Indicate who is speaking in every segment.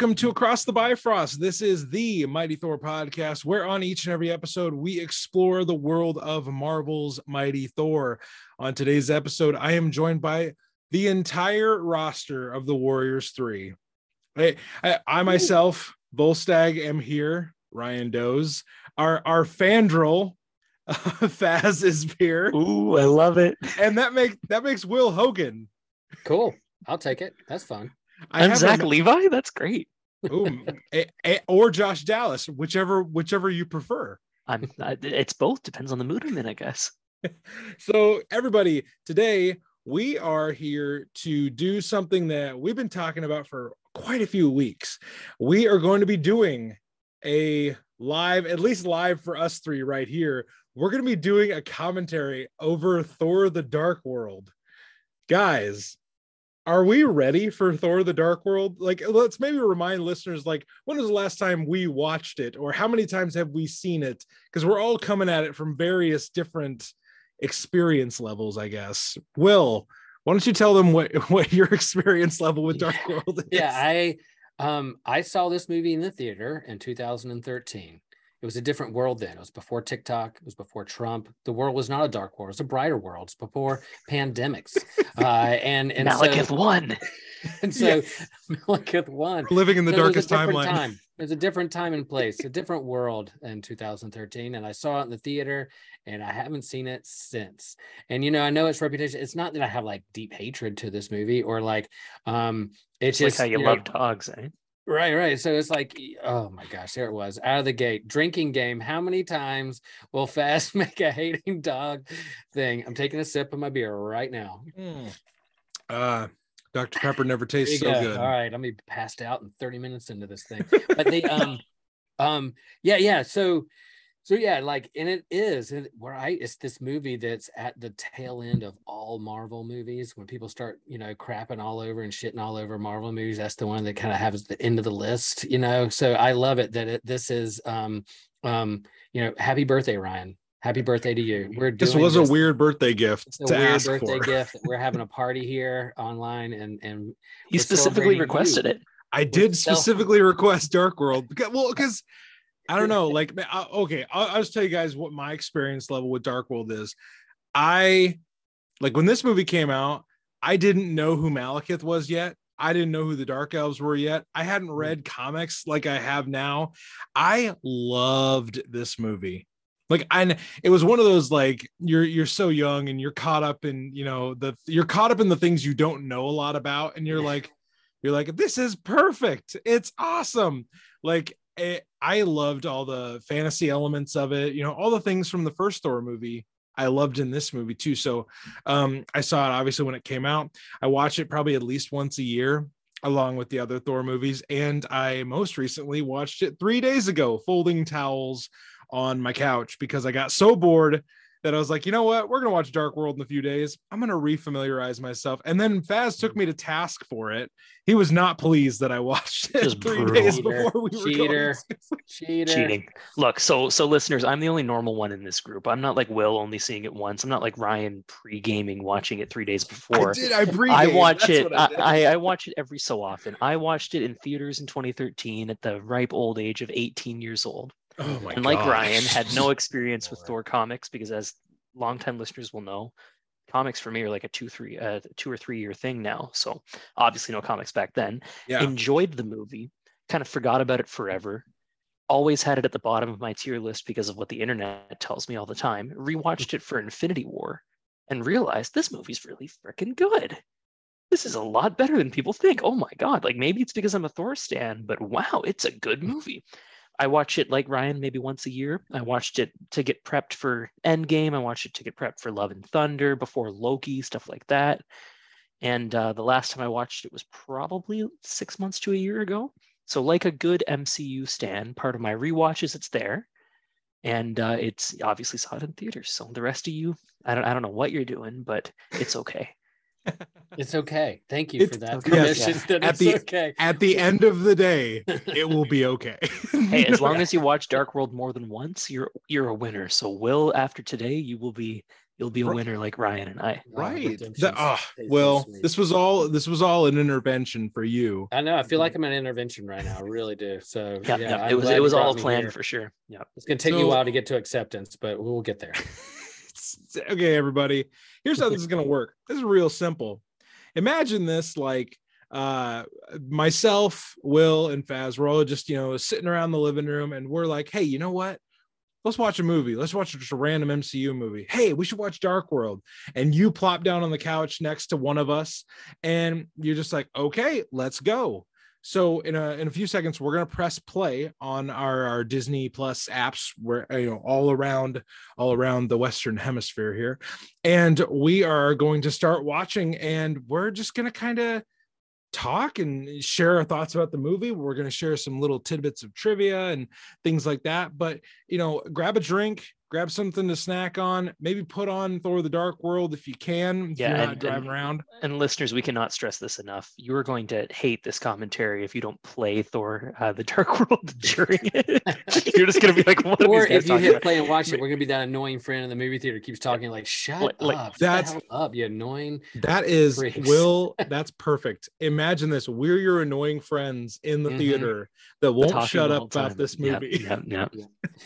Speaker 1: Hello, everyone. Welcome to Across the Bifrost. This is the Mighty Thor podcast, where on each and every episode we explore the world of Marvel's Mighty Thor. On today's episode, I am joined by the entire roster of the Warriors Three. I, I, I myself, Volstagg, am here. Ryan Doze, our our Fandral, uh, Faz is here.
Speaker 2: Ooh, I love it.
Speaker 1: And that makes that makes Will Hogun.
Speaker 3: Cool. I'll take it. That's fun.
Speaker 1: I
Speaker 2: I'm Zach Levi. That's great.
Speaker 1: Ooh, a- a- or Josh Dallas, whichever whichever you prefer.
Speaker 2: I'm. I, it's both. Depends on the mood I'm in, I guess.
Speaker 1: So everybody, today we are here to do something that we've been talking about for quite a few weeks. We are going to be doing a live, at least live for us three right here. We're going to be doing a commentary over Thor the Dark World. Guys, are we ready for Thor the Dark World? Like, let's maybe remind listeners, like, when was the last time we watched it, or how many times have we seen it? Because we're all coming at it from various different experience levels, I guess. Will, why don't you tell them what, what your experience level with Dark World is?
Speaker 3: Yeah, I um I saw this movie in the theater in 2013. It was a different world then. It was before TikTok. It was before Trump. The world was not a dark world. It was a brighter world. It's before pandemics. Uh, and and
Speaker 2: Malekith
Speaker 3: so,
Speaker 2: won.
Speaker 3: and so Malekith won.
Speaker 1: We're living in the
Speaker 3: So it was a
Speaker 1: darkest
Speaker 3: different
Speaker 1: timeline.
Speaker 3: Time. It was a different time and place, a different world in 2013. And I saw it in the theater and I haven't seen it since. And you know, I know its reputation. It's not that I have like deep hatred to this movie or like um it's
Speaker 2: It's
Speaker 3: just
Speaker 2: like how you,
Speaker 3: know,
Speaker 2: love dogs, eh?
Speaker 3: Right, right. So it's like, oh my gosh, there it was out of the gate. Drinking game. How many times will Faz make a hating dog thing? I'm taking a sip of my beer right now.
Speaker 1: Mm. Uh, Dr. Pepper never tastes so
Speaker 3: go.
Speaker 1: good.
Speaker 3: All right, I'm be passed out in 30 minutes into this thing. But the um, um, yeah, yeah. So, so yeah, like, and it is and where I it's this movie that's at the tail end of all Marvel movies. When people start, you know, crapping all over and shitting all over Marvel movies, that's the one that kind of has the end of the list, you know. So I love it that it, this is um, um, you know, happy birthday, Ryan. Happy birthday to you. We're doing
Speaker 1: This was a weird birthday gift
Speaker 3: it's a
Speaker 1: to
Speaker 3: weird
Speaker 1: ask
Speaker 3: birthday
Speaker 1: for.
Speaker 3: gift. We're having a party here online, and and
Speaker 2: He
Speaker 3: We're
Speaker 2: specifically requested
Speaker 3: you.
Speaker 2: it.
Speaker 1: I did
Speaker 3: self-
Speaker 1: specifically request Dark World. Because, well, because I don't know. Like, okay, I'll, I'll just tell you guys what my experience level with Dark World is. I like when this movie came out, I didn't know who Malekith was yet. I didn't know who the Dark Elves were yet. I hadn't hmm. read comics like I have now. I loved this movie. Like and it was one of those like you're you're so young and you're caught up in you know the you're caught up in the things you don't know a lot about, and you're like you're like this is perfect it's awesome like it, i loved all the fantasy elements of it you know all the things from the first thor movie i loved in this movie too. So um i saw it obviously when it came out. I watch it probably at least once a year along with the other thor movies and i most recently watched it three days ago folding towels on my couch because i got so bored that I was like, you know what? We're gonna watch Dark World in a few days. I'm gonna refamiliarize myself. And then Faz took me to task for it. He was not pleased that I watched it
Speaker 2: Just
Speaker 1: three
Speaker 2: brutal.
Speaker 1: days
Speaker 3: Cheater.
Speaker 1: before we were
Speaker 3: Cheater.
Speaker 1: going.
Speaker 3: cheater.
Speaker 2: Cheating. Look, so so listeners, I'm the only normal one in this group. I'm not like Will only seeing it once. I'm not like Ryan pre-gaming watching it three days before.
Speaker 1: I did. I pre.
Speaker 2: I watch it. I, I, I watch it every so often. I watched it in theaters in 2013 at the ripe old age of 18 years old.
Speaker 1: Oh my
Speaker 2: and like
Speaker 1: gosh.
Speaker 2: Ryan, had no experience with Thor comics because, as longtime listeners will know, comics for me are like a two, three, uh, two or three year thing now. So obviously, no comics back then.
Speaker 1: Yeah.
Speaker 2: Enjoyed the movie, kind of forgot about it forever. Always had it at the bottom of my tier list because of what the internet tells me all the time. Rewatched it for Infinity War and realized this movie's really freaking good. This is a lot better than people think. Oh my god! Like maybe it's because I'm a Thor stan, but wow, it's a good movie. I watch it like Ryan maybe once a year. I watched it to get prepped for Endgame. I watched it to get prepped for Love and Thunder, before Loki, stuff like that. And uh, the last time I watched it was probably six months to a year ago. So, like a good MCU stand, part of my rewatch is it's there, and uh, it's obviously saw it in theaters. So the rest of you, I don't, I don't know what you're doing, but it's okay.
Speaker 3: It's okay. Thank you
Speaker 1: It's
Speaker 3: for that
Speaker 2: okay.
Speaker 3: permission.
Speaker 1: Yes.
Speaker 3: That
Speaker 1: At
Speaker 3: it's
Speaker 1: the-
Speaker 3: okay.
Speaker 1: At the end of the day, it will be okay.
Speaker 2: Hey, as long as you watch Dark World more than once, you're you're a winner. So, Will, after today, you will be You'll be a winner like Ryan and I.
Speaker 1: Right the, ah, well
Speaker 3: sweet.
Speaker 1: this was all this was all an intervention for you
Speaker 3: I know. I feel like I'm an intervention right now. I really do. So
Speaker 2: Yeah,
Speaker 3: yeah,
Speaker 2: yeah, it was it was all planned
Speaker 3: here.
Speaker 2: for sure. Yeah.
Speaker 3: It's gonna take me a while to get to acceptance, but we'll get there.
Speaker 1: okay everybody here's how this is going to work. This is real simple. Imagine this like uh myself will and faz we're all just you know sitting around the living room and we're like hey you know what? Let's watch a movie. Let's watch just a random mcu movie. Hey we should watch dark world. And you plop down on the couch next to one of us and you're just like okay let's go so in a in a few seconds we're going to press play on our, our disney plus apps where you know all around all around the western hemisphere here. And we are going to start watching and we're just going to kind of talk and share our thoughts about the movie. We're going to share some little tidbits of trivia and things like that. But you know grab a drink grab something to snack on maybe put on thor the dark world if you can if
Speaker 2: Yeah,
Speaker 1: you're not
Speaker 2: and-
Speaker 1: driving
Speaker 2: and-
Speaker 1: around
Speaker 2: And listeners, we cannot stress this enough. You are going to hate this commentary if you don't play Thor: uh, The Dark World during it. You're just going to be like, "What are
Speaker 3: or
Speaker 2: these guys
Speaker 3: if you hit
Speaker 2: about?"
Speaker 3: play and watch it, we're gonna be that annoying friend in the movie theater keeps talking like, "Shut
Speaker 2: Like- like,
Speaker 3: up, shut
Speaker 1: that's-
Speaker 3: up, you annoying."
Speaker 1: That is
Speaker 3: Freaks.
Speaker 1: Will. That's perfect. Imagine this: we're your annoying friends in the
Speaker 3: Mhm.
Speaker 1: theater that won't
Speaker 2: Talking
Speaker 1: shut up
Speaker 2: whole
Speaker 1: about
Speaker 2: time.
Speaker 1: this
Speaker 2: Yep,
Speaker 1: movie.
Speaker 2: yep, yep.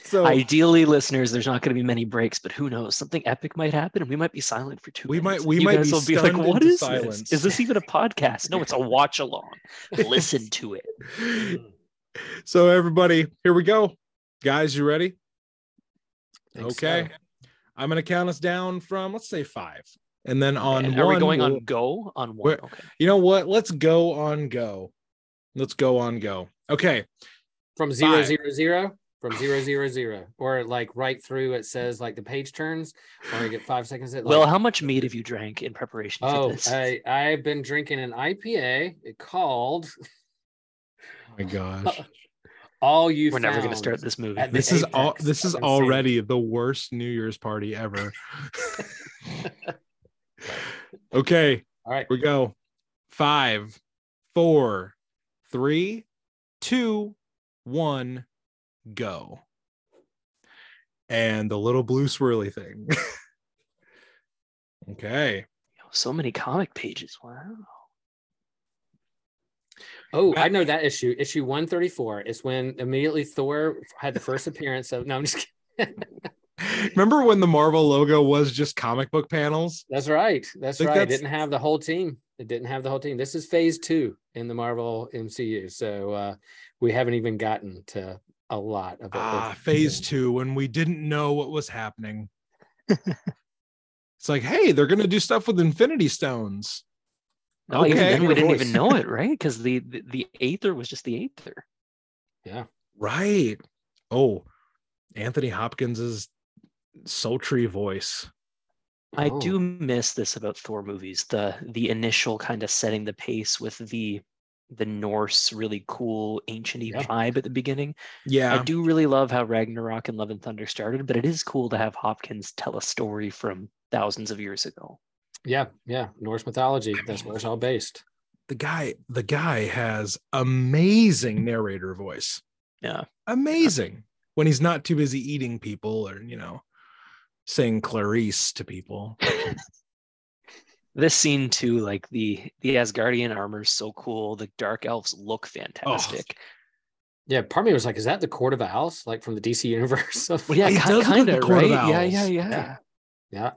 Speaker 1: So
Speaker 2: Ideally, listeners, there's not going to be many breaks, but who knows? Something epic might happen, and we might be silent for two
Speaker 1: We might- we
Speaker 2: you
Speaker 1: might
Speaker 2: guys
Speaker 1: be
Speaker 2: will be like,
Speaker 1: stunned
Speaker 2: "What
Speaker 1: into
Speaker 2: is
Speaker 1: silence."
Speaker 2: this? Is this even a podcast?" No, it's a watch along. Listen to it.
Speaker 1: so everybody, here we go, guys. You ready?
Speaker 3: Think
Speaker 1: okay.
Speaker 3: so.
Speaker 1: I'm gonna count us down from let's say five, and then on
Speaker 2: And
Speaker 1: one,
Speaker 2: are we going
Speaker 1: we'll-
Speaker 2: on go on one? Okay.
Speaker 1: You know what? Let's go on go. Let's go on go. Okay.
Speaker 3: From zero
Speaker 1: Five.
Speaker 3: zero zero, from zero zero zero, or like right through it says like the page turns, or I get five seconds. At,
Speaker 2: Well, how much mead have you drank in preparation for
Speaker 3: oh,
Speaker 2: this?
Speaker 3: I I've been drinking an IPA It called
Speaker 1: Oh my gosh.
Speaker 3: All You.
Speaker 2: We're never going to start this movie.
Speaker 1: This is all this is
Speaker 3: of insanity.
Speaker 1: already the worst New Year's party ever. okay,
Speaker 3: All right,
Speaker 1: we go. Five, four, three, two, one, go. And the little blue swirly thing. okay.
Speaker 2: So many comic pages. Wow.
Speaker 3: Oh, I know that issue. Issue 134 is when immediately Thor had the first appearance of. No, I'm just kidding.
Speaker 1: Remember when the Marvel logo was just comic book panels?
Speaker 3: That's right. That's
Speaker 1: Think
Speaker 3: right. It didn't have the whole team. It didn't have the whole team. This is phase two in the Marvel MCU. So uh, we haven't even gotten to a lot of it.
Speaker 1: Ah, phase two, when we didn't know what was happening. it's like, hey, they're gonna do stuff with Infinity Stones.
Speaker 2: No, even
Speaker 1: Okay.
Speaker 2: then we
Speaker 3: Your
Speaker 2: didn't
Speaker 3: voice.
Speaker 2: even know it, right? Because the, the the Aether was just the Aether.
Speaker 3: Yeah.
Speaker 1: Right. Oh, Anthony Hopkins's sultry voice.
Speaker 2: I
Speaker 3: Oh.
Speaker 2: do miss this about Thor movies. The the initial kind of setting the pace with the the Norse really cool ancient
Speaker 3: Yeah.
Speaker 2: vibe at the beginning.
Speaker 1: Yeah.
Speaker 2: I do really love how Ragnarok and Love and Thunder started, but it is cool to have Hopkins tell a story from thousands of years ago.
Speaker 3: Yeah. Yeah. Norse mythology. That's where it's all based.
Speaker 1: the guy, the guy has amazing narrator voice.
Speaker 2: Yeah.
Speaker 1: Amazing. When he's not too busy eating people or, you know, saying Clarice to people.
Speaker 2: This scene too, like the the Asgardian armor is so cool. The dark elves look oh. fantastic. Oh.
Speaker 3: Yeah. Part of me was like, is that the Court of Owls? Like from the DC universe?
Speaker 2: Well, yeah,
Speaker 1: It
Speaker 2: ki-
Speaker 1: does look like
Speaker 2: kind of right. Yeah, yeah, yeah,
Speaker 3: Yeah. yeah.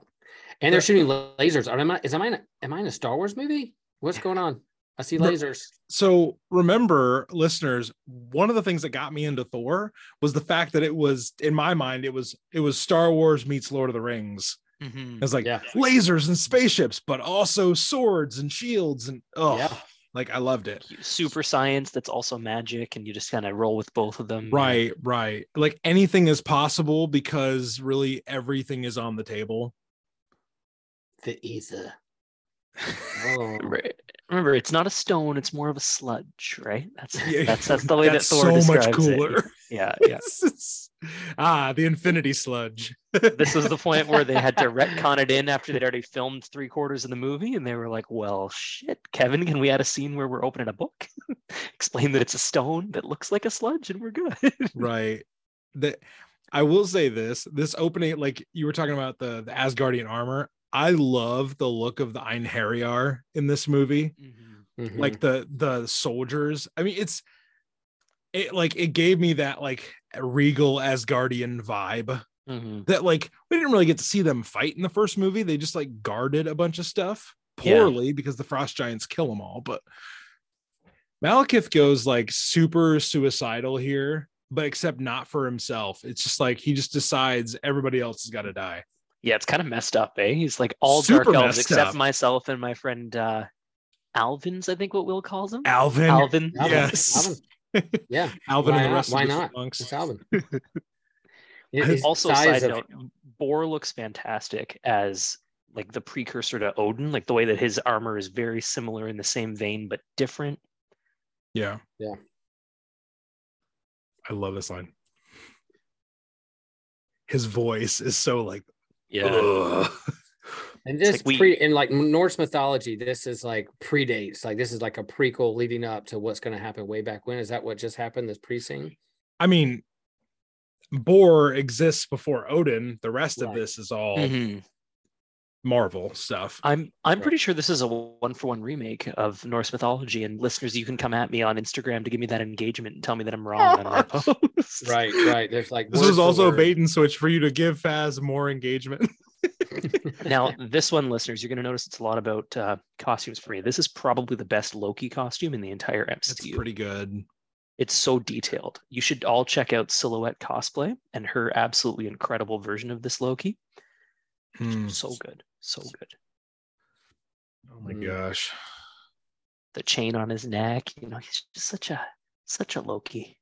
Speaker 3: And they're shooting lasers. Am I, is, am, I in a, am I in a Star Wars movie? What's going on? I see lasers.
Speaker 1: so remember listeners one of the things that got me into thor was the fact that it was in my mind it was it was star wars meets lord of the rings
Speaker 2: Mhm.
Speaker 1: it was like
Speaker 3: Yeah.
Speaker 1: lasers and spaceships but also swords and shields and oh
Speaker 3: Yeah.
Speaker 1: like i loved it
Speaker 2: Super science that's also magic, and you just kind of roll with both of them.
Speaker 1: right right like anything is possible because really everything is on the table
Speaker 3: The Aether. Oh.
Speaker 2: Right. Remember, it's not a stone; it's more of a sludge, right? That's
Speaker 1: Yeah,
Speaker 2: that's that's the way
Speaker 1: that's
Speaker 2: that Thor
Speaker 1: so much
Speaker 2: describes it.
Speaker 1: cooler
Speaker 2: Yeah, yeah.
Speaker 1: It's- ah the infinity sludge
Speaker 2: This was the point where they had to retcon it in after they'd already filmed three quarters of the movie, and they were like, "Well, shit, Kevin, can we add a scene where we're opening a book? Explain that it's a stone that looks like a sludge, and we're good."
Speaker 1: right that I will say this: this opening, like you were talking about the the Asgardian armor. I love the look of the Einherjar in this movie.
Speaker 3: Mhm.
Speaker 1: Like the the soldiers. I mean, it's it like it gave me that like regal Asgardian vibe.
Speaker 2: Mhm.
Speaker 1: That like we didn't really get to see them fight in the first movie. They just like guarded a bunch of stuff
Speaker 2: Yeah.
Speaker 1: poorly because the frost giants kill them all. But Malekith goes like super suicidal here, but except not for himself. It's just like he just decides everybody else has got to die.
Speaker 2: Yeah, it's kind of messed up, eh? He's like all
Speaker 1: Super
Speaker 2: dark elves except
Speaker 1: up.
Speaker 2: myself and my friend uh Alvin's, I think what Will calls him.
Speaker 1: Alvin,
Speaker 2: Alvin.
Speaker 3: Alvin,
Speaker 1: yes,
Speaker 3: Alvin. Yeah.
Speaker 1: Alvin
Speaker 3: Why
Speaker 1: and the
Speaker 3: not?
Speaker 1: rest
Speaker 3: Why
Speaker 1: of the
Speaker 3: not?
Speaker 1: monks.
Speaker 3: It's Alvin.
Speaker 2: Also, side note, Bor looks fantastic as like the precursor to Odin, like the way that his armor is very similar in the same vein but different.
Speaker 1: Yeah,
Speaker 3: Yeah.
Speaker 1: I love this line. His voice is so like, ugh.
Speaker 3: And this
Speaker 2: like we-
Speaker 3: pre in like Norse mythology, this is like predates. Like this is like a prequel leading up to what's going to happen way back when. Is that what just happened? This pre-scene?
Speaker 1: I mean, Bor exists before Odin. The rest of this is all
Speaker 2: Mhm.
Speaker 1: Marvel stuff.
Speaker 2: I'm I'm
Speaker 3: Right.
Speaker 2: pretty sure this is a one for one remake of Norse mythology. And listeners, you can come at me on Instagram to give me that engagement and tell me that I'm wrong on my post.
Speaker 3: Right, right. There's like
Speaker 1: This
Speaker 3: is
Speaker 1: was
Speaker 3: for
Speaker 1: also a bait and switch for you to give Faz more engagement.
Speaker 2: Now, this one, listeners, you're going to notice it's a lot about uh, costumes for me. This is probably the best Loki costume in the entire
Speaker 1: It's
Speaker 2: MCU.
Speaker 1: pretty good.
Speaker 2: It's so detailed. You should all check out Silhouette Cosplay and her absolutely incredible version of this Loki.
Speaker 1: Hmm.
Speaker 2: So good, so good.
Speaker 1: Oh my
Speaker 3: Mm.
Speaker 1: gosh.
Speaker 2: The chain on his neck, you know, he's just such a such a Loki.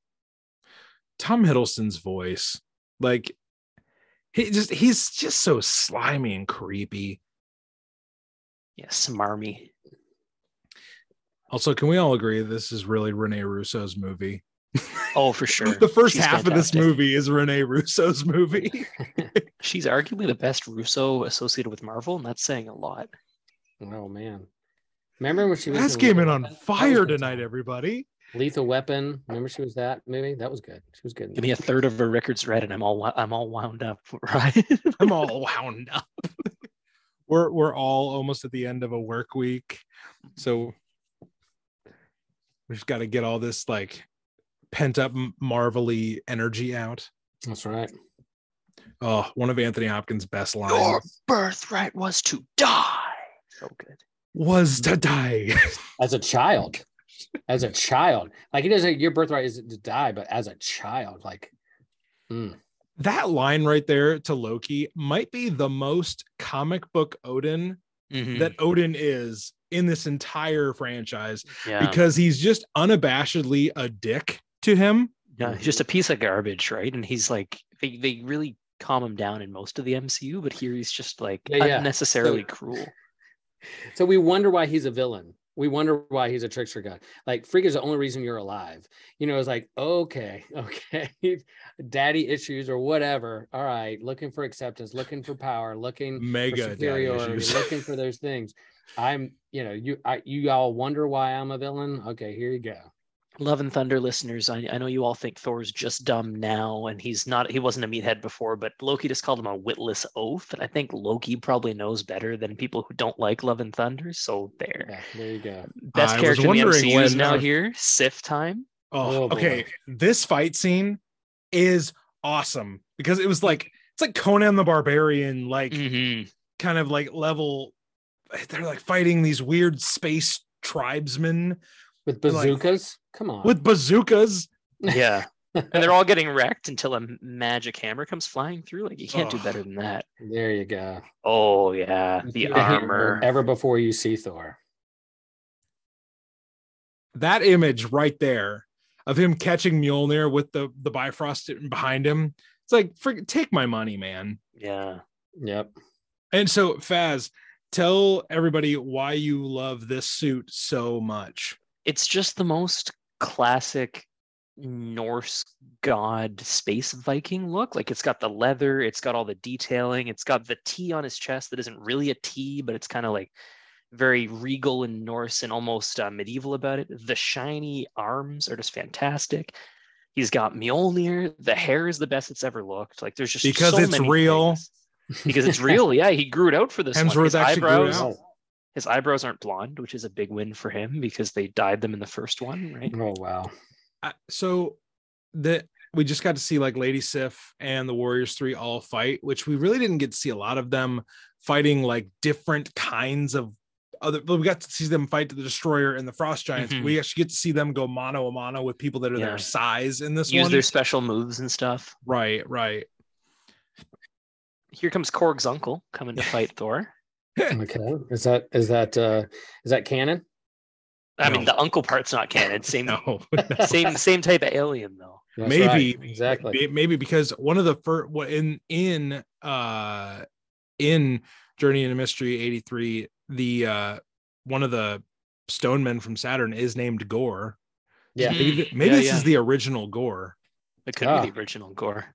Speaker 1: Tom Hiddleston's voice, like he just he's just so slimy and creepy.
Speaker 2: Yeah, marmy.
Speaker 1: Also, can we all agree this is really Rene Russo's movie?
Speaker 2: Oh, for sure.
Speaker 1: the first
Speaker 2: She's
Speaker 1: half of this movie is Rene Russo's movie.
Speaker 2: She's arguably the best Russo associated with Marvel, and that's saying a lot.
Speaker 3: Oh man. Remember when she was
Speaker 1: That's
Speaker 3: in
Speaker 1: came in on
Speaker 3: Weapon? That was
Speaker 1: fire tonight, everybody.
Speaker 3: Lethal Weapon. Remember she was that movie? That was good. She was good. in
Speaker 2: Give me a third of her records read, and I'm all I'm all wound up. Right?
Speaker 1: I'm all wound up. we're we're all almost at the end of a work week, so we just got to get all this like pent up marvelly energy out.
Speaker 3: That's right.
Speaker 1: Oh, one of Anthony Hopkins' best lines
Speaker 2: Your birthright was to die. So good.
Speaker 1: was to die.
Speaker 3: As a child. As a child. Like he doesn't your birthright isn't to die, but as a child, like mm,
Speaker 1: that line right there to Loki might be the most comic book Odin
Speaker 2: Mhm.
Speaker 1: that Odin is in this entire franchise
Speaker 2: yeah.
Speaker 1: because he's just unabashedly a dick to him.
Speaker 2: yeah, he's just a piece of garbage, right? And he's like, they, they really calm him down in most of the MCU, but here he's just like
Speaker 3: Yeah, yeah.
Speaker 2: unnecessarily
Speaker 3: So-
Speaker 2: cruel.
Speaker 3: so we wonder why he's a villain. We wonder why he's a trickster god. Like Frigga is the only reason you're alive. You know, it's like, okay, okay, daddy issues or whatever. All right, looking for acceptance, looking for power, looking for
Speaker 1: Mega daddy
Speaker 3: superiority, looking for those things. I'm, you know, you I, you all wonder why I'm a villain. Okay, here you go.
Speaker 2: Love and Thunder listeners, I, I know you all think Thor's just dumb now, and he's not. He wasn't a meathead before, but Loki just called him a witless oaf, and I think Loki probably knows better than people who don't like Love and Thunder. So there,
Speaker 3: Yeah, there you go.
Speaker 2: best
Speaker 1: I
Speaker 2: character in the MCU is now
Speaker 1: uh,
Speaker 2: here. Sif time.
Speaker 1: Oh,
Speaker 3: Oh, boy.
Speaker 1: okay. This fight scene is awesome because it was like it's like Conan the Barbarian, like
Speaker 2: Mhm.
Speaker 1: kind of like level. They're like fighting these weird space tribesmen
Speaker 3: With
Speaker 1: Like-
Speaker 3: bazookas, come on.
Speaker 1: with bazookas.
Speaker 2: Yeah, and they're all getting wrecked until a magic hammer comes flying through. Like you can't do better than that.
Speaker 3: there you go.
Speaker 2: Oh yeah, the
Speaker 3: see hammer
Speaker 2: armor.
Speaker 3: ever before you see Thor.
Speaker 1: That image right there of him catching Mjolnir with the the Bifrost behind him. It's like, frick, take my money, man.
Speaker 2: Yeah.
Speaker 3: Yep.
Speaker 1: And so, Faz, tell everybody why you love this suit so much.
Speaker 2: it's just the most classic Norse god space Viking look. Like it's got the leather, it's got all the detailing, it's got the T on his chest that isn't really a T, but it's kind of like very regal and Norse and almost uh, medieval about it. The shiny arms are just fantastic. He's got Mjolnir. The hair is the best it's ever looked. Like there's just
Speaker 1: Because
Speaker 2: so
Speaker 1: it's real.
Speaker 2: things. Because it's real. Yeah, he grew it out for this one. His
Speaker 1: actually grew it
Speaker 2: eyebrows. His eyebrows aren't blonde, which is a big win for him because they dyed them in the first one, right?
Speaker 3: Oh wow.
Speaker 1: I- so the we just got to see like Lady Sif and the Warriors Three all fight, which we really didn't get to see a lot of them fighting like different kinds of other. But we got to see them fight the Destroyer and the Frost Giants.
Speaker 2: Mhm.
Speaker 1: We actually get to see them go mano a mano with people that are
Speaker 2: Yeah.
Speaker 1: their size in this
Speaker 2: Use
Speaker 1: one.
Speaker 2: their special moves and stuff.
Speaker 1: Right, right.
Speaker 2: Here comes Korg's uncle coming to fight Thor.
Speaker 3: Okay. Is that is that uh is that canon?
Speaker 2: I mean, the uncle part's not canon. Same,
Speaker 1: No,
Speaker 2: same, same type of alien though.
Speaker 3: That's
Speaker 1: maybe
Speaker 3: right, exactly.
Speaker 1: Maybe because one of the first what in in uh in journey into mystery 83 the uh one of the stone men from saturn is named Gorr
Speaker 3: Yeah.
Speaker 1: Maybe, maybe
Speaker 2: Yeah,
Speaker 1: this
Speaker 2: yeah.
Speaker 1: is the original Gorr
Speaker 2: It could
Speaker 3: Ah.
Speaker 2: be the original Gorr.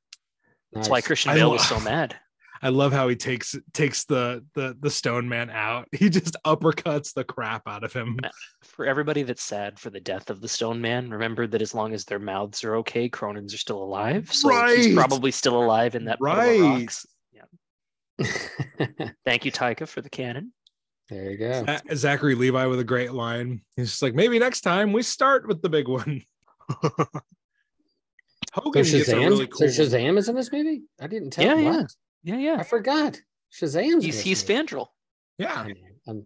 Speaker 2: That's
Speaker 3: Nice.
Speaker 2: why Christian Bale
Speaker 1: lo-
Speaker 2: was so mad.
Speaker 1: I love how he takes takes the the the stone man out he just uppercuts the crap out of him
Speaker 2: For everybody that's sad for the death of the Stone Man, remember that as long as their mouths are okay, Kronans are still alive. So
Speaker 1: Right.
Speaker 2: he's probably still alive in that puddle of
Speaker 1: Right.
Speaker 2: rocks. Thank you, Taika, for the canon.
Speaker 3: there you go.
Speaker 1: Uh, zachary levi with a great line he's just like maybe next time we start with the big one
Speaker 3: So
Speaker 1: hogun gets a
Speaker 3: Shazam,
Speaker 1: really cool
Speaker 3: so. Shazam is in this movie? I didn't tell
Speaker 2: Yeah,
Speaker 3: you.
Speaker 2: Yeah. Yeah,
Speaker 3: I forgot. Shazam's
Speaker 2: He's he's. Fandral.
Speaker 1: yeah
Speaker 3: Um,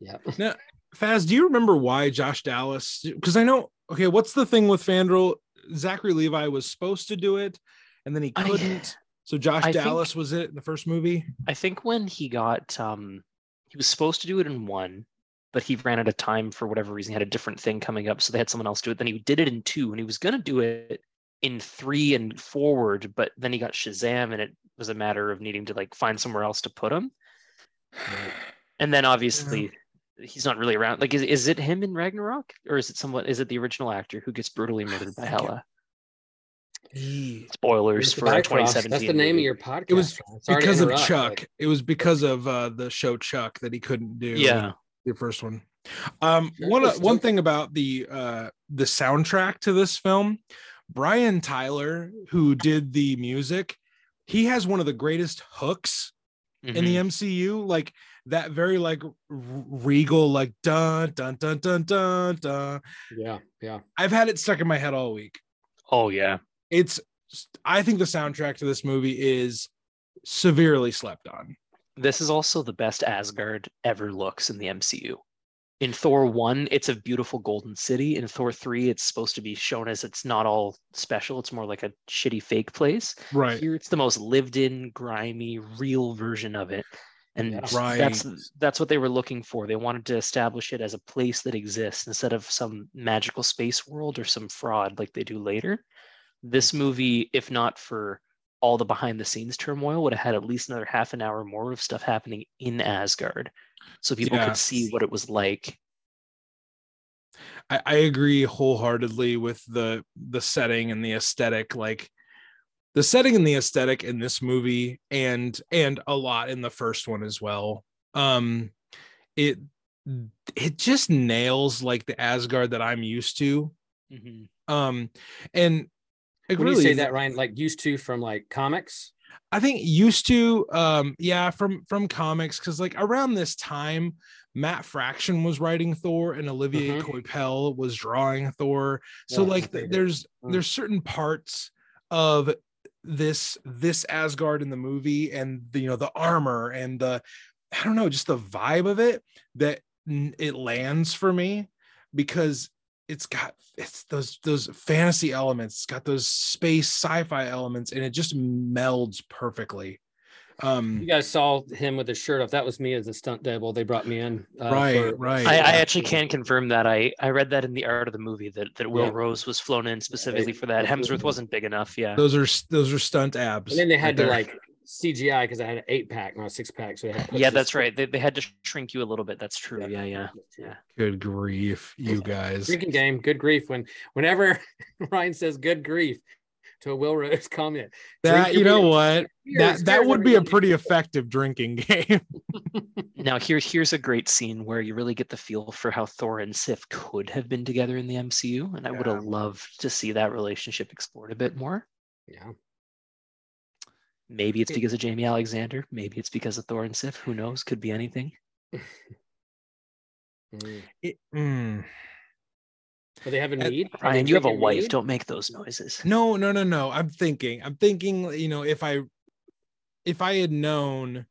Speaker 2: Yeah.
Speaker 3: yeah.
Speaker 1: Faz, do you remember why Josh Dallas? Because I know, okay, what's the thing with Fandral? Zachary Levi was supposed to do it, and then he couldn't. so Josh
Speaker 2: I think-
Speaker 1: Dallas was it in the first movie.
Speaker 2: I think when he got um he was supposed to do it in one, but he ran out of time for whatever reason. He had a different thing coming up, so they had someone else do it. Then he did it in two, and he was gonna do it in three and forward, but then he got Shazam, and it was a matter of needing to like find somewhere else to put him. And then obviously he's not really around. Like, is, is it him in Ragnarok, or is it someone? Is it the original actor who gets brutally murdered by
Speaker 1: think it-
Speaker 2: Hela? Spoilers for a 2017.
Speaker 3: That's the name of your podcast.
Speaker 1: It was
Speaker 3: Sorry
Speaker 1: because of Chuck.
Speaker 3: but-
Speaker 1: It was because of uh, the show Chuck that he couldn't do.
Speaker 2: Yeah.
Speaker 1: the first one. Um,
Speaker 3: Sure,
Speaker 1: one
Speaker 3: it's
Speaker 1: one thing about the uh, the soundtrack to this film, Brian Tyler, who did the music, he has one of the greatest hooks in the.
Speaker 2: Mm-hmm.
Speaker 1: MCU, like that very like regal, like dun dun dun dun dun dun.
Speaker 3: Yeah, yeah.
Speaker 1: I've had it stuck in my head all week.
Speaker 2: Oh yeah.
Speaker 1: It's I think the soundtrack to this movie is severely slept on.
Speaker 2: This is also the best Asgard ever looks in the MCU. In Thor 1, it's a beautiful golden city. In Thor 3, it's supposed to be shown as it's not all special. It's more like a shitty fake place.
Speaker 1: Right.
Speaker 2: Here it's the most lived in, grimy, real version of it. And
Speaker 3: Yeah.
Speaker 2: that's that's what they were looking for. They wanted to establish it as a place that exists instead of some magical space world or some fraud like they do later. This movie, if not for all the behind the scenes turmoil, would have had at least another half an hour more of stuff happening in Asgard. So people
Speaker 1: Yeah.
Speaker 2: could see what it was like.
Speaker 1: I, I agree wholeheartedly with the the setting and the aesthetic like the setting and the aesthetic in this movie and and a lot in the first one as well um it it just nails like the asgard that i'm used to
Speaker 2: Mhm.
Speaker 1: um and it
Speaker 3: When
Speaker 1: really
Speaker 3: you say that, Ryan, like used to from like comics.
Speaker 1: I think used to um yeah from from comics because like around this time Matt Fraction was writing Thor and Olivier
Speaker 3: Mhm.
Speaker 1: Coipel was drawing Thor so
Speaker 3: Yeah,
Speaker 1: like th- there's
Speaker 3: Mm.
Speaker 1: there's certain parts of this this Asgard in the movie and the you know the armor and the I don't know just the vibe of it that it lands for me because it's got it's those those fantasy elements it's got those space sci-fi elements and it just melds perfectly um
Speaker 3: You guys saw him with his shirt off. That was me as a stunt double. They brought me in. uh,
Speaker 1: Right,
Speaker 3: for-
Speaker 1: right.
Speaker 2: I, I actually can confirm that. I, I read that in the art of the movie that, that Will
Speaker 3: Yeah.
Speaker 2: Rose was flown in specifically for that. Hemsworth wasn't big enough. Yeah.
Speaker 1: those are those are stunt abs
Speaker 3: And then they
Speaker 1: right
Speaker 3: had to
Speaker 1: there.
Speaker 3: like CGI because I had an eight pack, not a six pack. So had
Speaker 2: Yeah, that's right. They, they had to shrink you a little bit. That's true. Yeah, yeah.
Speaker 3: Yeah.
Speaker 1: good grief you guys
Speaker 3: Drinking game, good grief. When whenever Ryan says good grief to a Will Rose comment.
Speaker 1: That you know
Speaker 3: beer.
Speaker 1: what? That that would be a
Speaker 3: everybody.
Speaker 1: pretty effective drinking game.
Speaker 2: Now here, here's a great scene where you really get the feel for how Thor and Sif could have been together in the MCU, and I would have loved to see that relationship explored a bit more.
Speaker 3: Yeah.
Speaker 2: Maybe it's because of Jaimie Alexander. Maybe it's because of Thor and Sif. Who knows? Could be anything.
Speaker 3: Mm.
Speaker 1: It- mm.
Speaker 3: But they have a
Speaker 1: Uh,
Speaker 3: need. Are
Speaker 2: Ryan, you have a wife.
Speaker 3: mead?
Speaker 2: Don't make those noises.
Speaker 1: No, no, no, no. I'm thinking. I'm thinking. You know, if I if I had known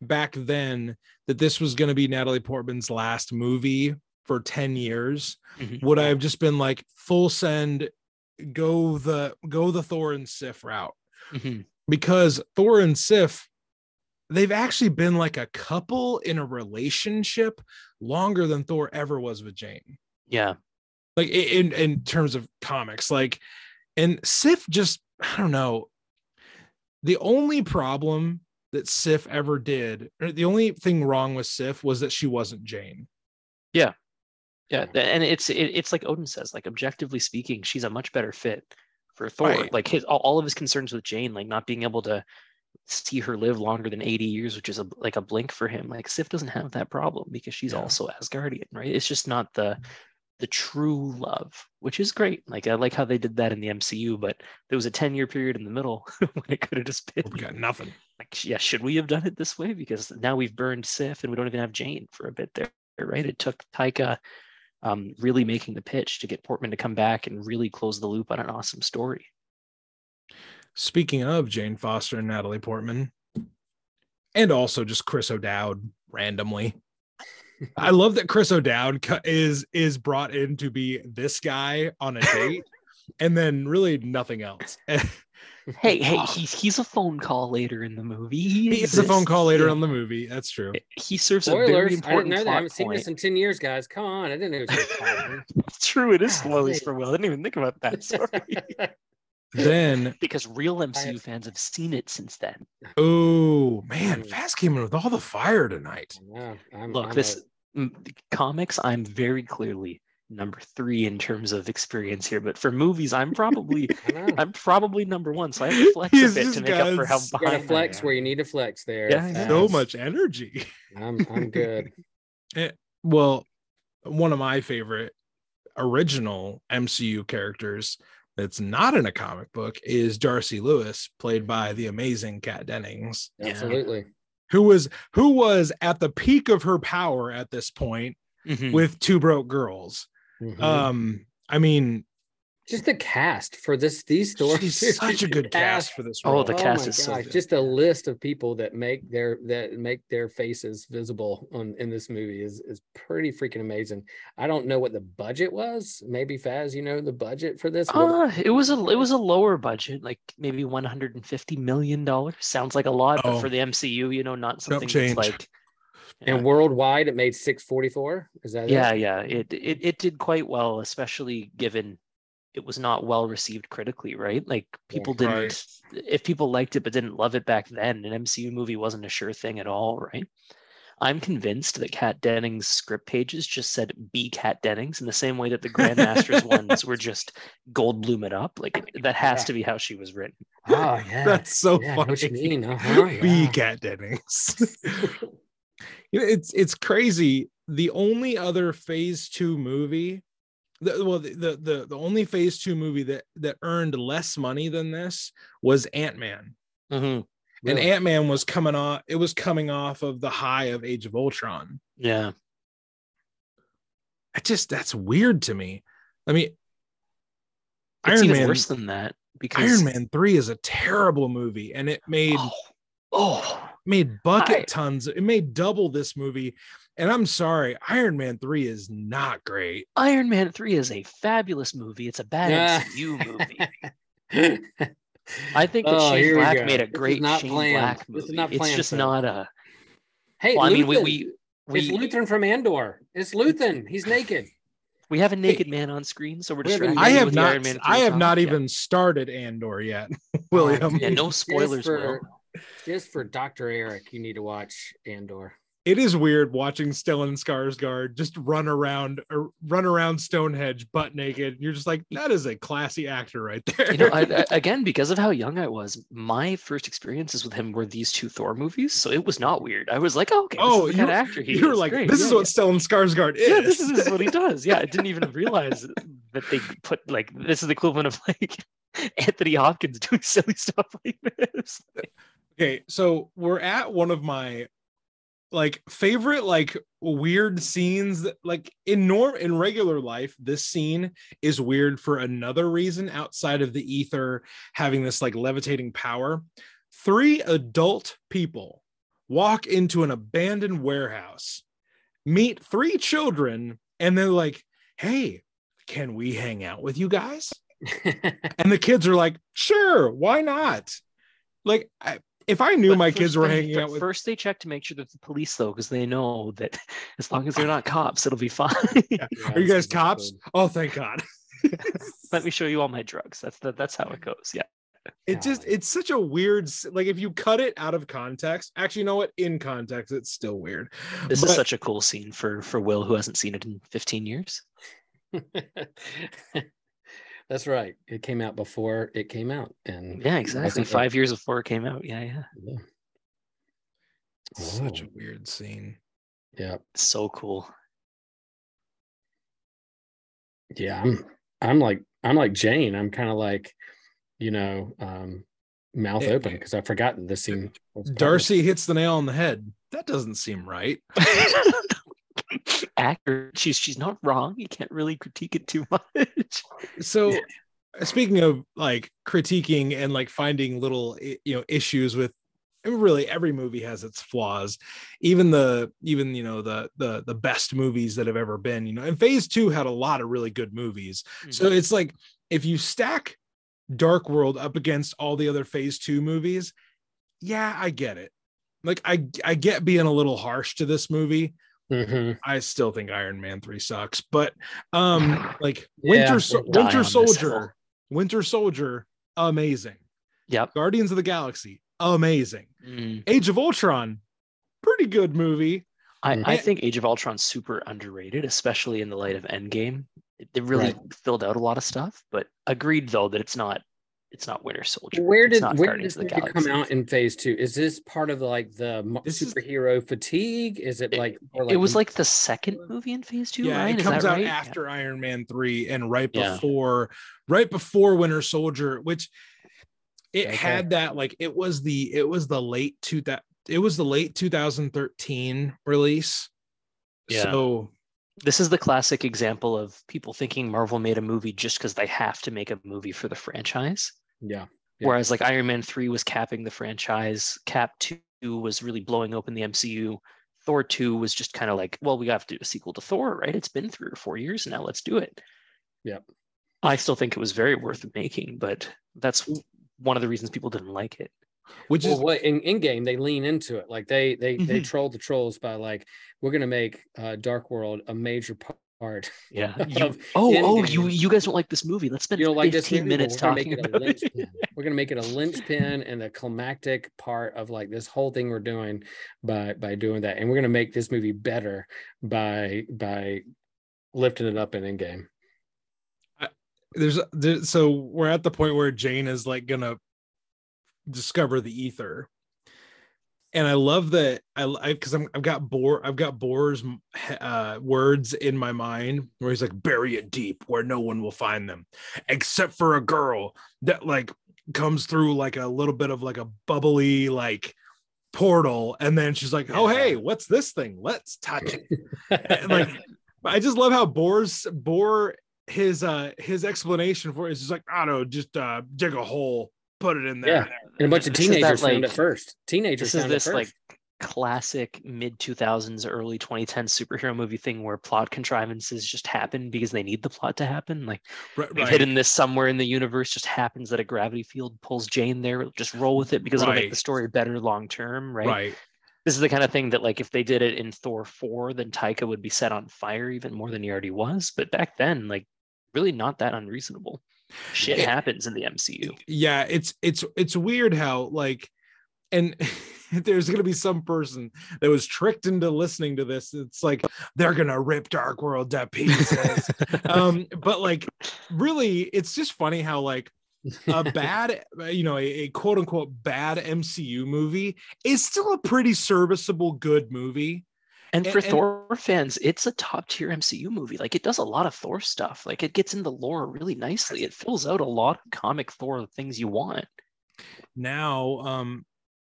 Speaker 1: back then that this was going to be Natalie Portman's last movie for 10 years,
Speaker 2: Mhm.
Speaker 1: would I have just been like full send, go the go the Thor and Sif route?
Speaker 2: Mhm.
Speaker 1: Because Thor and Sif, they've actually been like a couple in a relationship longer than Thor ever was with Jane.
Speaker 2: Yeah.
Speaker 1: Like in in terms of comics, like and Sif just I don't know. The only problem that Sif ever did, or the only thing wrong with Sif was that she wasn't Jane.
Speaker 2: Yeah, Yeah, and it's it, it's like Odin says, like objectively speaking, she's a much better fit for Thor.
Speaker 1: Right.
Speaker 2: Like his all, of his concerns with Jane, like not being able to see her live longer than 80 years, which is a, like a blink for him. Like Sif doesn't have that problem because she's
Speaker 1: Yeah.
Speaker 2: also Asgardian, right? It's just not the mm-hmm. the true love, which is great. Like I like how they did that in the MCU, but there was a 10 year period in the middle when it could have just been
Speaker 1: We got nothing.
Speaker 2: like yeah should we have done it this way because now we've burned sif and we don't even have jane for a bit there right it took taika um, really making the pitch to get portman to come back and really close the loop on an awesome story
Speaker 1: Speaking of Jane Foster and Natalie Portman, and also just Chris O'Dowd randomly. I love that Chris O'Dowd is is brought in to be this guy on a date, and then really nothing else.
Speaker 2: hey hey he's, he's a phone call later in the movie he,
Speaker 1: he is a phone call later
Speaker 2: exists.
Speaker 1: on the movie. That's true.
Speaker 2: he serves a very
Speaker 3: Spoilers. I didn't
Speaker 2: important
Speaker 3: know that. I haven't seen
Speaker 2: point
Speaker 3: this in 10 years, guys. Come on. I didn't know it was
Speaker 2: true it is
Speaker 3: Golly.
Speaker 2: spoilers for will i didn't even think about that sorry.
Speaker 1: Then,
Speaker 2: because real mcu
Speaker 3: have-
Speaker 2: fans have seen it since then
Speaker 1: oh man,
Speaker 3: Mm.
Speaker 1: Faz came in with all the fire tonight.
Speaker 3: Yeah, I'm,
Speaker 2: look
Speaker 3: I'm
Speaker 2: this
Speaker 3: a-
Speaker 2: m- comics i'm very clearly number three in terms of experience here but for movies i'm probably
Speaker 3: I know.
Speaker 2: i'm probably number one so i have to flex
Speaker 1: He's
Speaker 2: a bit to
Speaker 1: just
Speaker 2: make up for how
Speaker 1: got-
Speaker 3: You gotta
Speaker 2: behind I
Speaker 3: flex
Speaker 2: am.
Speaker 3: where you need to flex there.
Speaker 2: Yeah,
Speaker 1: So much energy.
Speaker 3: I'm I'm good.
Speaker 1: Well, one of my favorite original MCU characters that's not in a comic book is Darcy Lewis, played by the amazing Kat Dennings,
Speaker 2: Yeah.
Speaker 3: Absolutely.
Speaker 1: who was who was at the peak of her power at this point
Speaker 2: Mhm.
Speaker 1: with Two Broke Girls.
Speaker 3: Mhm.
Speaker 1: Um, I mean,
Speaker 3: just the cast for this these stories.
Speaker 1: she's such a good cast for this
Speaker 2: Oh, the
Speaker 3: oh
Speaker 2: cast
Speaker 3: my
Speaker 2: is so
Speaker 3: gosh,
Speaker 2: good.
Speaker 3: just a list of people that make their that make their faces visible on in this movie is is pretty freaking amazing. I don't know what the budget was. Maybe Faz, you know the budget for this. What-
Speaker 2: Uh, it was a it was a lower budget, like maybe 150 million dollars. Sounds like a lot, but
Speaker 1: Oh.
Speaker 2: for the MCU, you know, not something that's like yeah.
Speaker 3: and worldwide, it made six forty four. Is that
Speaker 2: yeah,
Speaker 3: It?
Speaker 2: yeah. It, it it did quite well, especially given it was not well received critically, right? Like people didn't
Speaker 1: Right.
Speaker 2: if people liked it but didn't love it back then, an MCU movie wasn't a sure thing at all, right? I'm convinced that Kat Dennings' script pages just said "Be Kat Dennings" in the same way that the Grandmasters ones were just Goldblum it up. Like that has
Speaker 3: Yeah.
Speaker 2: to be how she was written.
Speaker 3: Oh yeah.
Speaker 1: That's so
Speaker 3: yeah, I know what you
Speaker 1: funny.
Speaker 3: mean. Uh-huh,
Speaker 1: Be
Speaker 3: yeah.
Speaker 1: Kat Dennings. you know, it's it's crazy. The only other Phase Two movie, the, well, the, the the the only Phase Two movie that that earned less money than this was Ant Man,
Speaker 2: Mhm.
Speaker 1: and Ant Man was coming off. It was coming off of the high of Age of Ultron.
Speaker 2: Yeah.
Speaker 1: I just that's weird to me. I mean,
Speaker 2: It's
Speaker 1: Iron
Speaker 2: even
Speaker 1: Man.
Speaker 2: worse than that because
Speaker 1: Iron Man Three is a terrible movie, and it made
Speaker 2: Oh, oh,
Speaker 1: made bucket
Speaker 2: I-
Speaker 1: tons. It made double this movie. And I'm sorry, Iron Man 3 is not great.
Speaker 2: Iron Man 3 is a fabulous movie. It's a bad
Speaker 3: Yeah.
Speaker 2: MCU movie. I think that
Speaker 3: Oh,
Speaker 2: Shane Black
Speaker 3: go.
Speaker 2: made a great
Speaker 3: not
Speaker 2: Shane
Speaker 3: planned.
Speaker 2: Black
Speaker 3: This is
Speaker 2: movie.
Speaker 3: not
Speaker 2: it's just
Speaker 3: sir.
Speaker 2: not a.
Speaker 3: hey,
Speaker 2: Well, I mean, we
Speaker 3: Luthen.
Speaker 2: we
Speaker 3: it's
Speaker 2: we,
Speaker 3: Luthen from Andor. It's Luthen. He's naked.
Speaker 2: we have a naked man on screen, so we're
Speaker 3: We
Speaker 2: distracted.
Speaker 1: I have not
Speaker 2: Iron Man
Speaker 1: I have not
Speaker 2: comic. Yeah.
Speaker 1: even started Andor yet, oh, William.
Speaker 3: Oh,
Speaker 2: Yeah, no spoilers,
Speaker 3: for-
Speaker 2: Will.
Speaker 3: Just for Dr. Eric, you need to watch Andor.
Speaker 1: it is weird watching Stellan Skarsgård just run around or run around Stonehenge butt naked. You're just like, that is a classy actor right there.
Speaker 2: You know, I, I, again, because of how young I was, my first experiences with him were these two Thor movies, so it was not weird. I was like, oh, okay,
Speaker 1: Oh,
Speaker 2: this is
Speaker 1: you-
Speaker 2: kind actor he
Speaker 1: you were
Speaker 2: is.
Speaker 1: like,
Speaker 2: Great.
Speaker 1: this
Speaker 2: yeah,
Speaker 1: is what Stellan Skarsgård is.
Speaker 2: yeah. yeah, this is, this is what he does. Yeah, I didn't even realize that they put like this is the equivalent of like Anthony Hopkins doing silly stuff like this.
Speaker 1: Uh, Okay, so we're at one of my like favorite like weird scenes that like in norm in regular life this scene is weird for another reason outside of the Aether having this like levitating power. Three adult people walk into an abandoned warehouse meet three children and they're like hey can we hang out with you guys? And the kids are like sure why not? Like I, if i knew
Speaker 2: But
Speaker 1: my kids were hanging
Speaker 2: but
Speaker 1: out with
Speaker 2: First, they check to make sure that the police, though, because they know that as long as they're not cops, it'll be fine.
Speaker 1: are you guys cops oh thank god
Speaker 2: Let me show you all my drugs. That's the, that's how it goes. Yeah.
Speaker 1: it just it's such a weird like if you cut it out of context actually you know what in context it's still weird
Speaker 2: This
Speaker 1: But-
Speaker 2: is such a cool scene for for Will, who hasn't seen it in 15 years.
Speaker 3: That's right. It came out before it came out, and
Speaker 2: Yeah, exactly.
Speaker 3: wasn't
Speaker 2: Five years before it came out. Yeah, yeah.
Speaker 3: yeah,
Speaker 1: such a weird scene
Speaker 3: yeah,
Speaker 2: So cool.
Speaker 3: yeah. I'm, I'm like, I'm like Jane. I'm kind of like, you know, um, mouth
Speaker 1: Yeah.
Speaker 3: open because I've forgotten this scene. was part of-
Speaker 1: darcy hits the nail on the head that doesn't seem right
Speaker 2: Accurate. She's she's not wrong. You can't really critique it too much.
Speaker 1: so uh, speaking of like critiquing and like finding little you know issues with really every movie has its flaws even the even you know the the the best movies that have ever been you know and phase two had a lot of really good movies so mm-hmm. it's like if you stack dark world up against all the other phase two movies yeah i get it like i i get being a little harsh to this movie
Speaker 3: Mhm.
Speaker 1: I still think Iron Man 3 sucks, but um like Winter
Speaker 2: die
Speaker 1: Winter. Soldier, Winter Soldier, amazing.
Speaker 2: Yep.
Speaker 1: Guardians of the Galaxy, amazing.
Speaker 2: Mm.
Speaker 1: Age of Ultron, pretty good movie.
Speaker 2: I, I think Age of Ultron's super underrated, especially in the light of Endgame. It, it really
Speaker 3: Right.
Speaker 2: filled out a lot of stuff, but agreed though that it's not it's not Winter Soldier.
Speaker 3: Where did where did
Speaker 2: Guardians
Speaker 3: this
Speaker 2: the
Speaker 3: movie come out in phase two? Is this part of like the mo-
Speaker 1: This is-
Speaker 3: superhero fatigue? Is it
Speaker 2: It-
Speaker 3: like, or
Speaker 2: it was like the second movie in Phase Two,
Speaker 1: yeah,
Speaker 2: Ryan?
Speaker 1: it
Speaker 2: Is
Speaker 1: comes
Speaker 2: that
Speaker 1: out
Speaker 2: right? Yeah.
Speaker 1: after Iron Man 3 and right
Speaker 2: Yeah.
Speaker 1: before right before Winter Soldier, which it
Speaker 3: Okay.
Speaker 1: had that like it was the it was the late two that it was the late 2013 release.
Speaker 2: Yeah.
Speaker 1: So
Speaker 2: This is the classic example of people thinking Marvel made a movie just because they have to make a movie for the franchise.
Speaker 3: Yeah, Yeah.
Speaker 2: Whereas like Iron Man 3 was capping the franchise, Cap 2 was really blowing open the MCU. Thor 2 was just kind of like, well, we have to do a sequel to Thor, right? It's been three or four years now. Let's do it.
Speaker 3: Yep.
Speaker 2: I still think it was very worth making, but that's one of the reasons people didn't like it.
Speaker 1: which
Speaker 3: well,
Speaker 1: is
Speaker 3: what in, in game they lean into it like they they they
Speaker 2: Mhm.
Speaker 3: troll the trolls by like we're gonna make uh dark world a major part
Speaker 2: Yeah. You,
Speaker 3: of
Speaker 2: oh, oh, you you guys don't like this movie. Let's spend
Speaker 3: you know like
Speaker 2: 15
Speaker 3: movie,
Speaker 2: minutes
Speaker 3: we're gonna make
Speaker 2: talking
Speaker 3: it a
Speaker 2: about it.
Speaker 3: linchpin. we're gonna make it a linchpin and the climactic part of like this whole thing we're doing by by doing that and we're gonna make this movie better by by lifting it up in Endgame.
Speaker 1: there's, there, so we're at the point where Jane is like gonna discover the Aether, and I love that I because I'm I've got Bor I've got Bor's uh, words in my mind where he's like bury it deep where no one will find them, except for a girl that like comes through like a little bit of like a bubbly like portal, and then she's like, oh hey, what's this thing? Let's touch it. Like I just love how Bor's Bor his uh his explanation for it is just like I don't know, just uh dig a hole, put it in there.
Speaker 3: Yeah. and a bunch of
Speaker 2: This is that,
Speaker 3: teenagers found it first. Teenagers
Speaker 2: this is
Speaker 3: found
Speaker 2: this
Speaker 3: it
Speaker 2: like classic mid 2000s early 2010s superhero movie thing where plot contrivances just happen because they need the plot to happen like
Speaker 1: Right, right.
Speaker 2: hidden this somewhere in the universe just happens that a gravity field pulls jane there just roll with it because it'll make the story better long term right?
Speaker 1: right.
Speaker 2: this is the kind of thing that like if they did it in thor 4 then taika would be set on fire even more than he already was but back then like really not that unreasonable shit happens in the mcu
Speaker 1: Yeah, it's it's it's weird how like and there's gonna be some person that was tricked into listening to this. It's like they're gonna rip Dark World to pieces. um, but like really, it's just funny how like a bad, you know, a, a quote unquote bad MCU movie is still a pretty serviceable, good movie.
Speaker 2: And
Speaker 1: And-
Speaker 2: for
Speaker 1: and-
Speaker 2: Thor fans, it's a top tier MCU movie. Like it does a lot of Thor stuff. Like it gets into the lore really nicely. It fills out a lot of comic Thor things you want.
Speaker 1: now um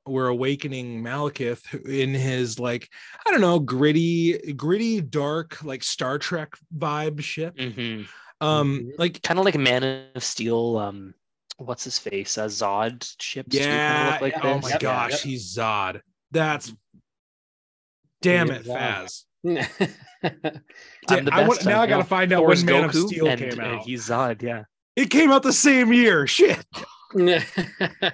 Speaker 1: we're awakening Malekith in his like I don't know gritty gritty dark like Star Trek vibe ship
Speaker 2: Mm-hmm.
Speaker 1: um
Speaker 3: Mhm.
Speaker 1: like
Speaker 2: Kind of like a Man of Steel. Um, what's his face? Uh, Zod kinda
Speaker 1: yeah
Speaker 2: look like
Speaker 1: oh my
Speaker 3: Yep.
Speaker 1: gosh
Speaker 3: Yep.
Speaker 1: he's Zod that's damn
Speaker 3: it,
Speaker 1: it
Speaker 3: is Zod.
Speaker 1: Faz
Speaker 2: I'm the
Speaker 1: I want,
Speaker 2: best.
Speaker 1: now I
Speaker 2: know.
Speaker 1: gotta find out
Speaker 2: Thor's
Speaker 1: when Man of Steel
Speaker 2: and,
Speaker 1: came
Speaker 2: uh,
Speaker 1: out
Speaker 2: he's Zod. Yeah.
Speaker 1: it came out the same year shit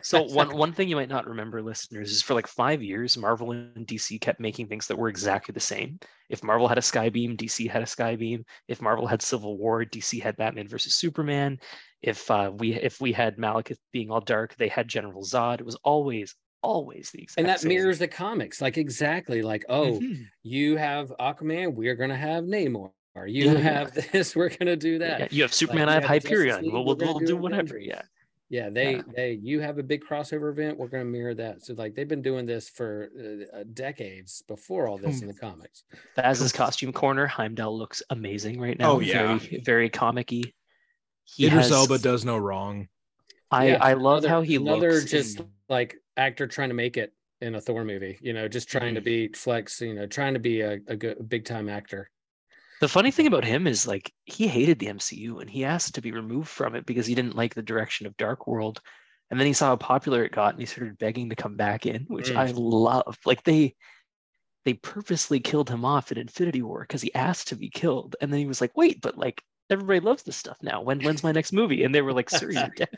Speaker 2: So one one thing you might not remember, listeners, is for like five years, Marvel and DC kept making things that were exactly the same. If Marvel had a Skybeam, DC had a Skybeam. If Marvel had Civil War, DC had Batman versus Superman. If uh, we if we had Malekith being all dark, they had General Zod. It was always always the exact
Speaker 3: and that
Speaker 2: same.
Speaker 3: mirrors the comics, like exactly like, oh,
Speaker 1: Mhm.
Speaker 3: you have Aquaman, we're gonna have Namor. You
Speaker 2: Yeah, yeah.
Speaker 3: have this, we're gonna do that.
Speaker 2: Yeah, you have Superman,
Speaker 3: you
Speaker 2: I have
Speaker 3: have the Justice
Speaker 2: Hyperion.
Speaker 3: League,
Speaker 2: We'll,
Speaker 3: we're
Speaker 2: we'll, we'll
Speaker 3: do
Speaker 2: do whatever.
Speaker 3: Avengers.
Speaker 2: Yeah.
Speaker 3: Yeah, they
Speaker 2: Yeah.
Speaker 3: they you have a big crossover event. We're going to mirror that. So like they've been doing this for uh, uh, decades before all this in the comics.
Speaker 2: Faz's costume corner, Heimdall looks amazing right now.
Speaker 1: Oh, yeah.
Speaker 2: Very, very comic-y. He
Speaker 1: Idris
Speaker 2: has-
Speaker 1: Elba does no wrong
Speaker 2: I,
Speaker 3: Yeah,
Speaker 2: I love
Speaker 3: another-
Speaker 2: how he
Speaker 3: another
Speaker 2: looks.
Speaker 3: just
Speaker 2: in-
Speaker 3: like actor trying to make it in a Thor movie. You know, just trying to
Speaker 2: Mhm.
Speaker 3: be flex. You know, trying to be a, a good big time actor.
Speaker 2: The funny thing about him is like he hated the MCU and he asked to be removed from it because he didn't like the direction of Dark World. And then he saw how popular it got and he started begging to come back in, which
Speaker 3: Mm.
Speaker 2: I love. Like they they purposely killed him off in Infinity War because he asked to be killed. And then he was like, wait, but like everybody loves this stuff now. When when's my next movie? And they were like, sir, you're dead.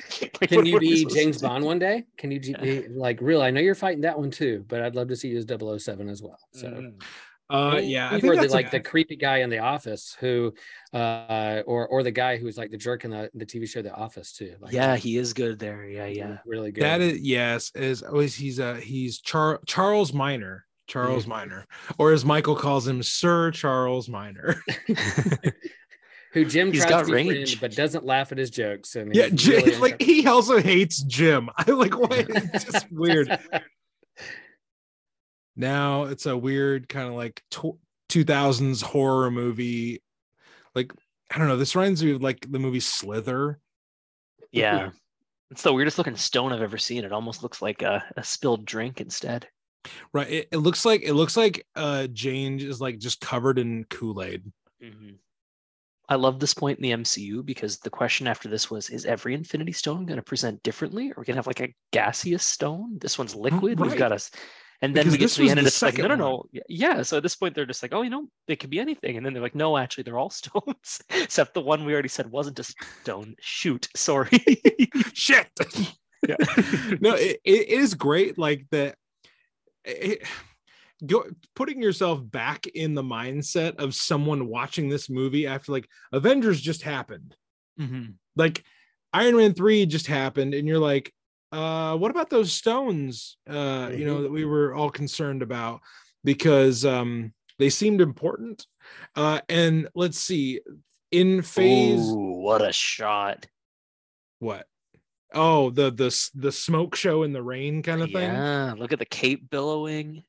Speaker 2: Like,
Speaker 3: Can
Speaker 2: what-
Speaker 3: you
Speaker 2: what
Speaker 3: be James? Bond one day? Can you be like real? I know you're fighting that one too, but I'd love to see you as 007 as well. So.
Speaker 2: Mhm.
Speaker 1: uh yeah I
Speaker 3: you
Speaker 1: think
Speaker 3: were the, like the creepy guy in the office who uh or or the guy who's like the jerk in the, the TV show The Office too. Like,
Speaker 2: Yeah, he is good there. Yeah, yeah.
Speaker 3: really good.
Speaker 1: That is yes, is always he's uh he's Char- Charles Miner, Charles Miner, or as Michael calls him, Sir Charles Miner.
Speaker 3: who Jim
Speaker 2: He's
Speaker 3: tries
Speaker 2: got
Speaker 3: to be friend, but doesn't laugh at his jokes. And
Speaker 1: yeah, Jim,
Speaker 3: really
Speaker 1: like he also hates Jim. I like what it's just weird. Now it's a weird kind of like tw- 2000s horror movie. Like I don't know. This reminds me of like the movie Slither.
Speaker 2: Yeah. It's the weirdest looking stone I've ever seen. It almost looks like a, a spilled drink instead.
Speaker 1: Right. It, it looks like it looks like uh Jane is like just covered in Kool-Aid.
Speaker 2: I love this point in the MCU because the question after this was Is every Infinity Stone going to present differently? Are we going to have like a gaseous stone? This one's liquid. We've got us. And then
Speaker 1: Because
Speaker 2: we get to the end and
Speaker 1: the
Speaker 2: it's like, no, no, no. Y- Yeah. So at this point, they're just like, oh, you know, it could be anything. And then they're like, no, actually, they're all stones, except the one we already said wasn't a stone. Shoot. Sorry.
Speaker 1: Shit.
Speaker 2: Yeah.
Speaker 1: no, it, it is great. Like that. It, go putting yourself back in the mindset of someone watching this movie after like Avengers just happened.
Speaker 2: Mhm.
Speaker 1: Like Iron Man 3 just happened, and you're like, uh, what about those stones? Uh, you know, that we were all concerned about because um they seemed important. Uh, and let's see, in phase
Speaker 2: Ooh, what a shot.
Speaker 1: what? Oh, the the the smoke show in the rain kind of thing.
Speaker 2: Yeah. Look at the cape billowing.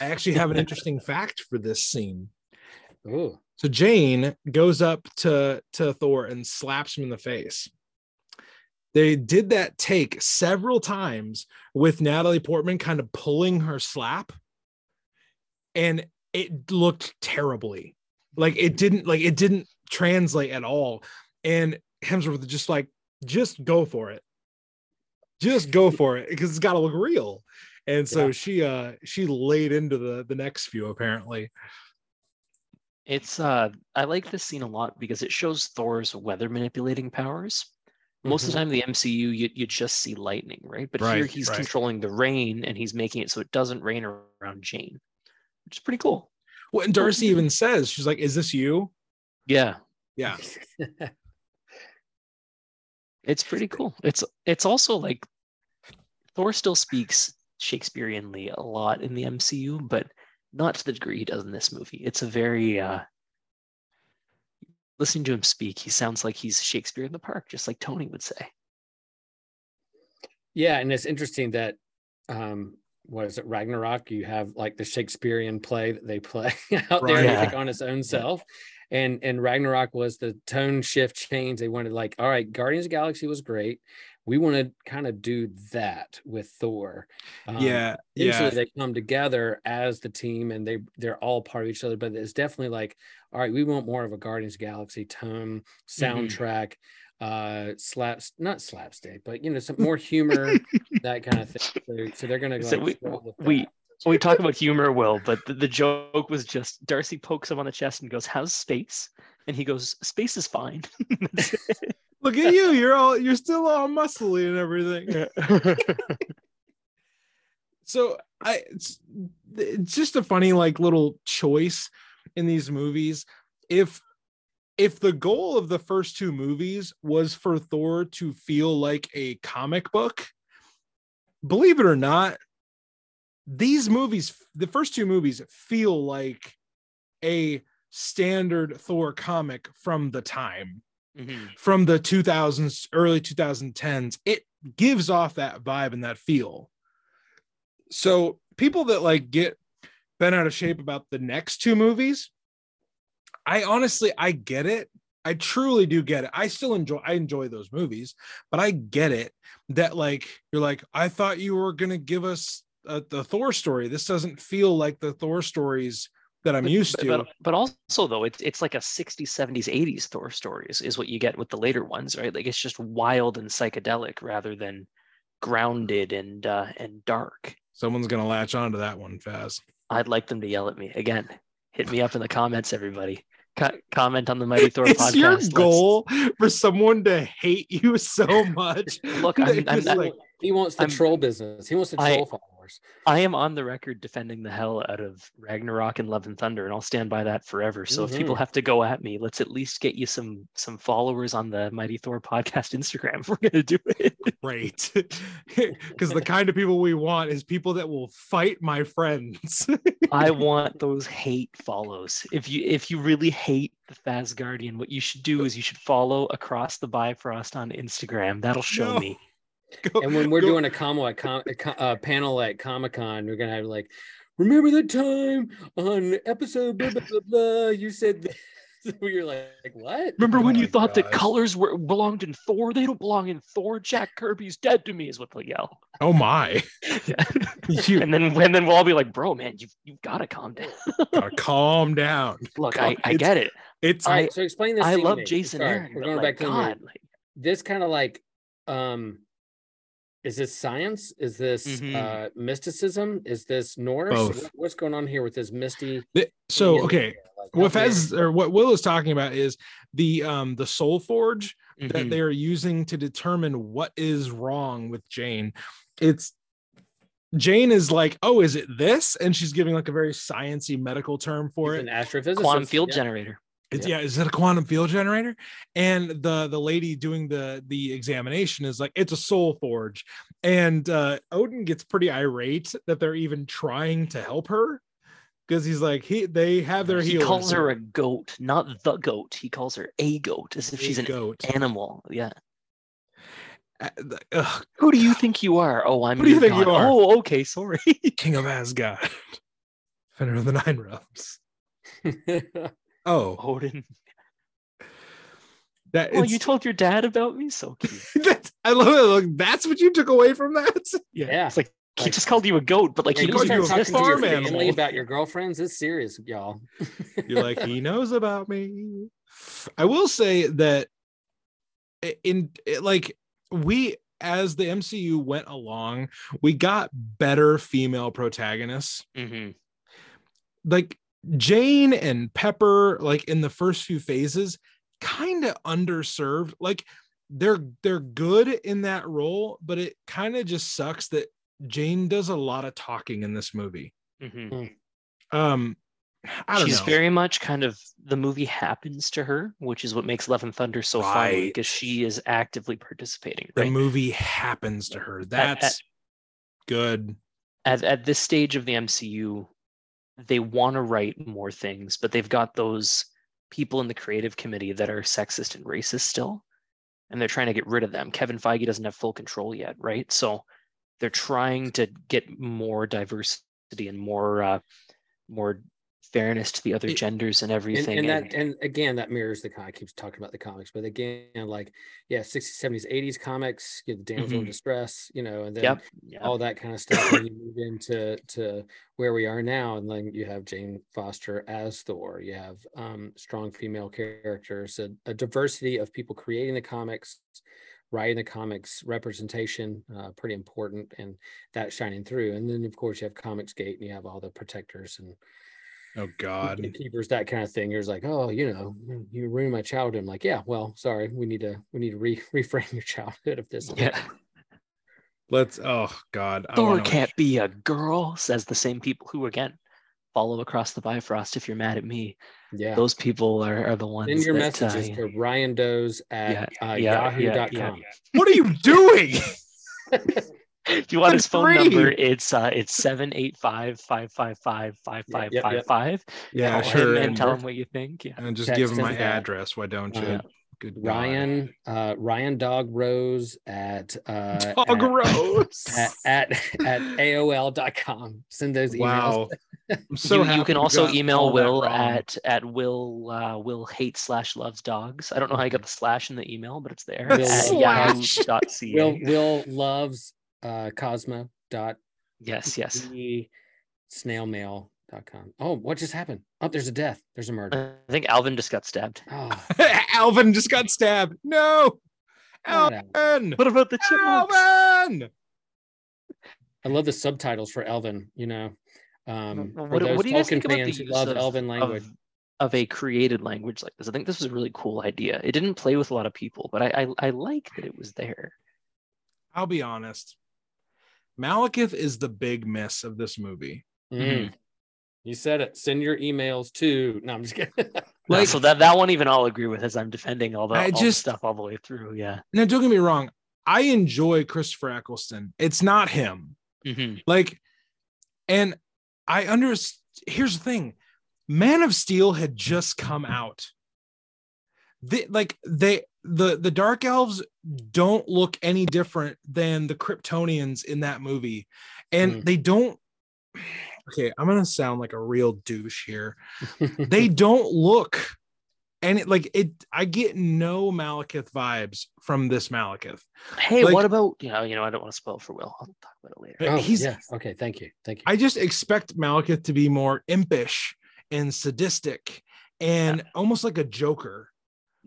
Speaker 1: I actually have an interesting fact for this scene.
Speaker 3: Ooh.
Speaker 1: So Jane goes up to to Thor and slaps him in the face. They did that take several times with Natalie Portman kind of pulling her slap, and it looked terribly. Like it didn't like it didn't translate at all. And Hemsworth just like, just go for it. Just go for it because it's got to look real. And so
Speaker 3: Yeah.
Speaker 1: she uh she laid into the the next few apparently.
Speaker 2: It's uh I like this scene a lot because it shows Thor's weather manipulating powers. Most of the time the MCU you you just see lightning, right? But here he's
Speaker 1: right.
Speaker 2: controlling the rain and he's making it so it doesn't rain around Jane. Which is pretty cool.
Speaker 1: Well, and Darcy even says, she's like, Is this you?
Speaker 2: Yeah.
Speaker 1: Yeah.
Speaker 2: It's pretty cool. It's it's also like Thor still speaks Shakespeareanly a lot in the MCU, but not to the degree he does in this movie. It's a very uh, listening to him speak, he sounds like he's Shakespeare in the park, just like Tony would say.
Speaker 3: Yeah, and it's interesting that um what is it, Ragnarok? You have like the Shakespearean play that they play out there
Speaker 1: Right.
Speaker 3: and take on its own self. And and Ragnarok was the tone shift change. They wanted like, all right, Guardians of the Galaxy was great. We want to kind of do that with Thor. Um,
Speaker 1: yeah,
Speaker 3: Usually
Speaker 1: yeah.
Speaker 3: they come together as the team and they they're all part of each other, but it's definitely like, all right, we want more of a Guardians of the Galaxy tone, soundtrack, uh slaps not slapstick, but you know, some more humor, that kind of thing. So, so they're gonna
Speaker 2: So
Speaker 3: like,
Speaker 2: we-
Speaker 3: with
Speaker 2: we-
Speaker 3: that.
Speaker 2: we talk about humor, Will, but the, the joke was just Darcy pokes him on the chest and goes, "How's space?" And he goes, "Space is fine."
Speaker 1: Look at you. You're all you're still all muscly and everything. so I it's, it's just a funny like little choice in these movies. If if the goal of the first two movies was for Thor to feel like a comic book, believe it or not, these movies, the first two movies, feel like a standard Thor comic from the time
Speaker 2: Mhm.
Speaker 1: from the 2000s early 2010s it gives off that vibe and that feel. So people that like get bent out of shape about the next two movies i honestly i get it. I truly do get it. I still enjoy i enjoy those movies but i get it that like you're like i thought you were going to give us uh, the thor story. This doesn't feel like the thor stories that i'm
Speaker 2: But-
Speaker 1: used to
Speaker 2: But, but also though, it's it's like a 60s, 70s, 80s Thor stories is what you get with the later ones, right? Like it's just wild and psychedelic rather than grounded and uh, and dark.
Speaker 1: someone's to latch on to that one fast
Speaker 2: I'd like them to yell at me again. Hit me up in the comments, everybody. Co- comment on the Mighty Thor
Speaker 1: it's
Speaker 2: podcast.
Speaker 1: your
Speaker 2: Let's-
Speaker 1: goal for someone to hate you so much.
Speaker 2: Look, I'm- I'm
Speaker 1: like,
Speaker 3: he wants the
Speaker 2: I'm-
Speaker 3: troll business. He wants the
Speaker 2: I-
Speaker 3: troll followers.
Speaker 2: I am on the record defending the hell out of Ragnarok and Love and Thunder, and I'll stand by that forever. So if mm-hmm.
Speaker 3: people
Speaker 2: have to go at me, let's at least get you some some followers on the Mighty Thor podcast Instagram. If we're gonna do it.
Speaker 1: great. Because the kind of people we want is people that will fight my friends.
Speaker 2: I want those hate follows. If you if you really hate the Faz Guardian, what you should do is you should follow across the Bifrost on Instagram. That'll show
Speaker 1: No.
Speaker 2: me.
Speaker 1: Go-
Speaker 3: And when we're
Speaker 1: go-
Speaker 3: doing a combo at com- a uh, panel at Comic Con, we're gonna have like, remember the time on episode blah blah blah, blah you said this. You're like, like, what?
Speaker 2: Remember when
Speaker 1: Oh
Speaker 2: you
Speaker 1: my
Speaker 2: thought that colors were belonged in Thor? They don't belong in Thor. Jack Kirby's dead to me, is what they'll yell.
Speaker 1: oh my.
Speaker 2: Yeah.
Speaker 1: You
Speaker 2: and then and then we'll all be like, bro, man, you've you've got to calm down.
Speaker 1: gotta calm down.
Speaker 2: Look, I, I
Speaker 1: It's-
Speaker 2: get it.
Speaker 1: It's
Speaker 3: All right, so explain this.
Speaker 2: I love. Jason
Speaker 3: Sorry,
Speaker 2: Aaron.
Speaker 3: We're going
Speaker 2: like,
Speaker 3: back to.
Speaker 2: God, like,
Speaker 3: this kind of like um is this science is this
Speaker 2: Mhm.
Speaker 3: uh mysticism is this norse
Speaker 1: Both.
Speaker 3: What's going on here with this misty
Speaker 1: th- so
Speaker 3: Yeah,
Speaker 1: okay.
Speaker 3: like,
Speaker 1: What
Speaker 3: Faz
Speaker 1: or what Will is talking about is the um the soul forge that
Speaker 2: mhm.
Speaker 1: they are using to determine what is wrong with Jane. It's Jane is like, oh, is it this? And she's giving like a very sciency medical term for
Speaker 3: He's
Speaker 1: it.
Speaker 3: an astrophysicist
Speaker 2: quantum field
Speaker 3: yeah.
Speaker 2: generator.
Speaker 1: It's yeah, is it a quantum field generator? And the the lady doing the the examination is like, it's a soul forge. And uh Odin gets pretty irate that they're even trying to help her because he's like, he they have their
Speaker 2: He
Speaker 1: healers.
Speaker 2: calls her a goat, not the goat. He calls her a goat, as if
Speaker 1: A
Speaker 2: she's an
Speaker 1: goat.
Speaker 2: animal. Yeah.
Speaker 1: Uh, the- ugh,
Speaker 2: Who do you think you are? Oh, I'm.
Speaker 1: Who do you
Speaker 2: your
Speaker 1: think you are?
Speaker 2: Oh, okay, sorry.
Speaker 1: King of Asgard. Defender of the Nine Realms. Oh,
Speaker 2: Odin.
Speaker 1: that
Speaker 2: Well, you told your dad about me, so cute.
Speaker 1: that's, I love it. Like, that's what you took away from that.
Speaker 2: Yeah,
Speaker 3: Yeah.
Speaker 2: it's like he just called you a goat, but like
Speaker 3: Like,
Speaker 2: he
Speaker 3: you
Speaker 1: knows
Speaker 2: knows you
Speaker 1: a
Speaker 2: exist.
Speaker 3: talking to your
Speaker 1: farm
Speaker 3: family
Speaker 1: animal.
Speaker 3: about your girlfriends it's serious y'all
Speaker 1: You're like, he knows about me. I will say that in it, like we as the MCU went along, we got better female protagonists.
Speaker 2: Mhm.
Speaker 1: Like Jane and Pepper, like in the first few phases, kind of underserved. Like they're they're good in that role, but it kind of just sucks that Jane does a lot of talking in this movie.
Speaker 2: Mhm.
Speaker 1: Um, I don't know.
Speaker 2: She's
Speaker 1: know.
Speaker 2: very much kind of the movie happens to her, which is what makes Love and Thunder so fun because she is actively participating.
Speaker 1: the movie happens to her.
Speaker 2: at-
Speaker 1: That's good.
Speaker 2: at, at this stage of the MCU, they want to write more things, but they've got those people in the creative committee that are sexist and racist still, and they're trying to get rid of them. Kevin Feige doesn't have full control yet, right? So they're trying to get more diversity and more uh, more fairness to the other
Speaker 3: It-
Speaker 2: genders and
Speaker 3: and,
Speaker 2: everything.
Speaker 3: and that
Speaker 2: and-
Speaker 3: and again that mirrors the comic keeps talking about the comics but again like yeah 60s 70s 80s comics you know, the damsel in
Speaker 2: Mhm.
Speaker 3: distress you know and then
Speaker 2: yep. Yeah.
Speaker 3: all that kind of stuff and you move into to where we are now and then you have jane foster as thor you have um, strong female characters a, a diversity of people creating the comics writing the comics representation uh, pretty important and that shining through and then of course you have comics gate and you have all the protectors and
Speaker 1: Oh God.
Speaker 3: keepers that kind of thing you're just like oh you know you ruined my childhood i'm like yeah well sorry we need to we need to re- reframe your childhood of this
Speaker 2: Yeah.
Speaker 1: Let's. Oh God. I
Speaker 2: Thor
Speaker 1: wanna-
Speaker 2: can't be a girl, says the same people who again follow across the Bifrost if you're mad at me.
Speaker 3: yeah
Speaker 2: Those people are, are the ones
Speaker 3: send your
Speaker 2: that, uh,
Speaker 3: messages to ryan does at uh,
Speaker 2: yeah, yeah,
Speaker 3: yahoo.com
Speaker 1: What are you doing?
Speaker 2: if you want his phone
Speaker 1: Free.
Speaker 2: number, it's uh it's 785-555-5555.
Speaker 3: Yep, yep,
Speaker 1: Yeah, sure.
Speaker 2: him and tell him what you think. Yeah.
Speaker 1: and just
Speaker 3: Text
Speaker 1: give him
Speaker 3: him
Speaker 1: my
Speaker 3: that.
Speaker 1: address. Why don't you?
Speaker 3: Uh,
Speaker 1: Good
Speaker 3: ryan uh ryan dog rose at uh
Speaker 1: Dog
Speaker 3: at,
Speaker 1: Rose.
Speaker 3: at, at at aol.com send those emails
Speaker 1: wow. I'm so
Speaker 2: you,
Speaker 1: happy
Speaker 2: you can also email Will at at Will uh, Will hate slash loves dogs. I don't know how you got the slash in the email, but it's there
Speaker 3: Will
Speaker 2: at
Speaker 1: Slash.
Speaker 2: yahoo.ca.
Speaker 3: will will loves uh cosmo dot
Speaker 2: yes, yes.
Speaker 3: e snailmail.com oh what just happened oh there's a death there's a murder
Speaker 2: I think Alvin just got stabbed.
Speaker 3: oh
Speaker 1: Alvin just got stabbed. No.
Speaker 3: Alvin.
Speaker 1: Alvin.
Speaker 2: What about the chipmunks?
Speaker 1: Alvin.
Speaker 3: I love the subtitles for Elven. You know, um,
Speaker 2: What-
Speaker 3: for
Speaker 2: what-
Speaker 3: those
Speaker 2: what do you guys think about the use
Speaker 3: love
Speaker 2: of-
Speaker 3: Elven language.
Speaker 2: of, of a created language like this. I think this was a really cool idea. It didn't play with a lot of people, but I I, I like that it was there.
Speaker 1: I'll be honest. Malekith is the big miss of this movie.
Speaker 3: Mm. You said it. Send your emails to. No, I'm just kidding.
Speaker 2: No, so that that one even I'll agree with as I'm defending all the,
Speaker 1: I
Speaker 2: all the
Speaker 1: just-
Speaker 2: stuff all the way through. Yeah.
Speaker 1: Now, don't get me wrong. I enjoy Christopher Eccleston. It's not him.
Speaker 2: hmm
Speaker 1: Like, and I under. Here's the thing: Man of Steel had just come out. They, like they the the Dark Elves don't look any different than the Kryptonians in that movie, and
Speaker 3: Hmm.
Speaker 1: they don't. Okay, I'm gonna sound like a real douche here. they don't look and like it i get no malekith vibes from this malekith
Speaker 2: Hey,
Speaker 1: Like-
Speaker 2: what about you know you know I don't want to spoil for Will. I'll talk about it later.
Speaker 3: oh,
Speaker 1: he's
Speaker 3: yeah. Okay. Thank you. Thank you.
Speaker 1: i just expect malekith to be more impish and sadistic and almost like a joker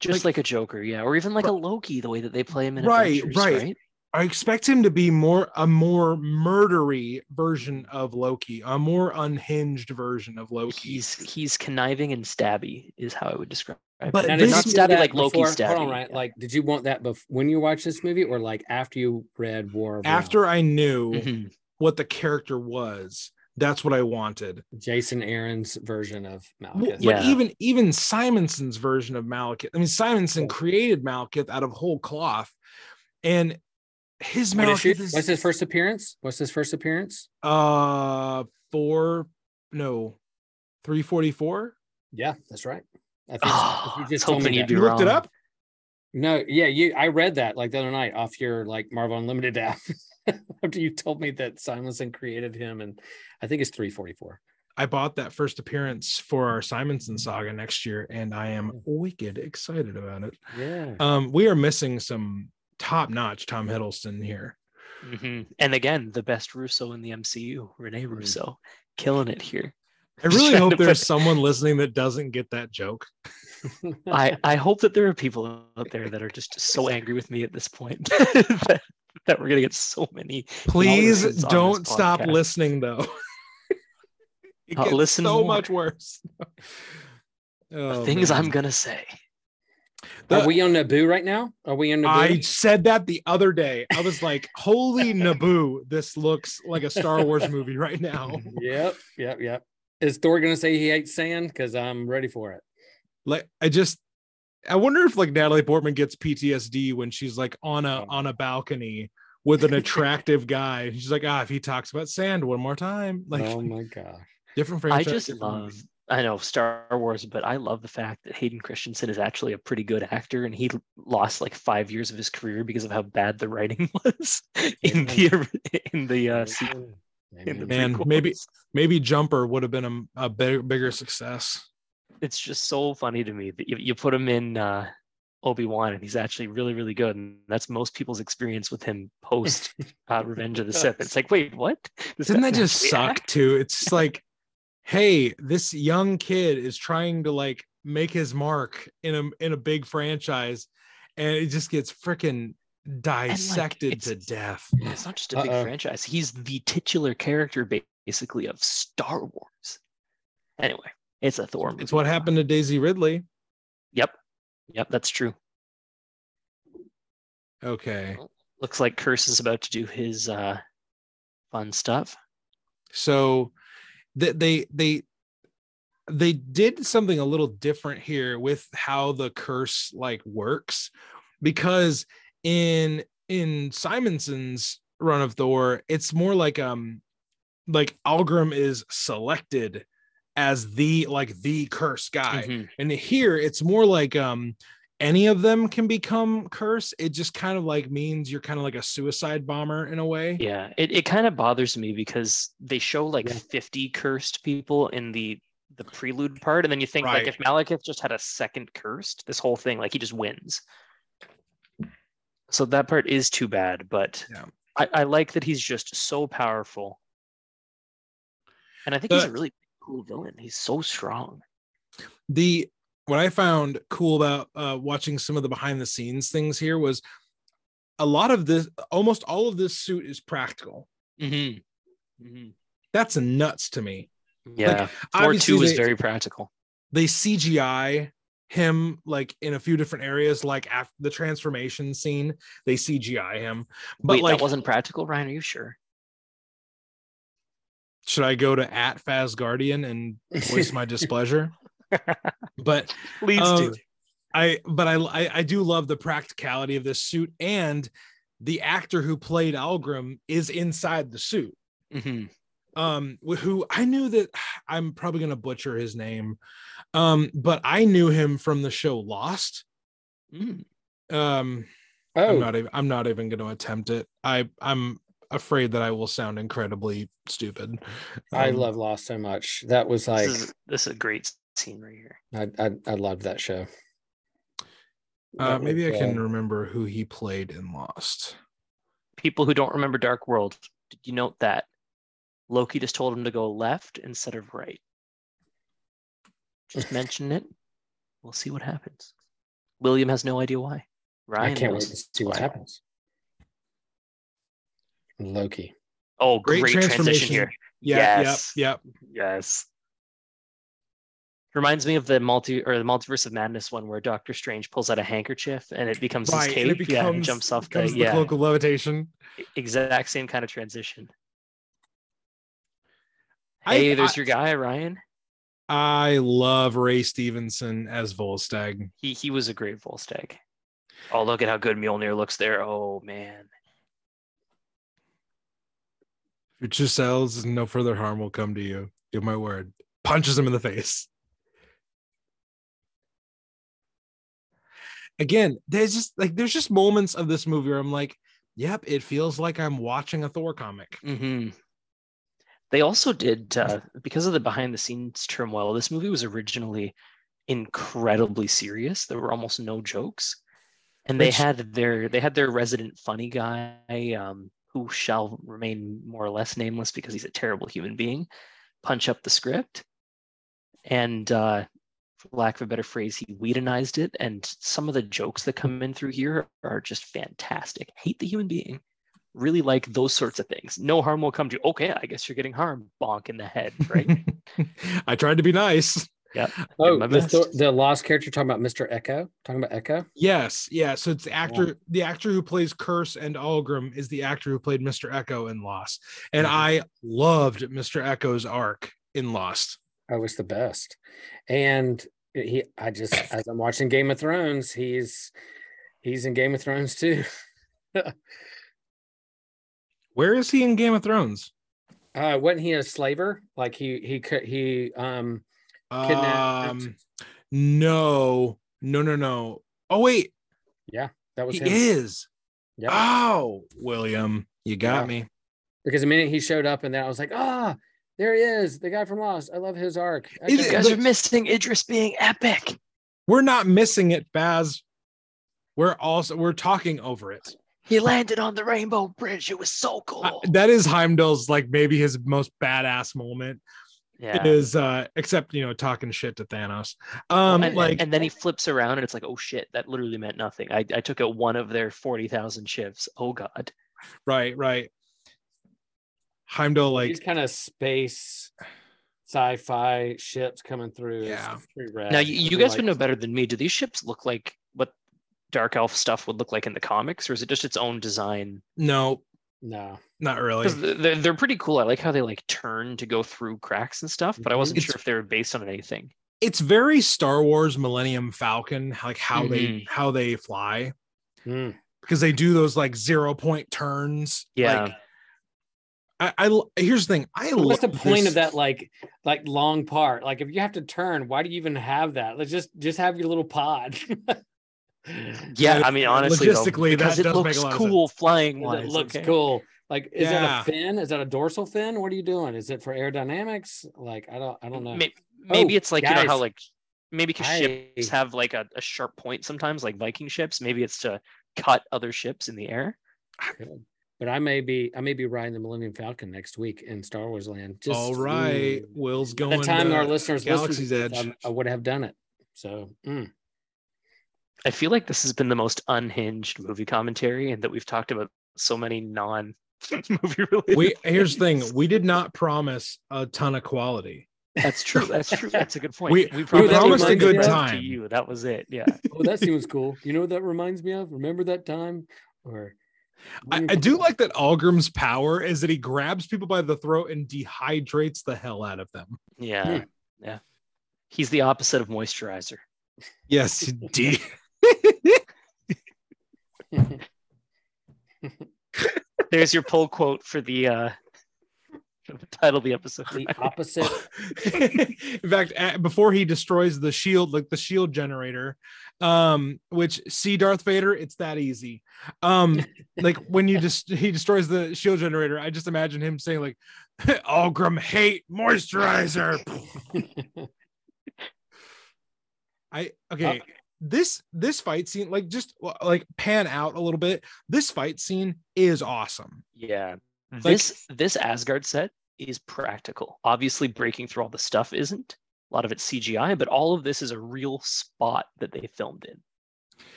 Speaker 2: Just
Speaker 1: like-
Speaker 2: like, a Joker, yeah, or even like a Loki, the way that they play him in
Speaker 1: Right,
Speaker 2: Avengers,
Speaker 1: right.
Speaker 2: right?
Speaker 1: i expect him to be more a more murdery version of loki a more unhinged version of loki
Speaker 2: He's he's conniving and stabby, is how I would describe.
Speaker 1: But
Speaker 2: it.
Speaker 3: Now,
Speaker 1: this-
Speaker 3: did
Speaker 2: not stabby like Loki
Speaker 3: before-
Speaker 2: stabby.
Speaker 3: Hold on, right? Like, did you want that bef- when you watched this movie, or like after you read War of the
Speaker 1: after i knew
Speaker 2: Mhm.
Speaker 1: what the character was that's what i wanted
Speaker 3: Jason Aaron's version of
Speaker 1: Well,
Speaker 3: Malekith?
Speaker 1: but
Speaker 2: Yeah.
Speaker 1: even even Simonson's version of Malekith. I mean, Simonson
Speaker 3: Yeah.
Speaker 1: created Malekith out of whole cloth, and his
Speaker 3: What issue?
Speaker 1: Malekith is
Speaker 3: What's his first appearance? What's his first appearance?
Speaker 1: uh four no three forty four.
Speaker 3: Yeah, that's right. I think
Speaker 2: Oh,
Speaker 3: you just told me
Speaker 2: you'd
Speaker 3: that.
Speaker 1: You looked it up.
Speaker 3: No, yeah, you. I read that like the other night off your like Marvel Unlimited app. After you told me that Simonson created him, and I think it's three forty four.
Speaker 1: I bought that first appearance for our Simonson saga next year, and I am
Speaker 3: Oh.
Speaker 1: wicked excited about it.
Speaker 3: Yeah.
Speaker 1: Um, we are missing some top notch Tom Hiddleston here.
Speaker 2: Mhm. And again, the best Russo in the MCU, Rene
Speaker 3: Mm.
Speaker 2: Russo, killing it here.
Speaker 1: I really hope there's
Speaker 2: put-
Speaker 1: someone listening that doesn't get that joke.
Speaker 2: I, I hope that there are people out there that are just so angry with me at this point that, that we're gonna get so many
Speaker 1: Please don't stop
Speaker 2: podcast.
Speaker 1: listening though. it
Speaker 2: Uh,
Speaker 1: gets
Speaker 2: listen
Speaker 1: so
Speaker 2: more.
Speaker 1: much worse. Oh,
Speaker 2: things I'm gonna say.
Speaker 1: The-
Speaker 3: Are we on Naboo right now? Are we on Naboo?
Speaker 1: I said that the other day. I was like, "Holy Naboo! This looks like a Star Wars movie right now."
Speaker 3: yep, yep, yep. Is Thor gonna say he hates sand? Because I'm ready for it.
Speaker 1: Like, I just, I wonder if like Natalie Portman gets PTSD when she's like on a
Speaker 3: Oh.
Speaker 1: on a balcony with an attractive guy. She's like, ah, if he talks about sand one more time, like
Speaker 3: oh my gosh.
Speaker 1: different
Speaker 2: I just love.
Speaker 1: movie.
Speaker 2: I know Star Wars, but I love the fact that Hayden Christensen is actually a pretty good actor, and he lost like five years of his career because of how bad the writing was in the in the uh. In the
Speaker 3: Amen.
Speaker 1: Man, maybe- maybe Jumper would have been a, a bigger, bigger success.
Speaker 2: It's just so funny to me that you, you put him in uh, Obi Wan, and he's actually really, really good. And that's most people's experience with him post uh, Revenge of the Sith. It's like, wait, what? Does
Speaker 1: Doesn't that
Speaker 2: man
Speaker 1: just suck
Speaker 2: act?
Speaker 1: too? It's like, hey, this young kid is trying to like make his mark in a in a big franchise, and it just gets freaking dissected to death.
Speaker 2: It's not just a big
Speaker 3: Uh-oh.
Speaker 2: franchise. He's the titular character, basically, of Star Wars. Anyway, it's a Thor.
Speaker 1: It's what happened to Daisy Ridley.
Speaker 2: Yep, yep, that's true.
Speaker 1: Okay.
Speaker 2: Looks like Kurse is about to do his uh, fun stuff.
Speaker 1: so th- they they they did something a little different here with how the curse like works because in in simonson's run of thor it's more like um like algrim is selected as the like the Kurse guy
Speaker 2: Mhm.
Speaker 1: and here it's more like um any of them can become curse it just kind of like means you're kind of like a suicide bomber in a way
Speaker 2: Yeah, it, it kind of bothers me because they show like
Speaker 3: Yeah.
Speaker 2: 50 cursed people in the the prelude part, and then you think
Speaker 1: Right.
Speaker 2: like if Malekith just had a second cursed, this whole thing like he just wins. So that part is too bad, but
Speaker 1: Yeah.
Speaker 2: I, I like that he's just so powerful. And I think he's a really cool villain. He's so strong.
Speaker 1: the what I found cool about uh, watching some of the behind the scenes things here was a lot of this, almost all of this suit is practical.
Speaker 2: Mm-hmm.
Speaker 1: That's nuts to me.
Speaker 2: Yeah,
Speaker 1: obviously
Speaker 2: two is very practical.
Speaker 1: They CGI him like in a few different areas, like after the transformation scene, they CGI him. But
Speaker 2: Wait,
Speaker 1: like,
Speaker 2: that wasn't practical, Ryan? Are you sure?
Speaker 1: Should I go to at Faz Guardian and voice my displeasure? But
Speaker 2: Please
Speaker 1: Um,
Speaker 2: do.
Speaker 1: I but I, I I do love the practicality of this suit and the actor who played Algrim is inside the suit.
Speaker 2: hmm
Speaker 1: Um who I knew that I'm probably going to butcher his name. Um but I knew him from the show Lost.
Speaker 2: Mm.
Speaker 1: Um
Speaker 3: Oh,
Speaker 1: I'm not even I'm not even going to attempt it. I I'm afraid that I will sound incredibly stupid.
Speaker 3: I
Speaker 1: Um,
Speaker 3: love Lost so much. That was like
Speaker 2: this, is, this is a great scene right here.
Speaker 3: I I, I loved that show.
Speaker 1: uh
Speaker 3: That
Speaker 1: maybe I can
Speaker 3: uh,
Speaker 1: remember who he played in Lost.
Speaker 2: People who don't remember Dark World, did you note that Loki just told him to go left instead of right? Just mention it. We'll see what happens. William has no idea why. Ryan
Speaker 3: I can't wait to see what happens. Loki.
Speaker 2: Oh,
Speaker 1: Great
Speaker 2: great, transition
Speaker 1: transformation.
Speaker 2: here.
Speaker 1: Yeah,
Speaker 2: Yes.
Speaker 1: yep, yep.
Speaker 2: Yes. Reminds me of the multi or the multiverse of madness one where Doctor Strange pulls out a handkerchief and it becomes
Speaker 1: Right,
Speaker 2: his
Speaker 1: and
Speaker 2: cape.
Speaker 1: it
Speaker 2: yeah, and jumps off the
Speaker 1: becomes the
Speaker 2: yeah,
Speaker 1: cloak of levitation.
Speaker 2: exact same kind of transition.
Speaker 1: I-
Speaker 2: Hey, there's
Speaker 1: I-
Speaker 2: your guy, Ryan.
Speaker 1: I love Ray Stevenson as Volstagg.
Speaker 2: He he was a great Volstagg. Oh, look at how good Mjolnir looks there. Oh man.
Speaker 1: Future cells, no further harm will come to you. Give my word. Punches him in the face. Again, there's just like there's just moments of this movie where I'm like, yep, it feels like I'm watching a Thor comic.
Speaker 2: hmm They also did uh, because of the behind the scenes turmoil. This movie was originally incredibly serious. There were almost no jokes, and they
Speaker 1: Which-
Speaker 2: had their they had their resident funny guy, um, who shall remain more or less nameless because he's a terrible human being, punch up the script, and uh, for lack of a better phrase, he Whedonized it. And some of the jokes that come in through here are just fantastic. Hate the human being really like those sorts of things. No harm will come to you. Okay, I guess you're getting harmed. Bonk in the head, right?
Speaker 1: I tried to be nice.
Speaker 2: Yeah.
Speaker 3: Oh, the,
Speaker 2: best.
Speaker 3: The lost character talking about Mr. Eko. Talking about Eko.
Speaker 1: Yes, yeah. So it's the actor, the actor who plays Kurse and Algrim is the actor who played Mr. Eko in Lost. And
Speaker 3: Mhm.
Speaker 1: I loved Mr. Eko's arc in Lost.
Speaker 3: I was the best. And he I just as I'm watching Game of Thrones, he's he's in Game of Thrones too.
Speaker 1: Where is he in Game of Thrones?
Speaker 3: Uh, wasn't he a slaver? Like he he could he um kidnapped.
Speaker 1: Um, no, no, no, no. Oh wait,
Speaker 3: yeah, that was
Speaker 1: he
Speaker 3: him.
Speaker 1: is.
Speaker 3: Yep.
Speaker 1: Oh, William, you got
Speaker 3: Yeah.
Speaker 1: me.
Speaker 3: Because the minute he showed up, and then I was like, ah, there he is, the guy from Lost. I love his arc.
Speaker 1: It-
Speaker 2: You guys are missing Idris being epic.
Speaker 1: We're not missing it, Faz. We're also we're talking over it.
Speaker 2: He landed on the Rainbow Bridge. It was so cool.
Speaker 1: Uh, that is Heimdall's like maybe his most badass moment
Speaker 2: yeah.
Speaker 1: is uh except you know talking shit to Thanos. Um
Speaker 2: and,
Speaker 1: like
Speaker 2: and then he flips around and it's like, oh shit, that literally meant nothing. I, I took out one of their 40,000 ships. Oh God.
Speaker 1: right, right. Heimdall like
Speaker 3: these kind of space sci-fi ships coming through.
Speaker 1: Yeah.
Speaker 3: pretty.
Speaker 2: Now, you, you guys
Speaker 3: like-
Speaker 2: would know better than me. Do these ships look like what Dark Elf stuff would look like in the comics, or is it just its own design?
Speaker 1: no,
Speaker 3: No,
Speaker 1: not really.
Speaker 2: They're, they're pretty cool. I like how they like turn to go through cracks and stuff, but I
Speaker 3: Mhm.
Speaker 2: wasn't
Speaker 1: It's-
Speaker 2: sure if they were based on anything.
Speaker 1: It's very Star Wars Millennium Falcon, like how they
Speaker 2: Mhm.
Speaker 1: how they fly
Speaker 3: Mm.
Speaker 1: because they do those like zero point turns.
Speaker 2: Yeah.
Speaker 1: Like, I, I l- here's the thing. I
Speaker 3: What's the point
Speaker 1: this-
Speaker 3: of that? Like, like long part. Like, if you have to turn, why do you even have that? Let's just just have your little pod.
Speaker 2: Yeah,
Speaker 1: Yeah,
Speaker 2: I mean, honestly, though,
Speaker 1: logistically, that
Speaker 2: because it
Speaker 1: does make
Speaker 2: looks
Speaker 1: a lot of
Speaker 2: cool flying wise.
Speaker 3: it looks
Speaker 2: okay?
Speaker 3: cool. Like, is
Speaker 1: Yeah.
Speaker 3: that a fin? Is that a dorsal fin? What are you doing? Is it for aerodynamics? Like, I don't, I don't know.
Speaker 2: May- Maybe
Speaker 3: Oh,
Speaker 2: it's like you know how like maybe because ships have like a, a sharp point sometimes, like Viking ships. Maybe it's to cut other ships in the air.
Speaker 3: But I may be, I may be riding the Millennium Falcon next week in Star Wars Land. Just
Speaker 1: All right,
Speaker 3: ooh.
Speaker 1: Will's
Speaker 3: By
Speaker 1: going.
Speaker 3: the time
Speaker 1: to
Speaker 3: our listeners listen to
Speaker 1: Galaxy's
Speaker 3: this,
Speaker 1: Edge.
Speaker 3: I'm- I would have done it. So, mm.
Speaker 2: I feel like this has been the most unhinged movie commentary, and that we've talked about so many non movie related.
Speaker 1: we here's the thing. We did not promise a ton of quality.
Speaker 2: That's true. That's true. That's a good point.
Speaker 1: We-
Speaker 2: we
Speaker 1: we
Speaker 3: promised a
Speaker 2: good
Speaker 3: good
Speaker 2: to you. That was it. Yeah.
Speaker 3: oh, that seems cool. You know what that reminds me of? Remember that time? Or
Speaker 1: I, I do like that Algrim's power is that he grabs people by the throat and dehydrates the hell out of them.
Speaker 2: Yeah. Hmm. Yeah. He's the opposite of moisturizer.
Speaker 1: Yes, de-
Speaker 2: There's your pull quote for the uh for the title of the episode.
Speaker 3: the opposite.
Speaker 1: in fact a- before he destroys the shield like the shield generator um which see darth vader it's that easy um like when you just he destroys the shield generator i just imagine him saying like algrim hate moisturizer i okay this this fight scene like just uh, like pan out a little bit this fight scene is awesome
Speaker 2: Yeah. Mm-hmm. This this Asgard set is practical. Obviously breaking through all the stuff isn't. A lot of it's CGI, but all of this is a real spot that they filmed in.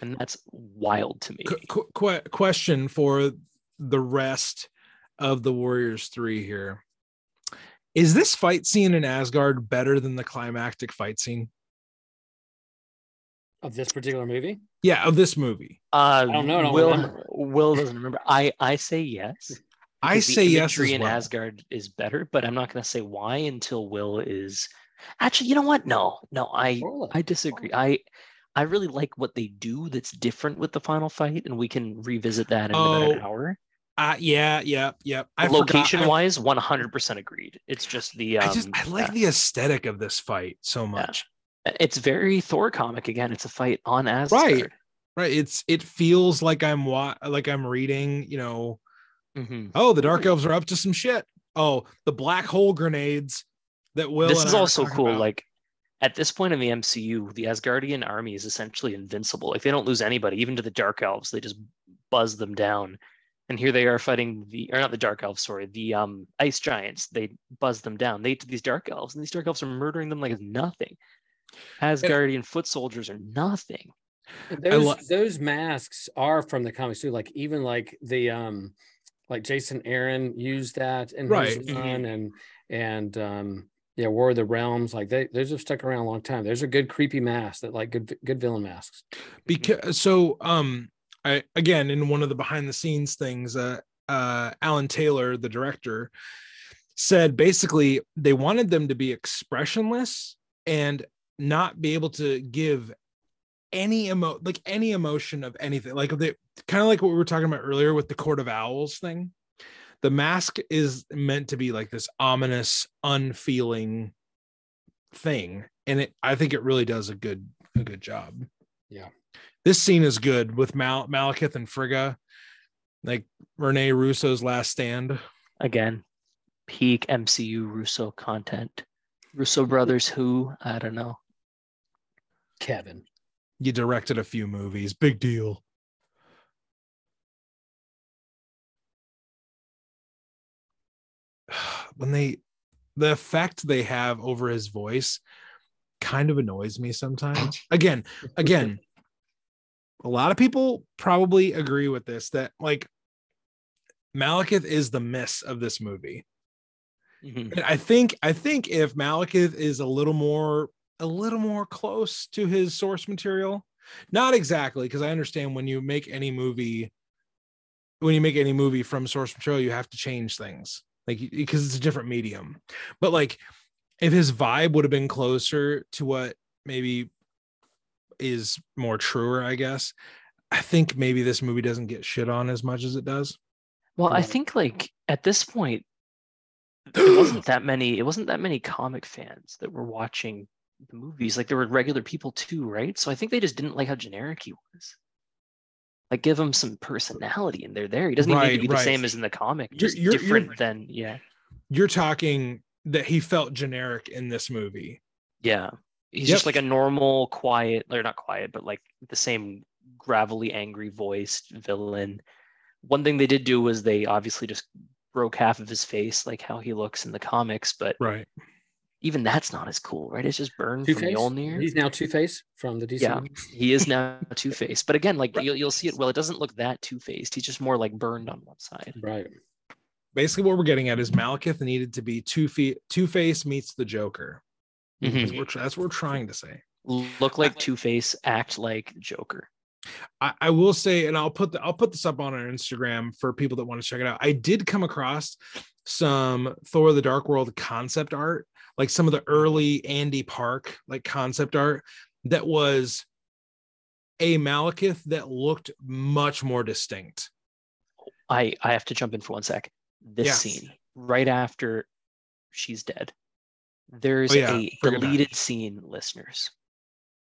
Speaker 2: And that's wild to me.
Speaker 1: Qu- qu- question for the rest of the Warriors 3 here. Is this fight scene in Asgard better than the climactic fight scene?
Speaker 3: Of this particular movie.
Speaker 1: Yeah, of this movie.
Speaker 2: Uh,
Speaker 3: don't know, I don't
Speaker 2: Will,
Speaker 3: remember.
Speaker 2: Will doesn't remember. I, I say yes.
Speaker 1: I
Speaker 2: because the
Speaker 1: say yes
Speaker 2: imagery
Speaker 1: as
Speaker 2: in. Asgard is better, but I'm not going to say why until Will is. Actually, you know what? No, no, I
Speaker 3: Spoil.
Speaker 2: I disagree. I I really like what they do that's different with the final fight, and we can revisit that in about an
Speaker 1: Oh,
Speaker 2: hour.
Speaker 1: Uh, yeah, yeah, yeah. I
Speaker 2: Location
Speaker 1: I-
Speaker 2: wise, 100% agreed. It's just the um,
Speaker 1: I just I like
Speaker 2: yeah.
Speaker 1: the aesthetic of this fight so much.
Speaker 2: It's very Thor comic again. It's a fight on Asgard.
Speaker 1: Right. Right. It's it feels like I'm wa- like I'm reading, you know,
Speaker 2: Mhm.
Speaker 1: oh, the dark elves are up to some shit. Oh, the black hole grenades that will
Speaker 2: this is also cool. Like at this point in the MCU, the Asgardian army is essentially invincible. Like they don't lose anybody, even to the Dark Elves. They just buzz them down. And here they are fighting the, or not the Dark Elves, sorry, the um ice giants. They buzz them down. They to these Dark Elves, and these Dark Elves are murdering them like it's nothing. Asgardian foot soldiers are nothing.
Speaker 3: Those
Speaker 1: lo-
Speaker 3: those masks are from the comics too. Like even like the um like Jason Aaron used that in
Speaker 1: Right.
Speaker 3: his run and and um yeah, War of the Realms. Like they those have stuck around a long time. Those are good creepy masks that like good good villain masks.
Speaker 1: because so um i again in one of the behind the scenes things uh uh alan taylor the director said basically they wanted them to be expressionless and not be able to give any emo like any emotion of anything like they kind of like what we were talking about earlier with the court of owls thing the mask is meant to be like this ominous, unfeeling thing, and it I think it really does a good a good job.
Speaker 3: Yeah.
Speaker 1: This scene is good with Mal- Malekith and Frigga, like Rene Russo's last stand.
Speaker 2: Again, peak MCU Russo content. Russo brothers, who I don't know.
Speaker 3: Kevin.
Speaker 1: You directed a few movies, big deal. When they, the effect they have over his voice kind of annoys me sometimes. Again, again, a lot of people probably agree with this that like Malekith is the miss of this movie.
Speaker 2: Mhm.
Speaker 1: I think I think if Malekith is a little more a little more close to his source material, not exactly because I understand when you make any movie when you make any movie from source material you have to change things like because it's a different medium. But like if his vibe would have been closer to what maybe is more truer, I guess. I think maybe this movie doesn't get shit on as much as it does.
Speaker 2: Well, I think like at this point, it wasn't that many. It wasn't that many comic fans that were watching the movies. Like there were regular people too, right? So I think they just didn't like how generic he was. Like give him some personality, and they're there. He doesn't even need to be the same as in the comic.
Speaker 1: You're-
Speaker 2: Just
Speaker 1: you're- you're-
Speaker 2: different than yeah,
Speaker 1: You're talking that he felt generic in this movie.
Speaker 2: yeah. He's
Speaker 1: Yep.
Speaker 2: just like a normal, quiet, or not quiet, but like the same gravelly, angry voiced villain. One thing they did do was they obviously just broke half of his face, like how he looks in the comics, but
Speaker 1: Right.
Speaker 2: Even that's not as cool, right? It's just burned
Speaker 3: Two
Speaker 2: from
Speaker 3: Face.
Speaker 2: Mjolnir.
Speaker 3: He's now Two Face from the DC.
Speaker 2: Yeah. He is now Two Face, but again, like you'll, you'll see it. Well, it doesn't look that Two Faced. He's just more like burned on one side.
Speaker 3: Right.
Speaker 1: Basically, what we're getting at is Malekith needed to be two feet. Two Face meets the Joker.
Speaker 2: Mhm.
Speaker 1: That's, what we're, that's what we're trying to say.
Speaker 2: Look like Two Face, act like Joker.
Speaker 1: I, I will say, and I'll put the, I'll put this up on our Instagram for people that want to check it out. I did come across some Thor: The Dark World concept art, like some of the early Andy Park like concept art that was a Malekith that looked much more distinct.
Speaker 2: I I have to jump in for one sec. This
Speaker 1: Yeah.
Speaker 2: scene right after she's dead. There's
Speaker 1: Oh, yeah,
Speaker 2: a
Speaker 1: forget that.
Speaker 2: deleted scene, listeners,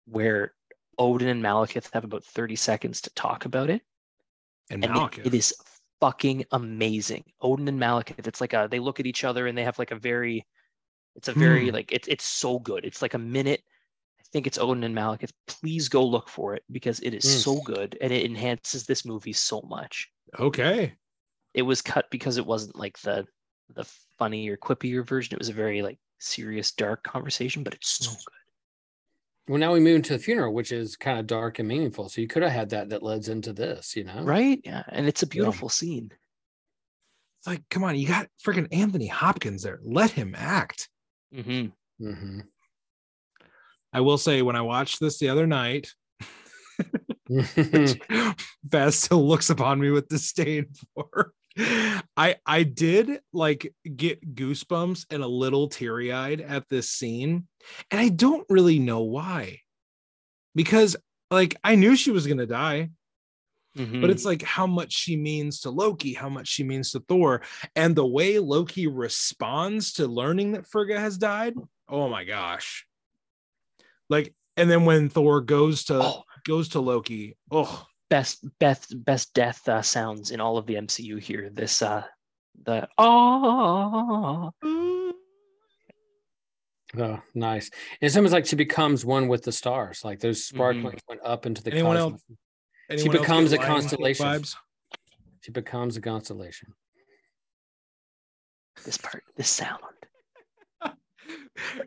Speaker 2: where Odin and Malekith have about 30 seconds to talk about it.
Speaker 1: And,
Speaker 2: and it- it is fucking amazing. Odin and Malekith, it's like a they look at each other and they have like a very it's a very
Speaker 1: Hmm.
Speaker 2: like it's it's so good. It's like a minute. I think it's Odin and Malekith. Please go look for it because it is
Speaker 3: Mm.
Speaker 2: so good and it enhances this movie so much.
Speaker 1: okay.
Speaker 2: It was cut because it wasn't like the the funny or quippier version. It was a very like serious, dark conversation, but it's so
Speaker 1: Mm.
Speaker 2: good.
Speaker 3: Well, now we move into the funeral, which is kind of dark and meaningful. So you could have had that that leads into this, you know?
Speaker 2: Right? Yeah. And it's a beautiful scene.
Speaker 1: It's like, come on, you got freaking Anthony Hopkins there. Let him act.
Speaker 2: Hmm
Speaker 3: hmm
Speaker 1: I will say, when I watched this the other night,
Speaker 3: Mm-hmm.
Speaker 1: Faz still looks upon me with disdain for. I I did like get goosebumps and a little teary eyed at this scene, and I don't really know why, because like I knew she was gonna die,
Speaker 2: hmm
Speaker 1: but it's like how much she means to Loki, how much she means to Thor, and the way Loki responds to learning that Frigga has died. Oh my gosh! Like, and then when Thor goes to
Speaker 2: Oh.
Speaker 1: goes to Loki, oh
Speaker 2: best best best death uh, sounds in all of the MCU here. This uh the oh
Speaker 3: Oh, nice. And It's almost like she becomes one with the stars. Like those sparklings went up into the
Speaker 1: Anyone
Speaker 3: cosmos.
Speaker 1: Anyone else
Speaker 3: becomes a constellation.
Speaker 1: Vibes?
Speaker 3: She becomes a constellation.
Speaker 2: this part this sound.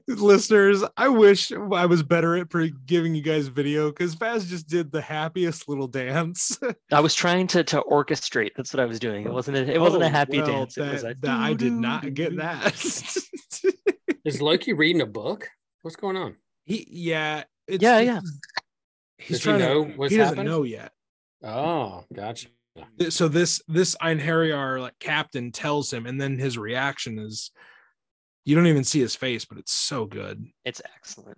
Speaker 1: Listeners, I wish I was better at pre- giving you guys video because Faz just did the happiest little dance.
Speaker 2: I was trying to to orchestrate. That's what I was doing. It wasn't a, it wasn't
Speaker 1: Oh,
Speaker 2: a happy
Speaker 1: well,
Speaker 2: dance. It was a
Speaker 1: that I did not get that.
Speaker 3: Is Loki reading a book? What's going on?
Speaker 1: he, yeah, it's,
Speaker 2: Yeah, yeah.
Speaker 1: He's
Speaker 3: Does he know
Speaker 1: to.
Speaker 3: what's
Speaker 1: he doesn't
Speaker 3: happened?
Speaker 1: know yet.
Speaker 3: Oh, gotcha.
Speaker 1: So this this Einherjar like captain tells him, and then his reaction is, you don't even see his face, but it's so good.
Speaker 2: It's excellent.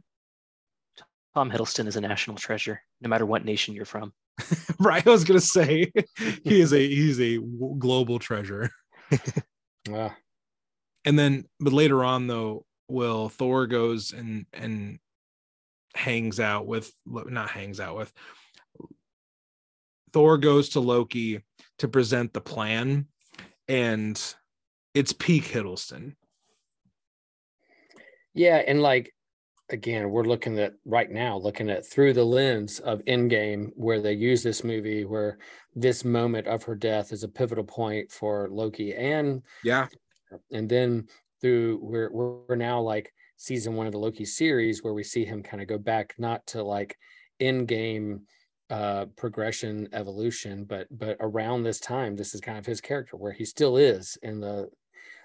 Speaker 2: Tom Hiddleston is a national treasure, no matter what nation you're from.
Speaker 1: right, I was gonna say he is a he's a global treasure.
Speaker 3: yeah.
Speaker 1: and then but later on though will thor goes and and hangs out with not hangs out with thor goes to loki to present the plan and it's peak hiddleston.
Speaker 3: Yeah, and like again, we're looking at right now, looking at through the lens of Endgame, where they use this movie, where this moment of her death is a pivotal point for Loki, and
Speaker 1: yeah,
Speaker 3: and then through we're we're now like season one of the Loki series, where we see him kind of go back not to like Endgame uh progression evolution but but around this time this is kind of his character where he still is in the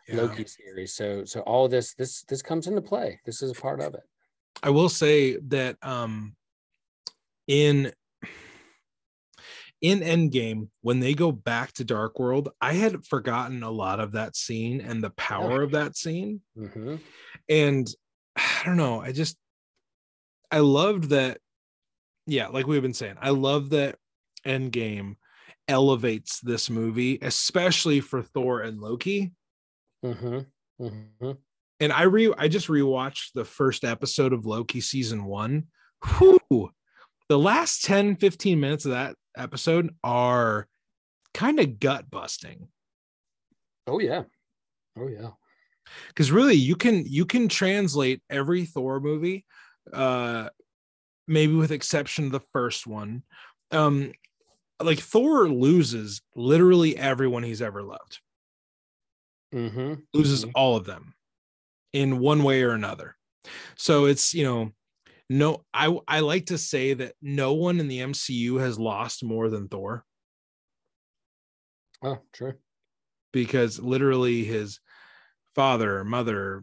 Speaker 1: yeah.
Speaker 3: Loki series. So so all this this this comes into play. This is a part of it.
Speaker 1: I will say that um in in Endgame, when they go back to Dark World, I had forgotten a lot of that scene and the power of that scene.
Speaker 3: Mhm.
Speaker 1: And I don't know, I just I loved that. Yeah, like we've been saying, I love that Endgame elevates this movie, especially for Thor and Loki.
Speaker 3: Mm-hmm. Mm-hmm.
Speaker 1: And I re I just rewatched the first episode of Loki season one. Whew. The last 10, 15 minutes of that episode are kind of gut busting.
Speaker 3: Oh yeah. Oh yeah.
Speaker 1: Because really you can you can translate every Thor movie, uh maybe with exception of the first one. Um like Thor loses literally everyone he's ever loved.
Speaker 3: Mm-hmm.
Speaker 1: loses
Speaker 3: Mhm.
Speaker 1: all of them in one way or another. So it's, you know, no, I I like to say that no one in the MCU has lost more than Thor
Speaker 3: Oh, true.
Speaker 1: because literally his father, mother,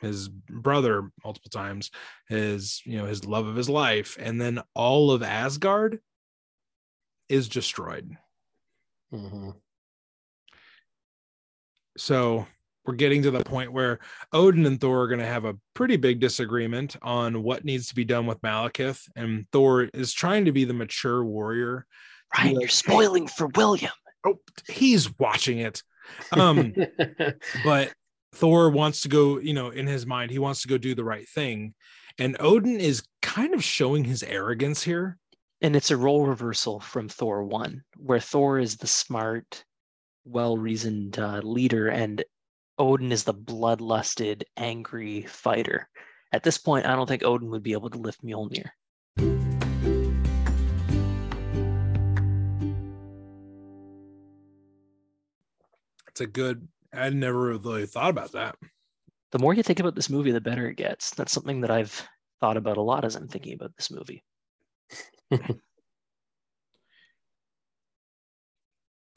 Speaker 1: his brother multiple times, his, you know, his love of his life, and then all of Asgard is destroyed.
Speaker 3: Mm-hmm.
Speaker 1: So we're getting to the point where Odin and Thor are going to have a pretty big disagreement on what needs to be done with Malekith. And Thor is trying to be the mature warrior. to
Speaker 2: Ryan,
Speaker 1: like,
Speaker 2: you're spoiling for William.
Speaker 1: Oh, he's watching it. Um, but Thor wants to go, you know, in his mind, he wants to go do the right thing. And Odin is kind of showing his arrogance here.
Speaker 2: And it's a role reversal from Thor 1, where Thor is the smart, well reasoned uh, leader, and Odin is the bloodlusted, angry fighter. At this point, I don't think Odin would be able to lift Mjolnir.
Speaker 1: It's a good, I never really thought about that.
Speaker 2: The more you think about this movie, the better it gets. That's something that I've thought about a lot as I'm thinking about this movie.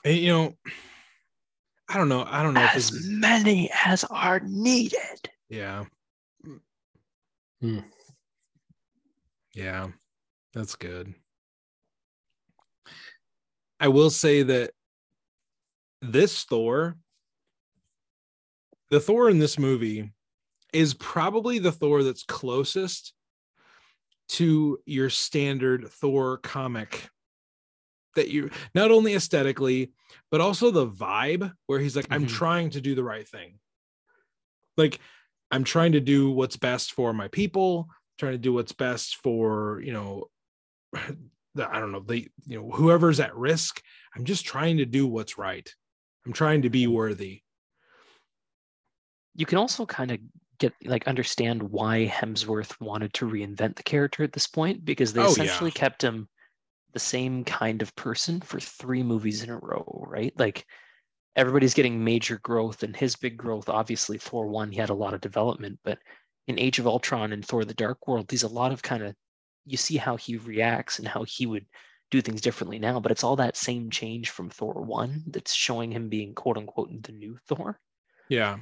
Speaker 1: And, you know, I don't know. I don't know if
Speaker 2: As
Speaker 1: this is,
Speaker 2: many as are needed.
Speaker 1: yeah.
Speaker 3: Hmm.
Speaker 1: Yeah, that's good. I will say that this Thor, the Thor in this movie, is probably the Thor that's closest to your standard Thor comic that you not only aesthetically, but also the vibe where he's like, I'm
Speaker 3: Mhm.
Speaker 1: trying to do the right thing. Like, I'm trying to do what's best for my people, trying to do what's best for, you know, the, I don't know, the, you know, whoever's at risk. I'm just trying to do what's right. I'm trying to be worthy.
Speaker 2: You can also kind of get like understand why Hemsworth wanted to reinvent the character at this point because they
Speaker 1: Oh, yeah.
Speaker 2: essentially kept him the same kind of person for three movies in a row, right? Like everybody's getting major growth and his big growth obviously Thor 1 he had a lot of development, but in Age of Ultron and Thor the Dark World there's a lot of kind of you see how he reacts and how he would do things differently now, but it's all that same change from Thor 1 that's showing him being quote unquote the new Thor
Speaker 1: Yeah.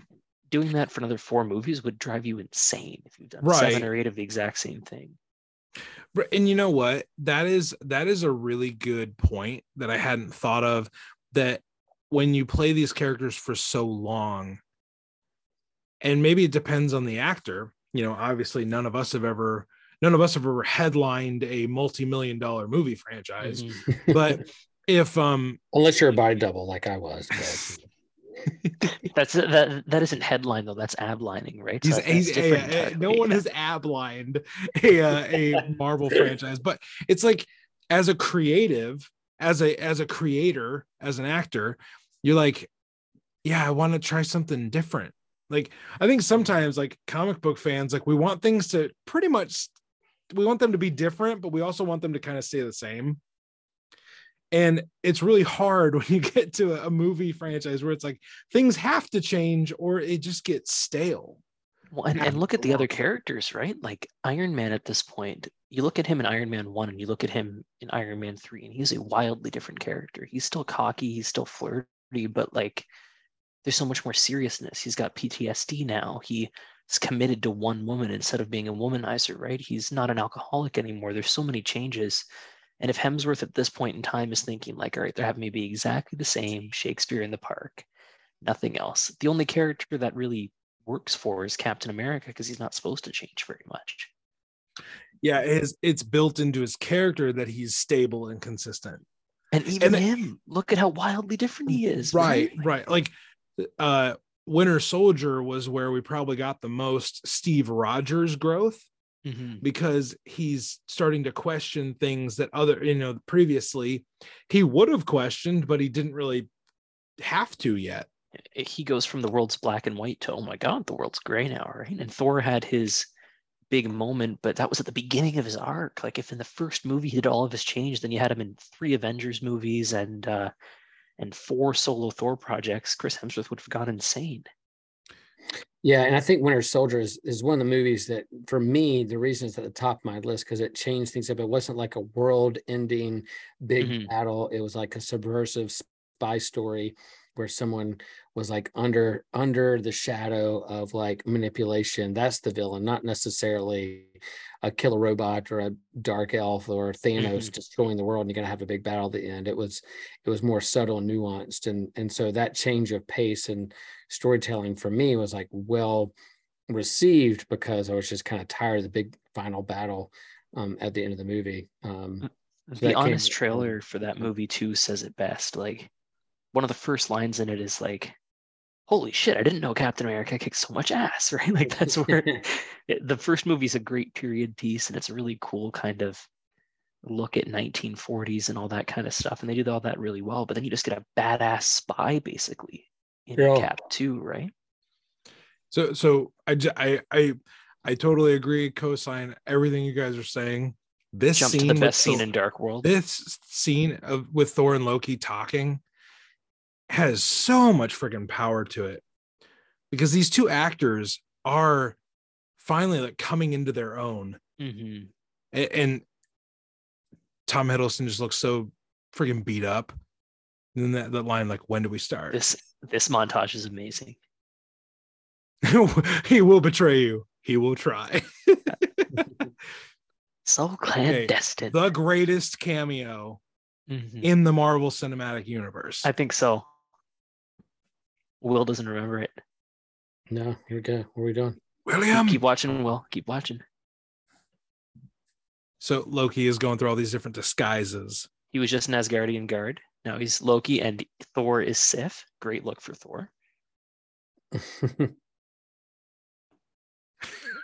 Speaker 2: doing that for another four movies would drive you insane if you've done
Speaker 1: Right.
Speaker 2: seven or eight of the exact same thing.
Speaker 1: And you know what? That is that is a really good point that I hadn't thought of. That when you play these characters for so long, and maybe it depends on the actor. You know, obviously, none of us have ever none of us have ever headlined a multi-million dollar movie franchise.
Speaker 2: Mhm.
Speaker 1: But if um
Speaker 3: Unless you're a body double like I was. But,
Speaker 2: That's that. That isn't headline though. That's ab lining, right? So
Speaker 1: He's,
Speaker 2: that- that's
Speaker 1: he's
Speaker 2: different
Speaker 1: a- a- no one has ab lined a uh, a Marvel franchise, but it's like as a creative, as a as a creator, as an actor, you're like, yeah, I want to try something different. Like I think sometimes like comic book fans, like we want things to pretty much we want them to be different, but we also want them to kind of stay the same. And it's really hard when you get to a, movie franchise where it's like things have to change or it just gets stale.
Speaker 2: Well, and, and look at the other characters, right? Like Iron Man at this point, you look at him in Iron Man 1 and you look at him in Iron Man 3, and he's a wildly different character. He's still cocky, he's still flirty, but like there's so much more seriousness. He's got PTSD now. He's committed to one woman instead of being a womanizer, right? He's not an alcoholic anymore. There's so many changes. And if Hemsworth at this point in time is thinking, like, all right, they're having me be exactly the same Shakespeare in the park, nothing else. The only character that really works for is Captain America because he's not supposed to change very much.
Speaker 1: yeah it's it's built into his character that he's stable and consistent
Speaker 2: And even
Speaker 1: then-
Speaker 2: him, look at how wildly different he is.
Speaker 1: right
Speaker 2: Like,
Speaker 1: right like uh winter soldier was where we probably got the most steve rogers growth
Speaker 2: mhm.
Speaker 1: because he's starting to question things that other you know previously he would have questioned but he didn't really have to yet
Speaker 2: He goes from the world's black and white to, oh my God, the world's gray now, right? And Thor had his big moment, but that was at the beginning of his arc. Like if in the first movie he did all of his change, then you had him in three Avengers movies and uh and four solo Thor projects, Chris Hemsworth would have gone insane.
Speaker 3: Yeah, and I think Winter Soldier is, is one of the movies that, for me, the reason it's at the top of my list because it changed things up. It wasn't like a world-ending big
Speaker 2: Mhm.
Speaker 3: battle. It was like a subversive spy story where someone was like under under the shadow of like manipulation. That's the villain, not necessarily a killer robot or a dark elf or Thanos destroying the world and you're gonna have a big battle at the end. It was it was more subtle and nuanced. And and so that change of pace and storytelling for me was like well received because I was just kind of tired of the big final battle um, at the end of the movie. Um,
Speaker 2: the honest
Speaker 3: with-
Speaker 2: trailer for that movie too says it best. Like one of the first lines in it is like, "Holy shit! I didn't know Captain America kicked so much ass." Right? Like that's where it, the first movie is a great period piece, and it's a really cool kind of look at 1940s and all that kind of stuff. And they do all that really well. But then you just get a badass spy basically in
Speaker 3: Yeah.
Speaker 2: Cap too, right?
Speaker 1: so so i i i, I totally agree co-sign everything you guys are saying this
Speaker 2: Jump
Speaker 1: scene
Speaker 2: to the best scene in Dark World.
Speaker 1: this scene of with Thor and Loki talking has so much freaking power to it because these two actors are finally like coming into their own
Speaker 2: hmm
Speaker 1: A- and, Tom Hiddleston just looks so freaking beat up. And then that, that line, like, when do we start?
Speaker 2: This this montage is amazing.
Speaker 1: he will betray you. He will try.
Speaker 2: So clandestine.
Speaker 1: the greatest cameo
Speaker 2: Mhm.
Speaker 1: in the Marvel Cinematic Universe.
Speaker 2: I think so. Will doesn't remember it.
Speaker 3: no, here we go. What are we doing?
Speaker 2: Keep-
Speaker 1: William.
Speaker 2: keep watching, Will. Keep watching.
Speaker 1: So Loki is going through all these different disguises.
Speaker 2: He was just an Asgardian guard. Now he's Loki, and Thor is Sif. Great look for Thor.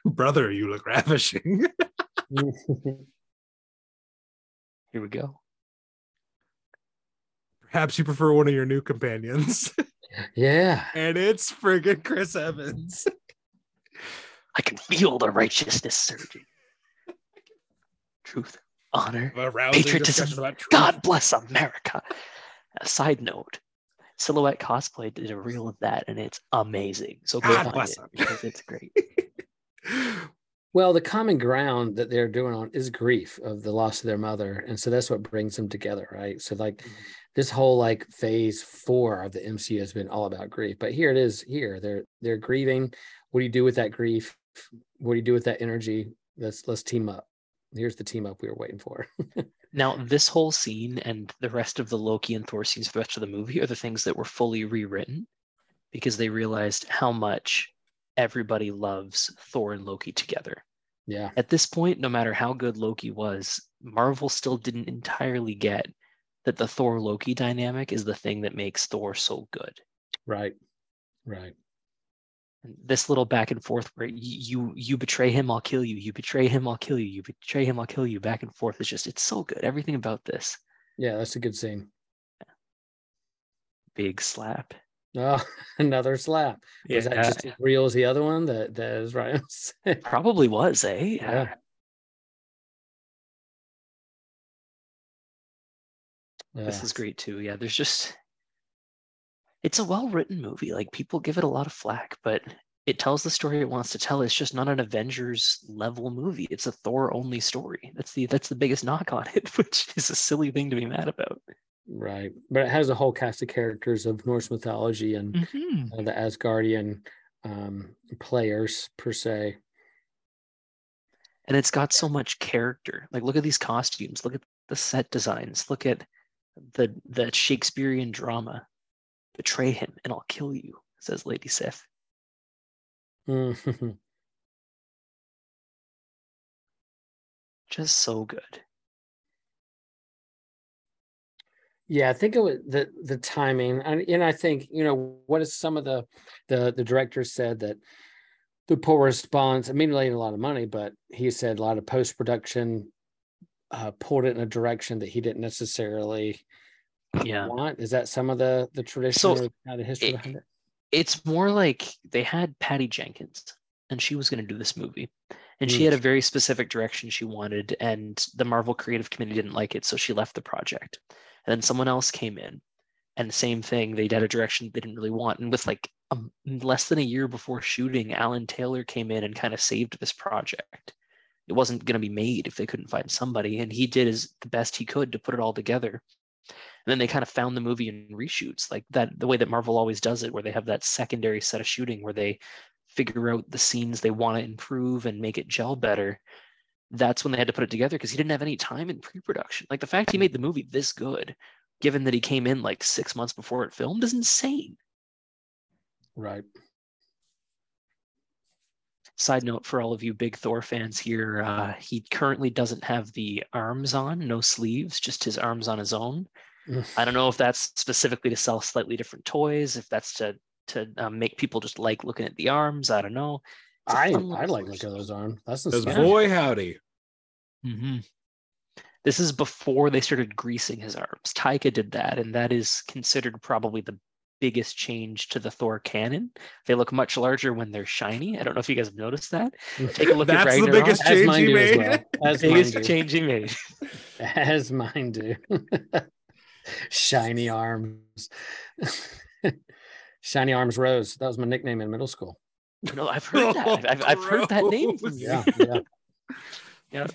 Speaker 1: Brother, you look ravishing.
Speaker 2: Here we go.
Speaker 1: Perhaps you prefer one of your new companions.
Speaker 3: yeah.
Speaker 1: and it's friggin' Chris Evans.
Speaker 2: I can feel the righteousness surging. Truth, honor, Patriotism.
Speaker 1: truth.
Speaker 2: God bless America. A side note, Silhouette Cosplay did a reel of that, and it's amazing. So go
Speaker 1: God
Speaker 2: find
Speaker 1: bless
Speaker 2: it
Speaker 1: them.
Speaker 2: because it's great.
Speaker 3: Well, the common ground that they're doing on is grief of the loss of their mother. And so that's what brings them together, right? So like mm-hmm. This whole like phase four of the MCU has been all about grief. But here it is here. They're they're grieving. What do you do with that grief? What do you do with that energy? Let's let's team up. Here's the team up we were waiting for.
Speaker 2: Now, this whole scene and the rest of the Loki and Thor scenes the rest of the movie are the things that were fully rewritten because they realized how much everybody loves Thor and Loki together.
Speaker 3: yeah.
Speaker 2: At this point, no matter how good Loki was, Marvel still didn't entirely get that the Thor Loki dynamic is the thing that makes Thor so good.
Speaker 3: Right. Right.
Speaker 2: And this little back and forth where you you betray him, I'll kill you. You betray him, I'll kill you. You betray him, I'll kill you. Back and forth is just it's so good. Everything about this
Speaker 3: Yeah, that's a good scene.
Speaker 2: big slap.
Speaker 3: Oh, another slap. Was that just as real as the other one? That that is right.
Speaker 2: Probably was, eh?
Speaker 3: Yeah.
Speaker 2: This is great too. Yeah, there's just it's a well-written movie. Like people give it a lot of flack, but it tells the story it wants to tell. It's just not an Avengers level movie. It's a Thor only story. That's the that's the biggest knock on it, which is a silly thing to be mad about.
Speaker 3: Right. But it has a whole cast of characters of Norse mythology and uh, the Asgardian um, players per se.
Speaker 2: And it's got so much character. Like look at these costumes, look at the set designs, look at the the Shakespearean drama. Betray him and I'll kill you, says Lady Sif.
Speaker 3: Mhm.
Speaker 2: Just so good.
Speaker 3: Yeah, I think it was the the timing, and, and I think you know what is some of the the the directors said that the poor response. I mean, made a lot of money, but he said a lot of post production uh, pulled it in a direction that he didn't necessarily
Speaker 2: Yeah.
Speaker 3: want. Is that some of the the tradition
Speaker 2: So,
Speaker 3: or kind of history
Speaker 2: it-
Speaker 3: behind it?
Speaker 2: it's more like they had Patty Jenkins and she was going to do this movie. And she
Speaker 3: Mm.
Speaker 2: had a very specific direction she wanted, and the Marvel Creative Committee didn't like it, so she left the project. And then someone else came in, and the same thing, they had a direction they didn't really want. And with like um, less than a year before shooting, Alan Taylor came in and kind of saved this project. It wasn't going to be made if they couldn't find somebody, and he did his the best he could to put it all together. And then they kind of found the movie in reshoots, like that the way that Marvel always does it, where they have that secondary set of shooting where they figure out the scenes they want to improve and make it gel better. That's when they had to put it together because he didn't have any time in pre-production. Like the fact he made the movie this good, given that he came in like six months before it filmed, is insane.
Speaker 3: Right.
Speaker 2: Side note for all of you big Thor fans here, uh, he currently doesn't have the arms on, no sleeves, just his arms on his own. I don't know if that's specifically to sell slightly different toys, if that's to to um, make people just like looking at the arms. I don't know. It's a
Speaker 3: I
Speaker 2: fun
Speaker 3: I like
Speaker 2: Thor
Speaker 3: looking at those arms. That's
Speaker 1: Because
Speaker 3: nostalgic.
Speaker 1: boy howdy.
Speaker 2: Mhm. This is before they started greasing his arms. Taika did that, and that is considered probably the biggest change to the Thor canon. They look much larger when they're shiny. I don't know if you guys have noticed that. Take a look at
Speaker 1: That's the biggest
Speaker 3: As
Speaker 1: change
Speaker 3: mine
Speaker 1: he
Speaker 3: do as
Speaker 1: made.
Speaker 3: well. As
Speaker 2: Biggest
Speaker 3: do.
Speaker 2: change he made.
Speaker 3: As mine do. Shiny arms. Shiny arms Rose. That was my nickname in middle school.
Speaker 2: No, I've heard that. I've, I've, I've heard that name from
Speaker 1: Gross.
Speaker 2: you.
Speaker 3: Yeah, yeah.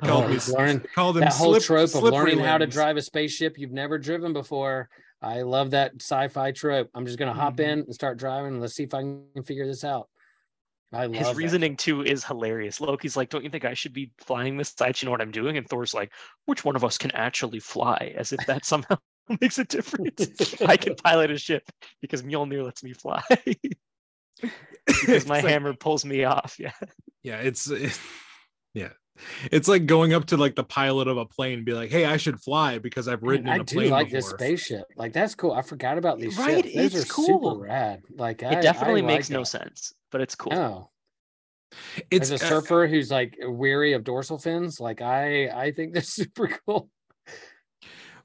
Speaker 1: They called
Speaker 3: Oh,
Speaker 1: me
Speaker 3: Lauren,
Speaker 1: called him
Speaker 3: that whole
Speaker 1: slip-
Speaker 3: trope of
Speaker 1: slippery
Speaker 3: learning how to drive a spaceship you've never driven before. I love that sci-fi trope. I'm just gonna hop
Speaker 1: Mhm.
Speaker 3: in and start driving. and Let's see if I can figure this out. I love
Speaker 2: His
Speaker 3: that.
Speaker 2: reasoning too is hilarious. Loki's like, "Don't you think I should be flying this? I actually know what I'm doing." And Thor's like, "Which one of us can actually fly?" As if that somehow makes a difference. I can pilot a ship because Mjolnir lets me fly. because my
Speaker 1: like-
Speaker 2: hammer pulls me off. Yeah.
Speaker 1: yeah, it's it- yeah. It's like going up to like the pilot of a plane and be like, "Hey, I should fly because I've
Speaker 3: Man,
Speaker 1: ridden in
Speaker 3: I
Speaker 1: a
Speaker 3: do
Speaker 1: plane
Speaker 3: like this spaceship. Like that's cool. I forgot about these
Speaker 2: Right,
Speaker 3: ships. Those
Speaker 2: it's
Speaker 3: are
Speaker 2: cool.
Speaker 3: super rad. Like
Speaker 2: It
Speaker 3: I-
Speaker 2: definitely
Speaker 3: I
Speaker 2: makes
Speaker 3: like
Speaker 2: no
Speaker 3: that.
Speaker 2: sense, but it's cool.
Speaker 3: Oh,
Speaker 1: It's
Speaker 3: as a
Speaker 1: uh,
Speaker 3: surfer who's like weary of dorsal fins, like I I think they're super cool.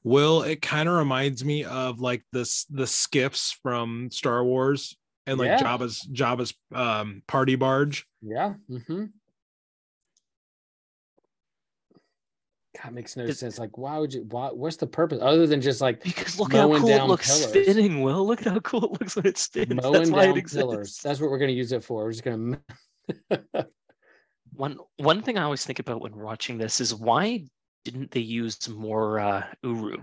Speaker 1: Well, it kind of reminds me of like this the skiffs from Star Wars and like
Speaker 3: Yeah.
Speaker 1: Jabba's Jabba's um party barge.
Speaker 3: Yeah. Mm-hmm. God makes no sense. Like, why would you? Why? What's the purpose other than just like
Speaker 2: Because look how
Speaker 3: Mowing
Speaker 2: cool it looks
Speaker 3: pillars.
Speaker 2: spinning, Will. Look at how cool it looks when it spins.
Speaker 3: mowing
Speaker 2: That's why it
Speaker 3: down
Speaker 2: exists.
Speaker 3: pillars? That's what we're going to use it for. We're just going to.
Speaker 2: One one thing I always think about when watching this is why didn't they use more uh, uru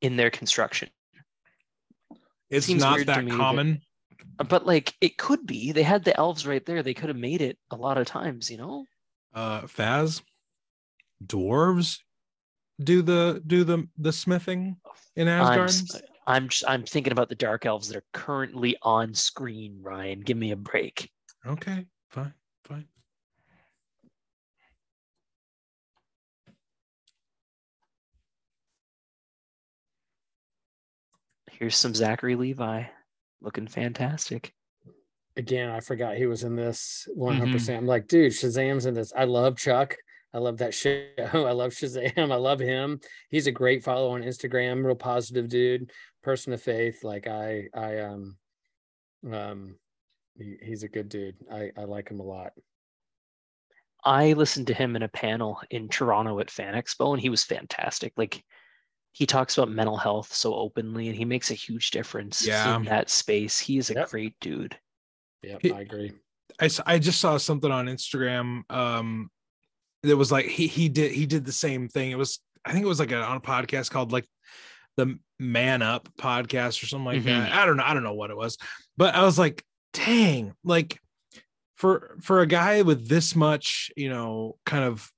Speaker 2: in their construction?
Speaker 1: It's
Speaker 2: Seems
Speaker 1: not that
Speaker 2: me that-
Speaker 1: common.
Speaker 2: Uh, But like it could be. They had the elves right there. They could have made it a lot of times, you know?
Speaker 1: Uh Faz, dwarves do the do the the smithing in
Speaker 2: I'm,
Speaker 1: Asgard.
Speaker 2: s- I'm just, I'm thinking about the dark elves that are currently on screen, Ryan. Give me a break.
Speaker 1: Okay, fine, fine.
Speaker 2: Here's some Zachary Levi looking fantastic.
Speaker 3: Again, I forgot he was in this 100%. percent mm-hmm. I'm like, dude, Shazam's in this. I love Chuck. I love that show. I love Shazam. I love him. He's a great follow on Instagram, real positive dude, person of faith. Like I, I, um, um, he, he's a good dude. I, I like him a lot.
Speaker 2: I listened to him in a panel in Toronto at Fan Expo, and he was fantastic. Like he talks about mental health so openly, and he makes a huge difference
Speaker 1: Yeah.
Speaker 2: in that space. He is a
Speaker 3: Yep.
Speaker 2: great dude.
Speaker 3: Yeah, I agree.
Speaker 1: I, I just saw something on Instagram um that was like he he did he did the same thing. It was I think it was like a, on a podcast called like the Man Up podcast or something like mm-hmm. that. I don't know I don't know what it was. But I was like, "Dang, like for for a guy with this much, you know, kind of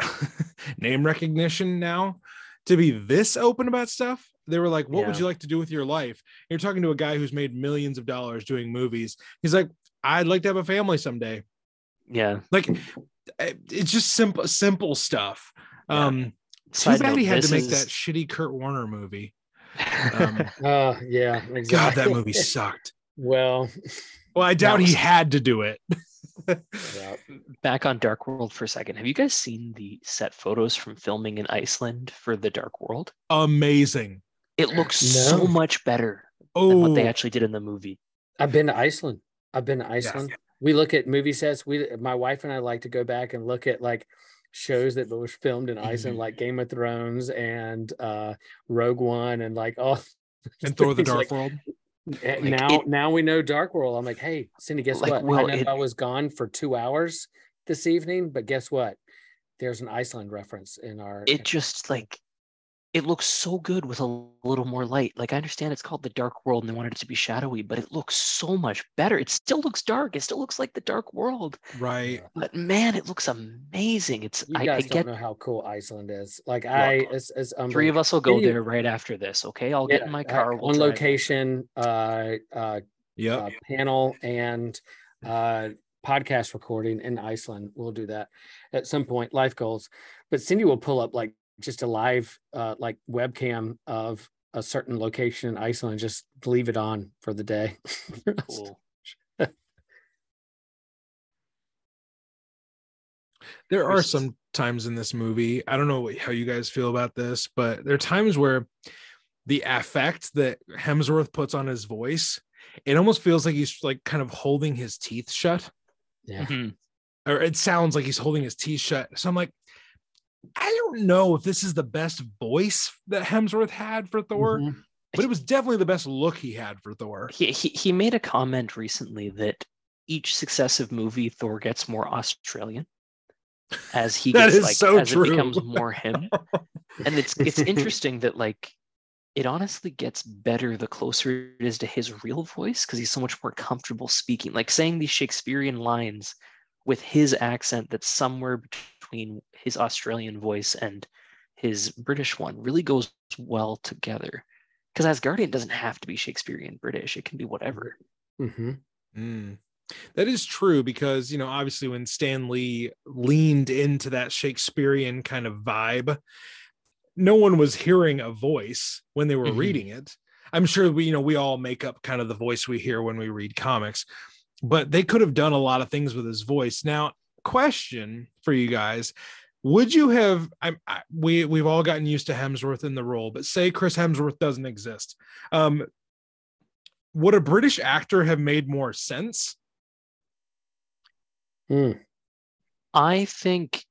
Speaker 1: name recognition now to be this open about stuff." They were like, "What would you like to do with your life?" You're talking to a guy who's made millions of dollars doing movies. He's like, I'd like to have a family someday.
Speaker 2: Yeah.
Speaker 1: Like it's just simple, simple stuff.
Speaker 2: Yeah.
Speaker 1: Um, too
Speaker 2: Side
Speaker 1: bad
Speaker 2: note,
Speaker 1: he had to make
Speaker 2: is-
Speaker 1: that shitty Kurt Warner movie. Um,
Speaker 3: Uh, yeah, exactly.
Speaker 1: God, that movie sucked.
Speaker 3: well,
Speaker 1: Well, I doubt
Speaker 2: was-
Speaker 1: he had to do it.
Speaker 3: yeah.
Speaker 2: Back on Dark World for a second. Have you guys seen the set photos from filming in Iceland for the Dark World?
Speaker 1: Amazing.
Speaker 2: It looks
Speaker 3: No.
Speaker 2: so much better
Speaker 1: Oh,
Speaker 2: than what they actually did in the movie.
Speaker 3: I've been to Iceland. I've been to Iceland. We look at movie sets. We, my wife and I, like to go back and look at like shows that were filmed in Iceland,
Speaker 2: Mhm.
Speaker 3: like Game of Thrones and uh Rogue One, and like oh,
Speaker 1: and Thor: The Dark
Speaker 3: like-
Speaker 1: World.
Speaker 3: eh,
Speaker 2: Like,
Speaker 3: now,
Speaker 2: it-
Speaker 3: now we know Dark World. I'm like, hey, Cindy, guess
Speaker 2: Like,
Speaker 3: what?
Speaker 2: well,
Speaker 3: I know
Speaker 2: it-
Speaker 3: I was gone for two hours this evening, but guess what? There's an Iceland reference in our.
Speaker 2: It just like it looks so good with a little more light. Like I understand it's called the Dark World and they wanted it to be shadowy, but it looks so much better. It still looks dark. It still looks like the Dark World,
Speaker 1: Right.
Speaker 2: but man, it looks amazing. It's
Speaker 3: you
Speaker 2: I,
Speaker 3: guys
Speaker 2: I
Speaker 3: don't
Speaker 2: get
Speaker 3: know how cool Iceland is. Like I, it's, it's
Speaker 2: three of us will go
Speaker 3: you-
Speaker 2: there right after this. Okay, I'll get in my car. we'll
Speaker 3: on
Speaker 2: drive.
Speaker 3: location, uh, uh,
Speaker 1: Yep.
Speaker 3: uh, panel and uh, podcast recording in Iceland. We'll do that at some point. Life goals, but Cindy will pull up like just a live uh, like webcam of a certain location in Iceland. and Just leave it on for the day.
Speaker 2: Cool.
Speaker 1: There are some times in this movie. I don't know how you guys feel about this, but there are times where the affect that Hemsworth puts on his voice, it almost feels like he's like kind of holding his teeth shut.
Speaker 3: Yeah.
Speaker 2: Mhm.
Speaker 1: or it sounds like he's holding his teeth shut. So I'm like, I don't know if this is the best voice that Hemsworth had for Thor,
Speaker 3: Mhm.
Speaker 1: but it was definitely the best look he had for Thor.
Speaker 2: He, he he made a comment recently that each successive movie Thor gets more Australian as he gets like
Speaker 1: so
Speaker 2: as
Speaker 1: true.
Speaker 2: it becomes more him. and it's it's interesting that like it honestly gets better the closer it is to his real voice because he's so much more comfortable speaking like saying these shakespearean lines with his accent that's somewhere between his australian voice and his british one really goes well together because asgardian doesn't have to be shakespearean british it can be whatever
Speaker 3: Mhm.
Speaker 1: Mm. That is true because, you know, obviously when Stan Lee leaned into that Shakespearean kind of vibe, no one was hearing a voice when they were
Speaker 2: Mhm.
Speaker 1: reading it. I'm sure we, you know, we all make up kind of the voice we hear when we read comics, but they could have done a lot of things with his voice. Now, question for you guys. Would you have I, I we we've all gotten used to Hemsworth in the role, but say Chris Hemsworth doesn't exist. Um would a British actor have made more sense?
Speaker 3: Mm.
Speaker 2: I think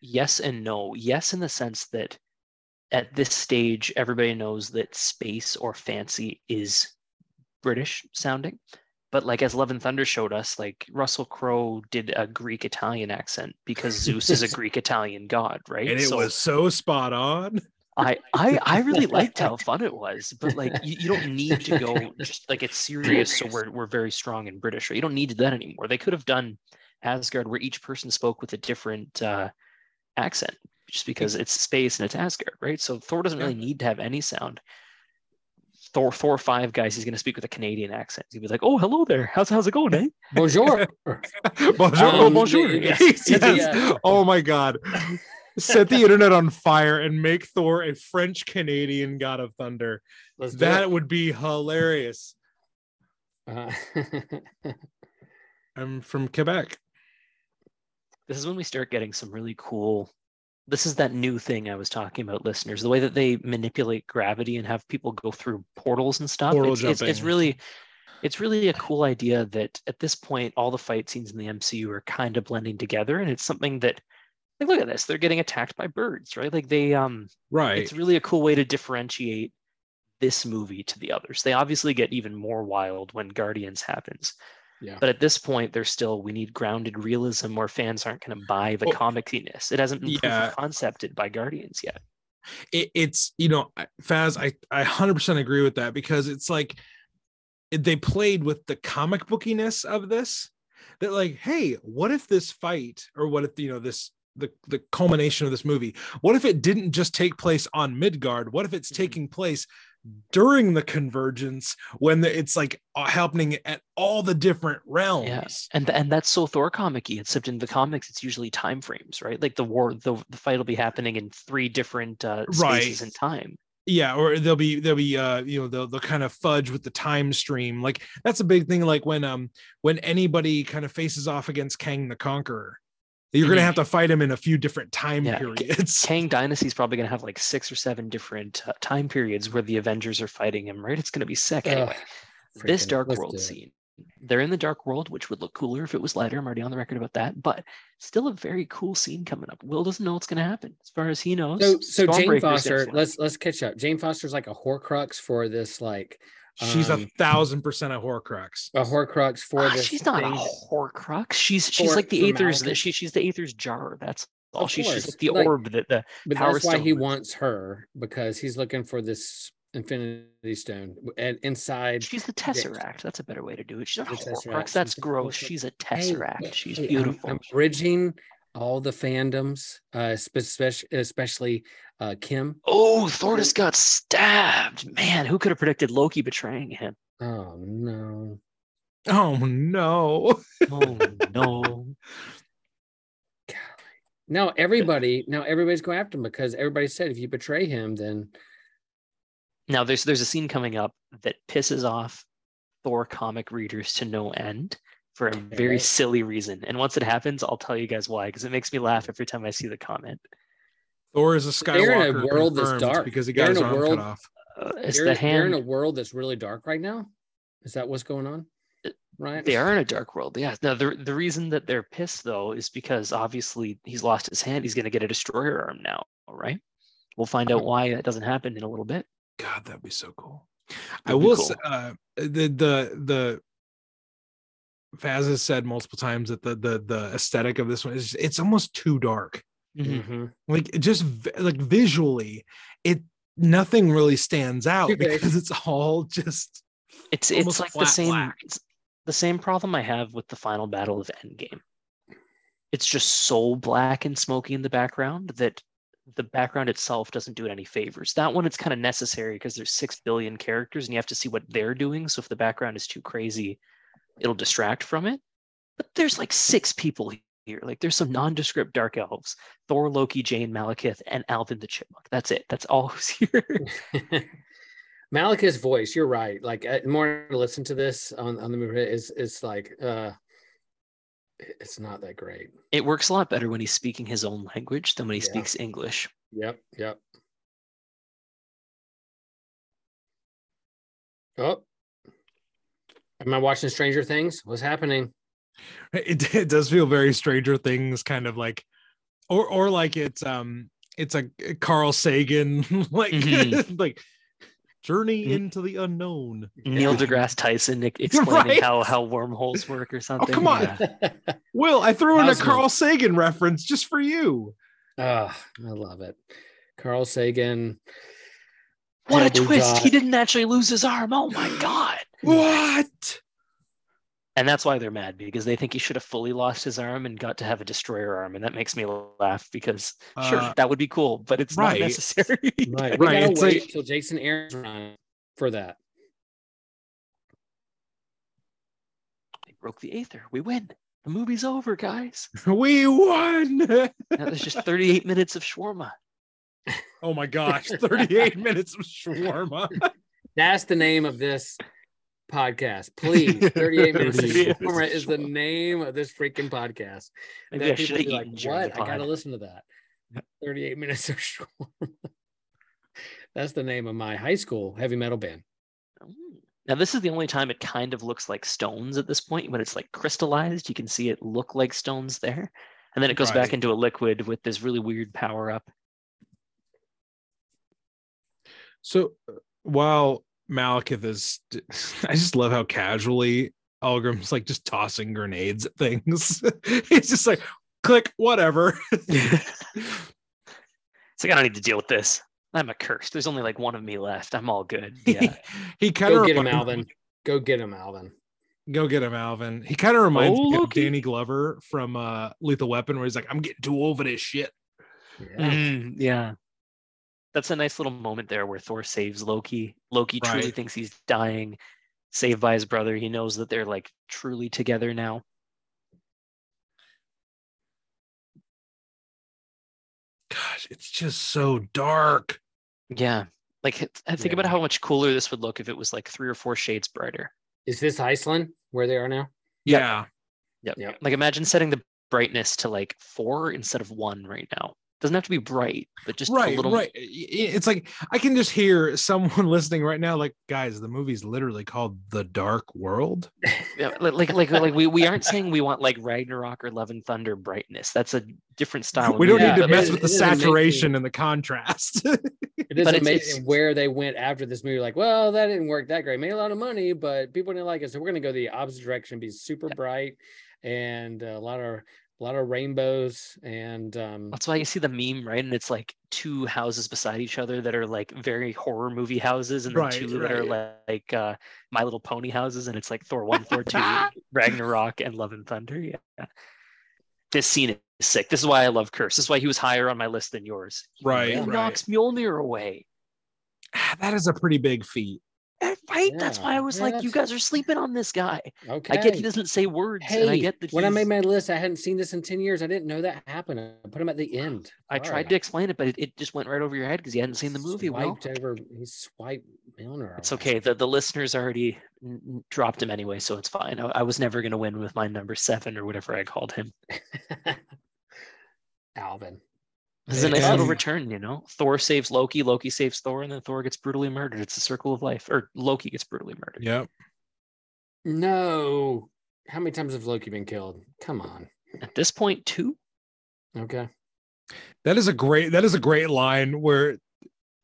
Speaker 2: yes and no. Yes, in the sense that at this stage, everybody knows that space or fancy is British sounding. But like as Love and Thunder showed us, like Russell Crowe did a Greek Italian accent because Zeus is a Greek Italian god, right?
Speaker 1: And it
Speaker 2: So
Speaker 1: was so spot on.
Speaker 2: I, I I really liked how fun it was, but like you, you don't need to go just like it's serious, so we're we're very strong in British. Or you don't need that anymore. They could have done Asgard where each person spoke with a different uh, accent, just because it's space and it's Asgard, right? So Thor doesn't really need to have any sound. Thor or five guys, he's gonna speak with a Canadian accent. He'd be like, "Oh, hello there. How's how's it going, eh?"
Speaker 3: Bonjour.
Speaker 1: bonjour.
Speaker 3: Um,
Speaker 2: bonjour.
Speaker 3: the-
Speaker 2: Yes,
Speaker 1: Yes, yes.
Speaker 3: uh,
Speaker 1: Oh my god. set the internet on fire and make Thor a French Canadian god of thunder.
Speaker 3: Let's
Speaker 1: That would be hilarious.
Speaker 3: Uh,
Speaker 1: I'm from Quebec.
Speaker 2: this is when we start getting some really cool this is that new thing i was talking about listeners the way that they manipulate gravity and have people go through portals and stuff.
Speaker 1: Portal
Speaker 2: it's, it's, it's really it's really a cool idea that at this point all the fight scenes in the mcu are kind of blending together and it's something that like look at this they're getting attacked by birds right? Like they um
Speaker 1: Right.
Speaker 2: it's really a cool way to differentiate this movie to the others. They obviously get even more wild when guardians happens
Speaker 3: yeah.
Speaker 2: but at this point, there's still we need grounded realism where fans aren't going to buy the
Speaker 1: Oh,
Speaker 2: comiciness. It hasn't been
Speaker 1: yeah.
Speaker 2: concepted by Guardians yet.
Speaker 1: it, it's you know Faz, I I hundred percent agree with that because it's like they played with the comic bookiness of this. That like, hey, what if this fight or what if you know this the the culmination of this movie? What if it didn't just take place on Midgard? What if it's
Speaker 3: Mhm.
Speaker 1: taking place during the convergence when the, it's like uh, happening at all the different realms?
Speaker 2: And th- and that's so Thor comic except in the comics, it's usually time frames, right? Like the war, the, the fight will be happening in three different uh, spaces
Speaker 1: Right.
Speaker 2: in time.
Speaker 1: yeah or they'll be they'll be uh you know they'll, they'll kind of fudge with the time stream like that's a big thing like when um when anybody kind of faces off against kang the conqueror you're gonna
Speaker 2: Mhm.
Speaker 1: have to fight him in a few different time
Speaker 2: Yeah,
Speaker 1: periods
Speaker 2: Kang Dynasty is probably going to have like six or seven different uh, time periods where the Avengers are fighting him, right? It's going to be sick. Anyway, this dark world scene they're in the dark world which would look cooler if it was lighter i'm already on the record about that but still a very cool scene coming up will doesn't know what's going to happen as far as he knows
Speaker 3: So, so Jane Foster, let's let's catch up. Jane Foster's like a Horcrux for this, like
Speaker 1: she's
Speaker 3: um,
Speaker 1: a thousand percent a horcrux.
Speaker 3: A Horcrux for this.
Speaker 2: she's not
Speaker 3: thing.
Speaker 2: a horcrux. She's she's
Speaker 3: For-
Speaker 2: like the aether's that she she's the aether's jar that's all
Speaker 3: Of
Speaker 2: she's she's like the
Speaker 3: like-
Speaker 2: orb that the
Speaker 3: But
Speaker 2: Power
Speaker 3: that's why he
Speaker 2: Stone. was-
Speaker 3: wants her because he's looking for this Infinity Stone and inside.
Speaker 2: she's the tesseract. That's a better way to do it. She's not a horcrux. That's gross. she's a
Speaker 3: Hey,
Speaker 2: tesseract. she's
Speaker 3: hey, I'm-
Speaker 2: beautiful.
Speaker 3: I'm, bridging all the fandoms, uh, especially especially uh, Kim.
Speaker 2: oh thor just got stabbed. Man who could have predicted loki betraying him?
Speaker 3: Oh no!
Speaker 1: oh no.
Speaker 2: Oh no.
Speaker 3: Now everybody, now everybody's going after him because everybody said if you betray him, then
Speaker 2: Now there's there's a scene coming up that pisses off Thor comic readers to no end for a very silly reason. And once it happens, I'll tell you guys why because it makes me laugh every time I see the comment.
Speaker 1: thor is a
Speaker 3: They're in a world that's dark.
Speaker 1: because he
Speaker 3: They're
Speaker 1: got
Speaker 3: in
Speaker 1: his
Speaker 3: a
Speaker 1: arm
Speaker 3: world-
Speaker 1: cut off
Speaker 2: Uh, it's
Speaker 3: they're,
Speaker 2: the
Speaker 3: they're in a world that's really dark right now. Is that what's going on? Right?
Speaker 2: They are in a dark world. Yeah. Now the the reason that they're pissed though is because obviously he's lost his hand. He's going to get a destroyer arm now. All right. We'll find out why that doesn't happen in a little bit.
Speaker 1: god that'd be so cool i
Speaker 2: That'd be
Speaker 1: will
Speaker 2: cool.
Speaker 1: say uh the the the Faz has said multiple times that the the the aesthetic of this one is it's almost too dark
Speaker 3: Mhm.
Speaker 1: like just like visually it nothing really stands out
Speaker 3: Too
Speaker 1: because it's all just
Speaker 2: It's it's like the same
Speaker 1: black.
Speaker 2: it's the same problem I have with the final battle of Endgame. It's just so black and smoky in the background that the background itself doesn't do it any favors. That one it's kind of necessary because there's six billion characters and you have to see what they're doing. So if the background is too crazy, it'll distract from it. But there's like six people here. Like there's some nondescript dark elves: Thor, Loki, Jane, Malekith, and Alvin the Chipmunk. That's it. That's all who's here.
Speaker 3: Malekith's voice, you're right. Like uh, more listen to this on, on the movie, is it's like uh it's not that great.
Speaker 2: it works a lot better when he's speaking his own language than when he
Speaker 3: Yeah.
Speaker 2: speaks English.
Speaker 3: Yep, yep. Oh, am I watching Stranger Things? What's happening?
Speaker 1: it, it does feel very stranger things kind of like or or like it's um it's a carl sagan like
Speaker 2: Mhm.
Speaker 1: like journey
Speaker 2: Mhm.
Speaker 1: into the unknown
Speaker 2: Neil deGrasse Tyson explaining
Speaker 1: Right.
Speaker 2: how how wormholes work or something.
Speaker 1: Oh, come on.
Speaker 2: Yeah.
Speaker 1: will i threw in a
Speaker 3: How's it?
Speaker 1: carl sagan reference just for you
Speaker 3: Ah, I love it. Carl Sagan.
Speaker 2: What a twist!
Speaker 3: dot.
Speaker 2: He didn't actually lose his arm. Oh my god!
Speaker 1: what
Speaker 2: And that's why they're mad because they think he should have fully lost his arm and got to have a destroyer arm, and that makes me laugh because sure
Speaker 1: Uh,
Speaker 2: that would be cool, but it's
Speaker 1: right.
Speaker 2: not necessary.
Speaker 3: Right. We
Speaker 1: Right,
Speaker 3: gotta
Speaker 1: it's
Speaker 3: wait
Speaker 1: like-
Speaker 3: till Jason Aaron's run for that.
Speaker 2: they broke the aether. We win. The movie's over, guys.
Speaker 1: we won.
Speaker 2: that was just 38 minutes of shawarma.
Speaker 1: Oh my gosh, 38 minutes of shawarma.
Speaker 3: That's the name of this podcast. Please, 38 minutes of shawarma is the name of this freaking podcast.
Speaker 2: Maybe
Speaker 3: That
Speaker 2: I
Speaker 3: people
Speaker 2: should
Speaker 3: be like, what? I gotta listen to that. 38 minutes of shawarma. That's the name of my high school heavy metal band.
Speaker 2: Now this is the only time it kind of looks like stones at this point when it's like crystallized. You can see it look like stones there. And then it goes back into a liquid with this really weird power up.
Speaker 1: So uh, while Malekith is, I just love how casually Algrim's like just tossing grenades at things. He's just like, click, whatever.
Speaker 2: It's like I don't need to deal with this. I'm a curse. There's only like one of me left. I'm all good. Yeah.
Speaker 1: he kind of
Speaker 3: Go get him, Alvin. Go get him, Alvin.
Speaker 1: Go get him, Alvin. He kind of reminds
Speaker 2: Oh,
Speaker 1: me of
Speaker 2: Loki.
Speaker 1: Danny Glover from uh, Lethal Weapon, where he's like, "I'm getting too old for this shit."
Speaker 3: Yeah.
Speaker 2: Mhm, yeah. That's a nice little moment there where Thor saves Loki. Loki truly thinks he's dying, saved by his brother. He knows that they're like truly together now.
Speaker 1: Gosh, it's just so dark.
Speaker 2: Yeah. Like it- I think about how much cooler this would look if it was like three or four shades brighter.
Speaker 3: Is this Iceland where they are now?
Speaker 1: Yeah,
Speaker 2: Yep.
Speaker 3: Yep.
Speaker 2: Like imagine setting the brightness to like four instead of one right now. Doesn't have to be bright, but just
Speaker 1: right,
Speaker 2: a little
Speaker 1: right. I- I- It's like I can just hear someone listening right now, like, guys, the movie's literally called The Dark World.
Speaker 2: Yeah, like like like we, we aren't saying we want like Ragnarok or Love and Thunder brightness. That's a different style.
Speaker 1: We don't
Speaker 2: movie,
Speaker 1: need to mess
Speaker 3: it-
Speaker 1: with the
Speaker 3: it is amazing.
Speaker 1: saturation and the contrast.
Speaker 3: It is
Speaker 2: But
Speaker 3: amazing
Speaker 2: it's-
Speaker 3: where they went after this movie. Like, well, that didn't work that great. Made a lot of money, but people didn't like it. So we're gonna go the opposite direction, be super
Speaker 2: Yeah.
Speaker 3: bright and a lot of a lot of rainbows and um
Speaker 2: That's why you see the meme, right? And it's like two houses beside each other that are like very horror movie houses, and then
Speaker 1: Right,
Speaker 2: two that are
Speaker 1: right.
Speaker 2: like uh, My Little Pony houses, and it's like Thor one, Thor two, Ragnarok, and Love and Thunder. Yeah, this scene is sick. This is why I love Kurse. This is why he was higher on my list than yours. He
Speaker 1: Right,
Speaker 2: really
Speaker 1: right.
Speaker 2: knocks Mjolnir away.
Speaker 1: that is a pretty big feat.
Speaker 2: Eh, Right? That's why I was
Speaker 3: yeah,
Speaker 2: like, you guys are sleeping on this guy.
Speaker 3: okay.
Speaker 2: I get he doesn't say words,
Speaker 3: Hey,
Speaker 2: and I get that
Speaker 3: when I made my list, I hadn't seen this in 10 years. I didn't know that happened. I put him at the end.
Speaker 2: I tried to explain it, but it, it just went right over your head because you hadn't seen the movie. Well,
Speaker 3: Swiped over. He swiped Mjolnir.
Speaker 2: It's okay. The the listeners already dropped him anyway, so it's fine. I, I was never going to win with my number seven or whatever I called him.
Speaker 3: Alvin.
Speaker 2: This is a nice little
Speaker 1: Um,
Speaker 2: return, you know. Thor saves Loki, Loki saves Thor, and then Thor gets brutally murdered. It's a circle of life, or Loki gets brutally murdered.
Speaker 1: Yep.
Speaker 3: No. How many times have Loki been killed? Come on.
Speaker 2: At this point, two.
Speaker 3: Okay.
Speaker 1: That is a great that is a great line where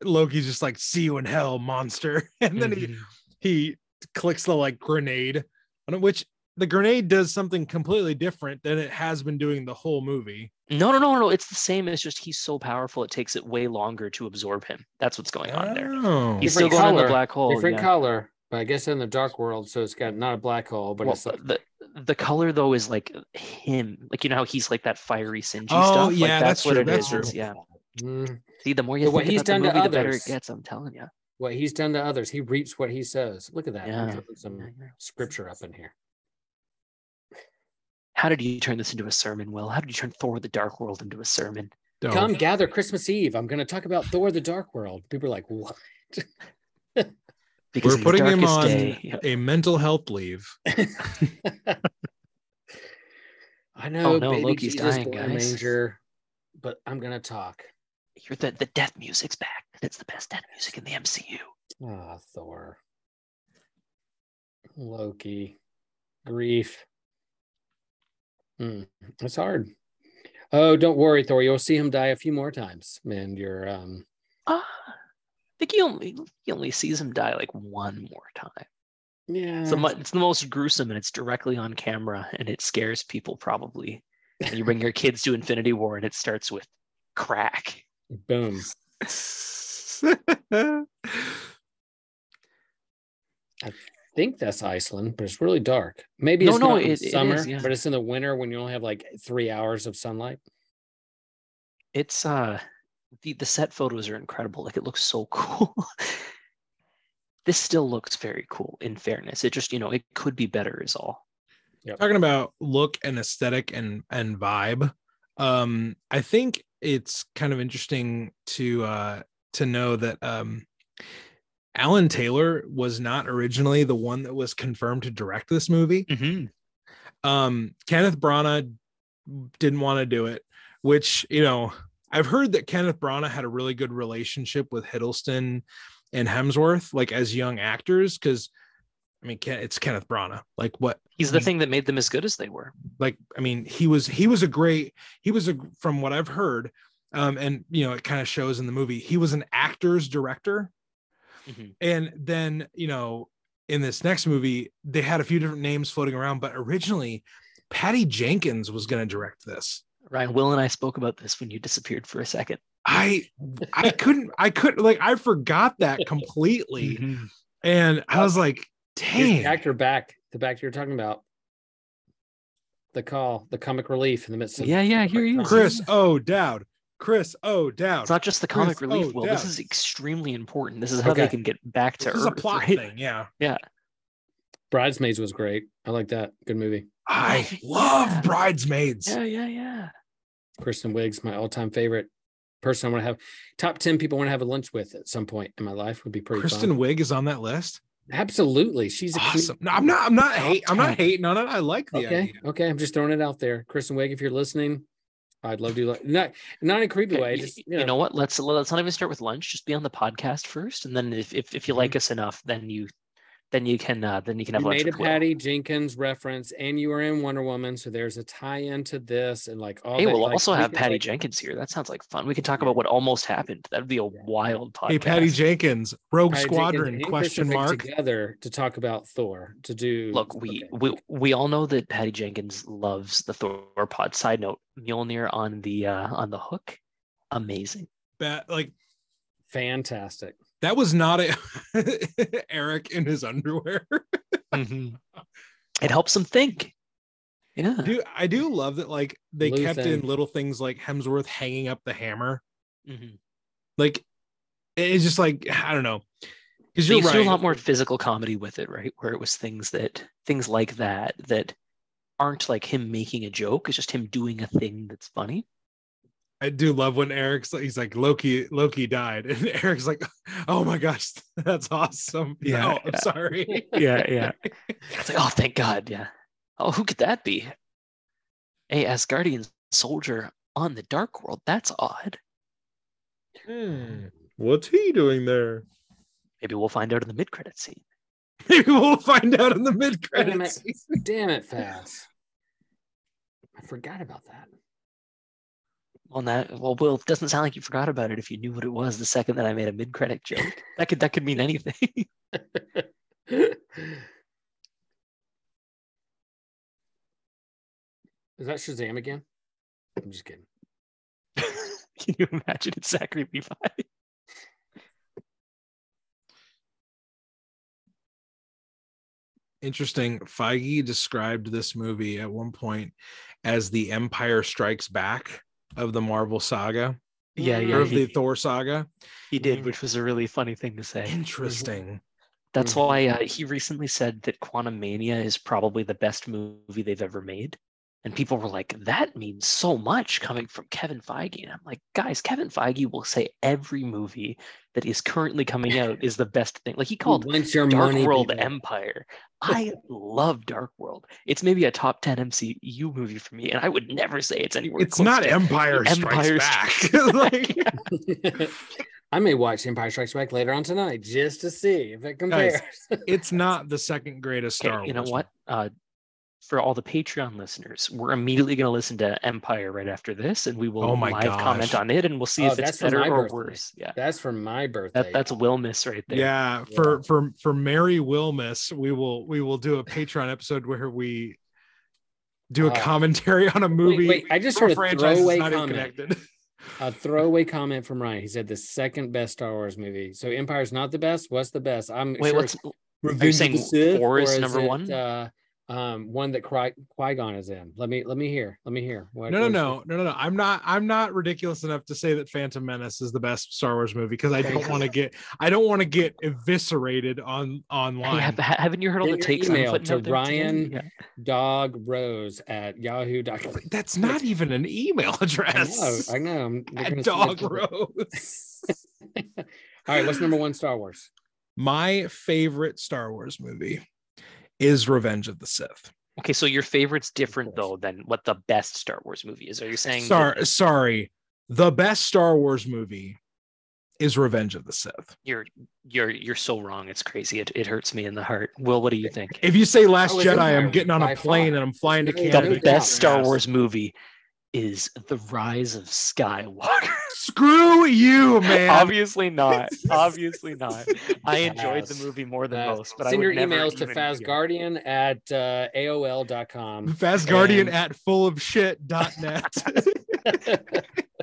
Speaker 1: Loki's just like, see you in hell, monster. And then he
Speaker 2: Mhm.
Speaker 1: he clicks the like grenade on which the grenade does something completely different than it has been doing the whole movie.
Speaker 2: No, no, no, no. It's the same. It's just he's so powerful, it takes it way longer to absorb him. That's what's going on there.
Speaker 1: Oh.
Speaker 2: He's still
Speaker 3: Different
Speaker 2: going in the black hole.
Speaker 3: Different
Speaker 2: yeah.
Speaker 3: color, but I guess in the dark world, so it's got not a black hole, but
Speaker 2: Well,
Speaker 3: it's like
Speaker 2: the the color though is like him, like you know how he's like that fiery Sinji
Speaker 1: Oh,
Speaker 2: stuff. Like,
Speaker 1: yeah,
Speaker 2: that's,
Speaker 1: that's
Speaker 2: what
Speaker 1: true,
Speaker 2: it
Speaker 1: that's
Speaker 2: is.
Speaker 1: true.
Speaker 2: Yeah.
Speaker 3: Mm,
Speaker 2: See, the more you
Speaker 3: But what he's
Speaker 2: about the
Speaker 3: done to
Speaker 2: movie, the better
Speaker 3: others.
Speaker 2: it gets. I'm telling you.
Speaker 3: what he's done to others. He reaps what he sows. Look at that.
Speaker 2: Yeah.
Speaker 3: some
Speaker 2: Yeah, yeah.
Speaker 3: scripture up in here.
Speaker 2: How did you turn this into a sermon, Will? How did you turn Thor: The Dark World into a sermon?
Speaker 1: Oh.
Speaker 3: Come gather Christmas Eve. I'm going to talk about Thor: The Dark World. People are like, "What?"
Speaker 2: Because
Speaker 1: We're putting him on
Speaker 2: day-
Speaker 1: a mental health leave.
Speaker 3: I know,
Speaker 2: Oh, no,
Speaker 3: baby
Speaker 2: Loki's
Speaker 3: Jesus
Speaker 2: dying,
Speaker 3: a
Speaker 2: guys.
Speaker 3: manger, but I'm going to talk.
Speaker 2: You're the the death music's back. That's the best death music in the MCU.
Speaker 3: Ah, Thor, Loki, grief. Hmm, it's hard. Oh, don't worry, Thor. You'll see him die a few more times, and you're um.
Speaker 2: Ah, I think he only he only sees him die like one more time.
Speaker 3: Yeah.
Speaker 2: So the, mu- it's the most gruesome, and it's directly on camera, and it scares people probably. And you bring your kids to Infinity War, and it starts with crack.
Speaker 3: Boom. think that's Iceland, but it's really dark. Maybe
Speaker 2: No,
Speaker 3: it's
Speaker 2: no,
Speaker 3: not
Speaker 2: it- it
Speaker 3: summer,
Speaker 2: is, yeah.
Speaker 3: but it's in the winter when you only have like three hours of sunlight.
Speaker 2: It's uh, the the set photos are incredible. Like it looks so cool. this still looks very cool. In fairness, it just you know it could be better is all.
Speaker 3: Yep.
Speaker 1: talking about look and aesthetic and and vibe um i think it's kind of interesting to uh to know that um alan taylor was not originally the one that was confirmed to direct this movie
Speaker 2: Mhm.
Speaker 1: um kenneth branagh didn't want to do it which you know i've heard that kenneth branagh had a really good relationship with hiddleston and hemsworth like as young actors because i mean it's kenneth branagh like what
Speaker 2: He's the
Speaker 1: Mhm.
Speaker 2: thing that made them as good as they were.
Speaker 1: like i mean he was he was a great he was a from what i've heard um and you know it kind of shows in the movie he was an actor's director
Speaker 2: Mhm.
Speaker 1: and then you know in this next movie they had a few different names floating around but originally patty jenkins was going to direct this
Speaker 2: Ryan, Will, and I spoke about this when you disappeared for a second.
Speaker 1: i i couldn't i couldn't like i forgot that completely
Speaker 2: Mhm.
Speaker 1: and i was like
Speaker 3: Here's the
Speaker 1: dang
Speaker 3: actor back, the back you're talking about. The call, the comic relief in the midst of
Speaker 2: Yeah, yeah, here he is.
Speaker 1: chris oh dowd chris oh dowd
Speaker 2: It's not just the comic
Speaker 1: Chris oh,
Speaker 2: relief, Will. This is extremely important. This is how they can get back to
Speaker 1: this
Speaker 2: Earth.
Speaker 1: This is a plot
Speaker 2: right?
Speaker 1: thing yeah Yeah.
Speaker 3: Bridesmaids was great. I like that. Good movie.
Speaker 1: i
Speaker 2: Oh,
Speaker 1: love
Speaker 2: yeah.
Speaker 1: bridesmaids
Speaker 2: Yeah, yeah, yeah.
Speaker 3: Kristen Wiig's my all-time favorite person I want to have. Top 10 people I want to have a lunch with at some point in my life would be pretty
Speaker 1: kristen
Speaker 3: fun.
Speaker 1: wiig is on that list
Speaker 3: Absolutely. She's a cute-
Speaker 1: awesome no i'm not i'm not hate i'm not hating on it i like the
Speaker 3: Okay.
Speaker 1: idea
Speaker 3: Okay. I'm just throwing it out there. Kristen Wiig, if you're listening, I'd love to like not not in a creepy way. Just
Speaker 2: you,
Speaker 3: you know,
Speaker 2: know what? Let's let's not even start with lunch. Just be on the podcast first, and then if if, if you
Speaker 3: Mhm.
Speaker 2: like us enough, then you then you can uh, then you can have
Speaker 3: you
Speaker 2: lunch
Speaker 3: made a
Speaker 2: with Will.
Speaker 3: Patty Jenkins reference, and you are in Wonder Woman, so there's a tie-in to this, and like all.
Speaker 2: Hey,
Speaker 3: that,
Speaker 2: we'll
Speaker 3: like,
Speaker 2: also have Patty
Speaker 3: like,
Speaker 2: Jenkins here. That sounds like fun. We can talk about what almost happened. That'd be a wild podcast.
Speaker 1: hey patty jenkins rogue
Speaker 3: Patty
Speaker 1: squadron
Speaker 3: and
Speaker 1: question mark
Speaker 3: together to talk about Thor to do.
Speaker 2: Look, we,
Speaker 3: okay,
Speaker 2: we we all know that Patty Jenkins loves the Thor pod. Side note: Mjolnir on the uh, on the hook, amazing.
Speaker 1: that like
Speaker 3: fantastic.
Speaker 1: That was not a Erik in his underwear
Speaker 2: It helps him think. Yeah,
Speaker 1: I do I do love that like they
Speaker 3: Blue
Speaker 1: kept in little things like Hemsworth hanging up the hammer.
Speaker 2: Mhm.
Speaker 1: Like it's just like I don't know. Because
Speaker 2: They
Speaker 1: you're right.
Speaker 2: do a lot more physical comedy with it, right? Where it was things that things like that that aren't like him making a joke. It's just him doing a thing that's funny.
Speaker 1: I do love when Erik's like he's like Loki Loki died and Erik's like oh my gosh that's awesome.
Speaker 2: Yeah,
Speaker 1: no, I'm sorry.
Speaker 2: Yeah, yeah. It's like, oh, thank God. Yeah. Oh, who could that be? A Asgardian soldier on the Dark World. That's odd.
Speaker 1: Hmm, What's he doing there?
Speaker 2: Maybe we'll find out in the mid-credit scene.
Speaker 1: Maybe we'll find out in the mid
Speaker 3: Damn it,
Speaker 1: credits.
Speaker 3: damn it, Faz. I forgot about that.
Speaker 2: On that, well, Will, it doesn't sound like you forgot about it if you knew what it was the second that I made a mid-credit joke. That could that could mean anything.
Speaker 3: Is that Shazam again? I'm just kidding.
Speaker 2: Can you imagine it's Zachary Levi?
Speaker 1: Interesting. Feige described this movie at one point as the Empire Strikes Back of the Marvel saga
Speaker 2: Yeah,
Speaker 1: or
Speaker 2: yeah.
Speaker 1: of the Thor saga.
Speaker 2: he did, which was a really funny thing to say.
Speaker 1: Interesting.
Speaker 2: That's
Speaker 3: Mhm.
Speaker 2: why uh, he recently said that Quantumania is probably the best movie they've ever made. And people were like, that means so much coming from Kevin Feige. And I'm like, guys, Kevin Feige will say every movie that is currently coming out is the best thing. Like he
Speaker 3: Who
Speaker 2: called
Speaker 3: wants your
Speaker 2: Dark
Speaker 3: money,
Speaker 2: World
Speaker 3: people?
Speaker 2: Empire. I love Dark World. It's maybe a top 10 MCU movie for me. And I would never say it's anywhere
Speaker 1: It's
Speaker 2: close
Speaker 1: not
Speaker 2: to
Speaker 1: Empire Strikes
Speaker 2: Empire
Speaker 1: Back.
Speaker 2: Strikes
Speaker 1: like,
Speaker 3: I may watch Empire Strikes Back later on tonight just to see if it compares.
Speaker 1: it's not the second greatest Star
Speaker 2: Okay, you know what? Uh, for all the Patreon listeners, we're immediately going to listen to Empire right after this, and we will
Speaker 1: Oh my
Speaker 2: live comment on it, and we'll see
Speaker 3: Oh,
Speaker 2: if it's better or
Speaker 3: birthday.
Speaker 2: worse. Yeah,
Speaker 3: That's for my birthday.
Speaker 2: that, that's Will Miss right there.
Speaker 1: Yeah, for for for Mary Wilmus, we will we will do a Patreon episode where we do a
Speaker 3: Oh.
Speaker 1: commentary on a movie.
Speaker 3: wait, I just
Speaker 1: from
Speaker 3: heard a
Speaker 1: franchise that's
Speaker 3: throwaway comment. a throwaway comment from Ryan. He said the second best Star Wars movie. So Empire's not the best. What's the best? I'm
Speaker 2: Wait,
Speaker 3: sure
Speaker 2: what's
Speaker 3: it's
Speaker 2: are you saying
Speaker 3: the Sith,
Speaker 2: four
Speaker 3: or
Speaker 2: is number
Speaker 3: it,
Speaker 2: one?
Speaker 3: Uh, um one that Qui Gon is in. Let me let me hear. Let me hear.
Speaker 1: What, no, no, no, no, no, no. I'm not. I'm not ridiculous enough to say that Phantom Menace is the best Star Wars movie because I don't want to get. I don't want to get eviscerated on online.
Speaker 2: Hey, have, haven't you heard all the takes?
Speaker 3: Email to Ryan yeah. Dog Rose at Yahoo.com.
Speaker 1: That's not even an email address.
Speaker 3: I know. I know.
Speaker 1: At Dog Rose.
Speaker 3: all right. What's number one Star Wars?
Speaker 1: My favorite Star Wars movie is Revenge of the Sith.
Speaker 2: Okay, so your favorite's different though than what the best Star Wars movie is. Are you saying?
Speaker 1: Sorry, that- sorry. The best Star Wars movie is Revenge of the Sith.
Speaker 2: You're you're you're so wrong. It's crazy. It, it hurts me in the heart. Will, what do you think?
Speaker 1: If you say Last Jedi, I'm getting on a plane and I'm flying to Canada.
Speaker 2: The best Star Wars movie is the rise of Skywalker.
Speaker 1: Screw you, man.
Speaker 2: Obviously not. Obviously not. I enjoyed the movie more than most, but
Speaker 3: send
Speaker 2: I
Speaker 3: your emails to fazguardian at uh, AOL.com.
Speaker 1: Fazguardian and... at fullofshit.net.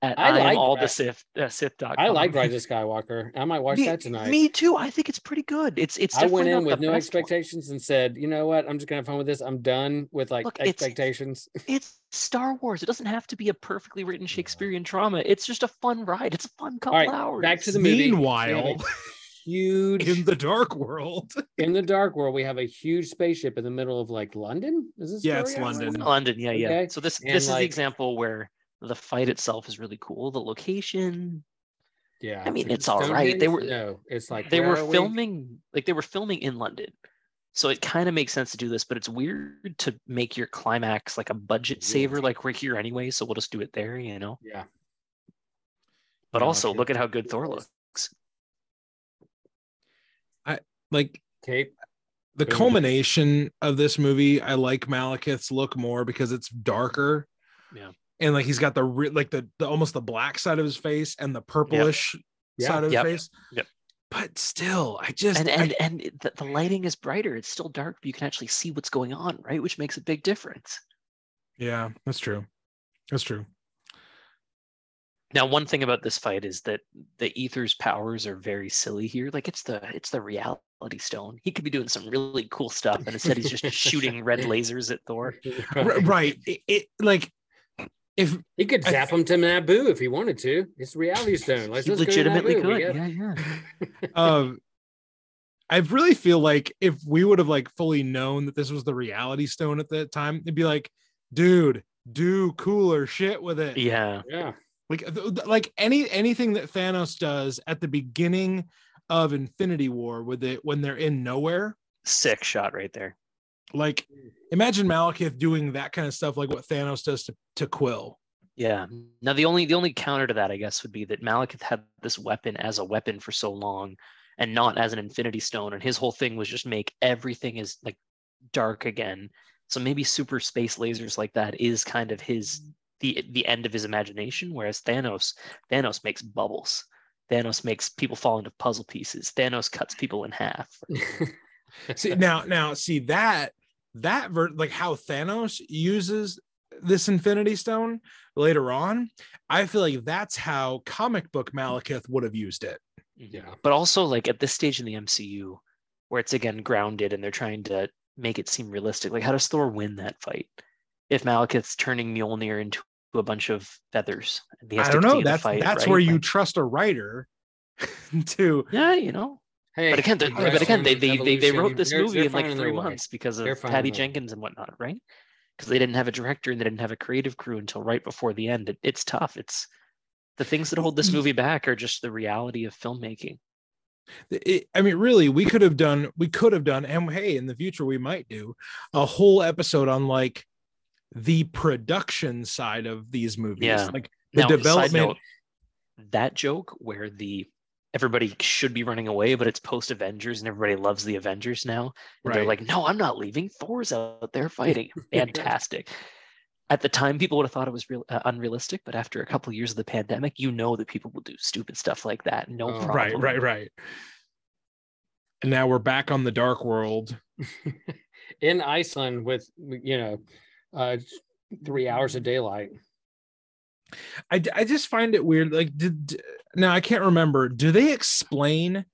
Speaker 2: At I, I like all the Sith uh, Sith.com.
Speaker 3: I like Rise of Skywalker. I might watch
Speaker 2: me,
Speaker 3: that tonight.
Speaker 2: Me too. I think it's pretty good. It's it's.
Speaker 3: I went in with no expectations one. and said, you know what? I'm just gonna have fun with this. I'm done with like Look, expectations.
Speaker 2: It's, it's, Star Wars. It doesn't have to be a perfectly written Shakespearean drama. It's just a fun ride. It's a fun couple right, hours.
Speaker 3: Back to the movie.
Speaker 1: Meanwhile.
Speaker 3: Huge
Speaker 1: in the dark world.
Speaker 3: in the dark world, we have a huge spaceship in the middle of like London. Is this?
Speaker 1: Yeah, it's London.
Speaker 2: London. Yeah, okay. yeah. So this and this like, is the example where the fight itself is really cool. The location.
Speaker 3: Yeah.
Speaker 2: I mean, it's all right. They were
Speaker 3: no, it's like
Speaker 2: they were filming we? like they were filming in London. So it kind of makes sense to do this, but it's weird to make your climax like a budget saver, like we're here anyway, so we'll just do it there, you know?
Speaker 3: Yeah.
Speaker 2: But also look at how good Thor looks.
Speaker 1: I like
Speaker 3: Kate.
Speaker 1: The culmination of this movie, I like Malekith's look more because it's darker.
Speaker 2: Yeah
Speaker 1: and like he's got the like the, the almost the black side of his face and the purplish yep. side of
Speaker 2: yep.
Speaker 1: his face.
Speaker 2: Yep.
Speaker 1: But still, I just
Speaker 2: and and
Speaker 1: I,
Speaker 2: and the, the lighting is brighter. It's still dark, but you can actually see what's going on, right? Which makes a big difference.
Speaker 1: Yeah, that's true. That's true.
Speaker 2: Now, one thing about this fight is that the Aether's powers are very silly here. Like it's the it's the reality stone. He could be doing some really cool stuff, and instead he's just shooting red lasers at Thor.
Speaker 1: Right. It, it, like if
Speaker 3: he could zap him to Naboo if he wanted to, it's reality stone. Let's
Speaker 2: he legitimately could. Yeah, yeah.
Speaker 1: um, I really feel like if we would have like fully known that this was the reality stone at that time, it'd be like, dude, do cooler shit with it.
Speaker 2: Yeah,
Speaker 3: yeah.
Speaker 1: Like, like any anything that Thanos does at the beginning of Infinity War with it when they're in nowhere.
Speaker 2: Sick shot right there.
Speaker 1: Like, imagine Malekith doing that kind of stuff, like what Thanos does to, to Quill.
Speaker 2: Yeah. Now the only the only counter to that, I guess, would be that Malekith had this weapon as a weapon for so long, and not as an Infinity Stone, and his whole thing was just make everything is like dark again. So maybe super space lasers like that is kind of his the the end of his imagination. Whereas Thanos, Thanos makes bubbles. Thanos makes people fall into puzzle pieces. Thanos cuts people in half.
Speaker 1: see now, now see that that ver- like how Thanos uses this Infinity Stone later on, I feel like that's how comic book Malekith would have used it. Mm-hmm.
Speaker 3: Yeah.
Speaker 2: But also like at this stage in the MCU where it's again grounded and they're trying to make it seem realistic. Like how does Thor win that fight? If Malekith's turning Mjolnir into a bunch of feathers.
Speaker 1: I don't know. That's fight, that's right? where you trust a writer to
Speaker 2: Yeah, you know. Hey, but again, but again, they they, they, they wrote this they're, movie they're in like three months because of Patty Jenkins and whatnot, right? Because they didn't have a director and they didn't have a creative crew until right before the end. It, it's tough. It's the things that hold this movie back are just the reality of filmmaking.
Speaker 1: It, I mean, really, we could have done, we could have done, and hey, in the future, we might do a whole episode on like the production side of these movies,
Speaker 2: yeah.
Speaker 1: like the now, development. Note,
Speaker 2: that joke where the everybody should be running away, but it's post Avengers and everybody loves the Avengers now. And right. they're like, no, I'm not leaving. Thor's out there fighting. Fantastic. At the time, people would have thought it was real uh, unrealistic, but after a couple of years of the pandemic, you know that people will do stupid stuff like that. No oh, problem.
Speaker 1: Right, right, right. And now we're back on the dark world.
Speaker 3: In Iceland with, you know, uh, three hours of daylight.
Speaker 1: I, I just find it weird. Like, did now I can't remember. Do they explain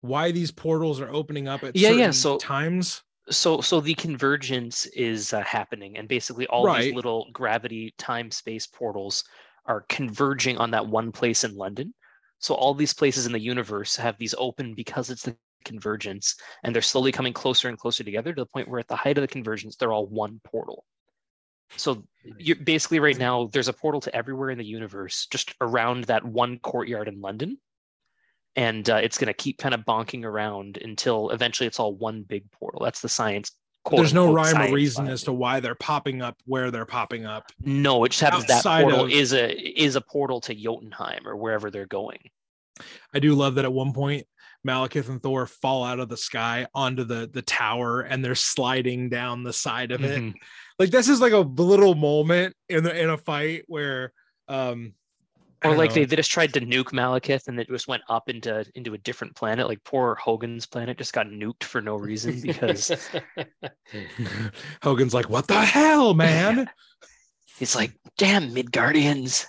Speaker 1: why these portals are opening up at
Speaker 2: yeah yeah so
Speaker 1: times?
Speaker 2: So so the convergence is uh, happening, and basically all
Speaker 1: Right.
Speaker 2: these little gravity time space portals are converging on that one place in London. So all these places in the universe have these open because it's the convergence, and they're slowly coming closer and closer together to the point where at the height of the convergence, they're all one portal. So you're basically right now there's a portal to everywhere in the universe just around that one courtyard in london and uh, it's going to keep kind of bonking around until eventually it's all one big portal that's the science quote
Speaker 1: There's no rhyme or reason as to why they're popping up where they're popping up.
Speaker 2: no it just happens that portal
Speaker 1: of-
Speaker 2: is a is a portal to jotunheim or wherever they're going
Speaker 1: I do love that at one point Malekith and Thor fall out of the sky onto the the tower and they're sliding down the side of it.
Speaker 2: Mhm.
Speaker 1: Like this is like a little moment in the in a fight where um
Speaker 2: or like
Speaker 1: know.
Speaker 2: they, they just tried to nuke malekith and it just went up into into a different planet like poor hogun's planet just got nuked for no reason because
Speaker 1: Hogun's like, what the hell, man?
Speaker 2: he's like damn midgardians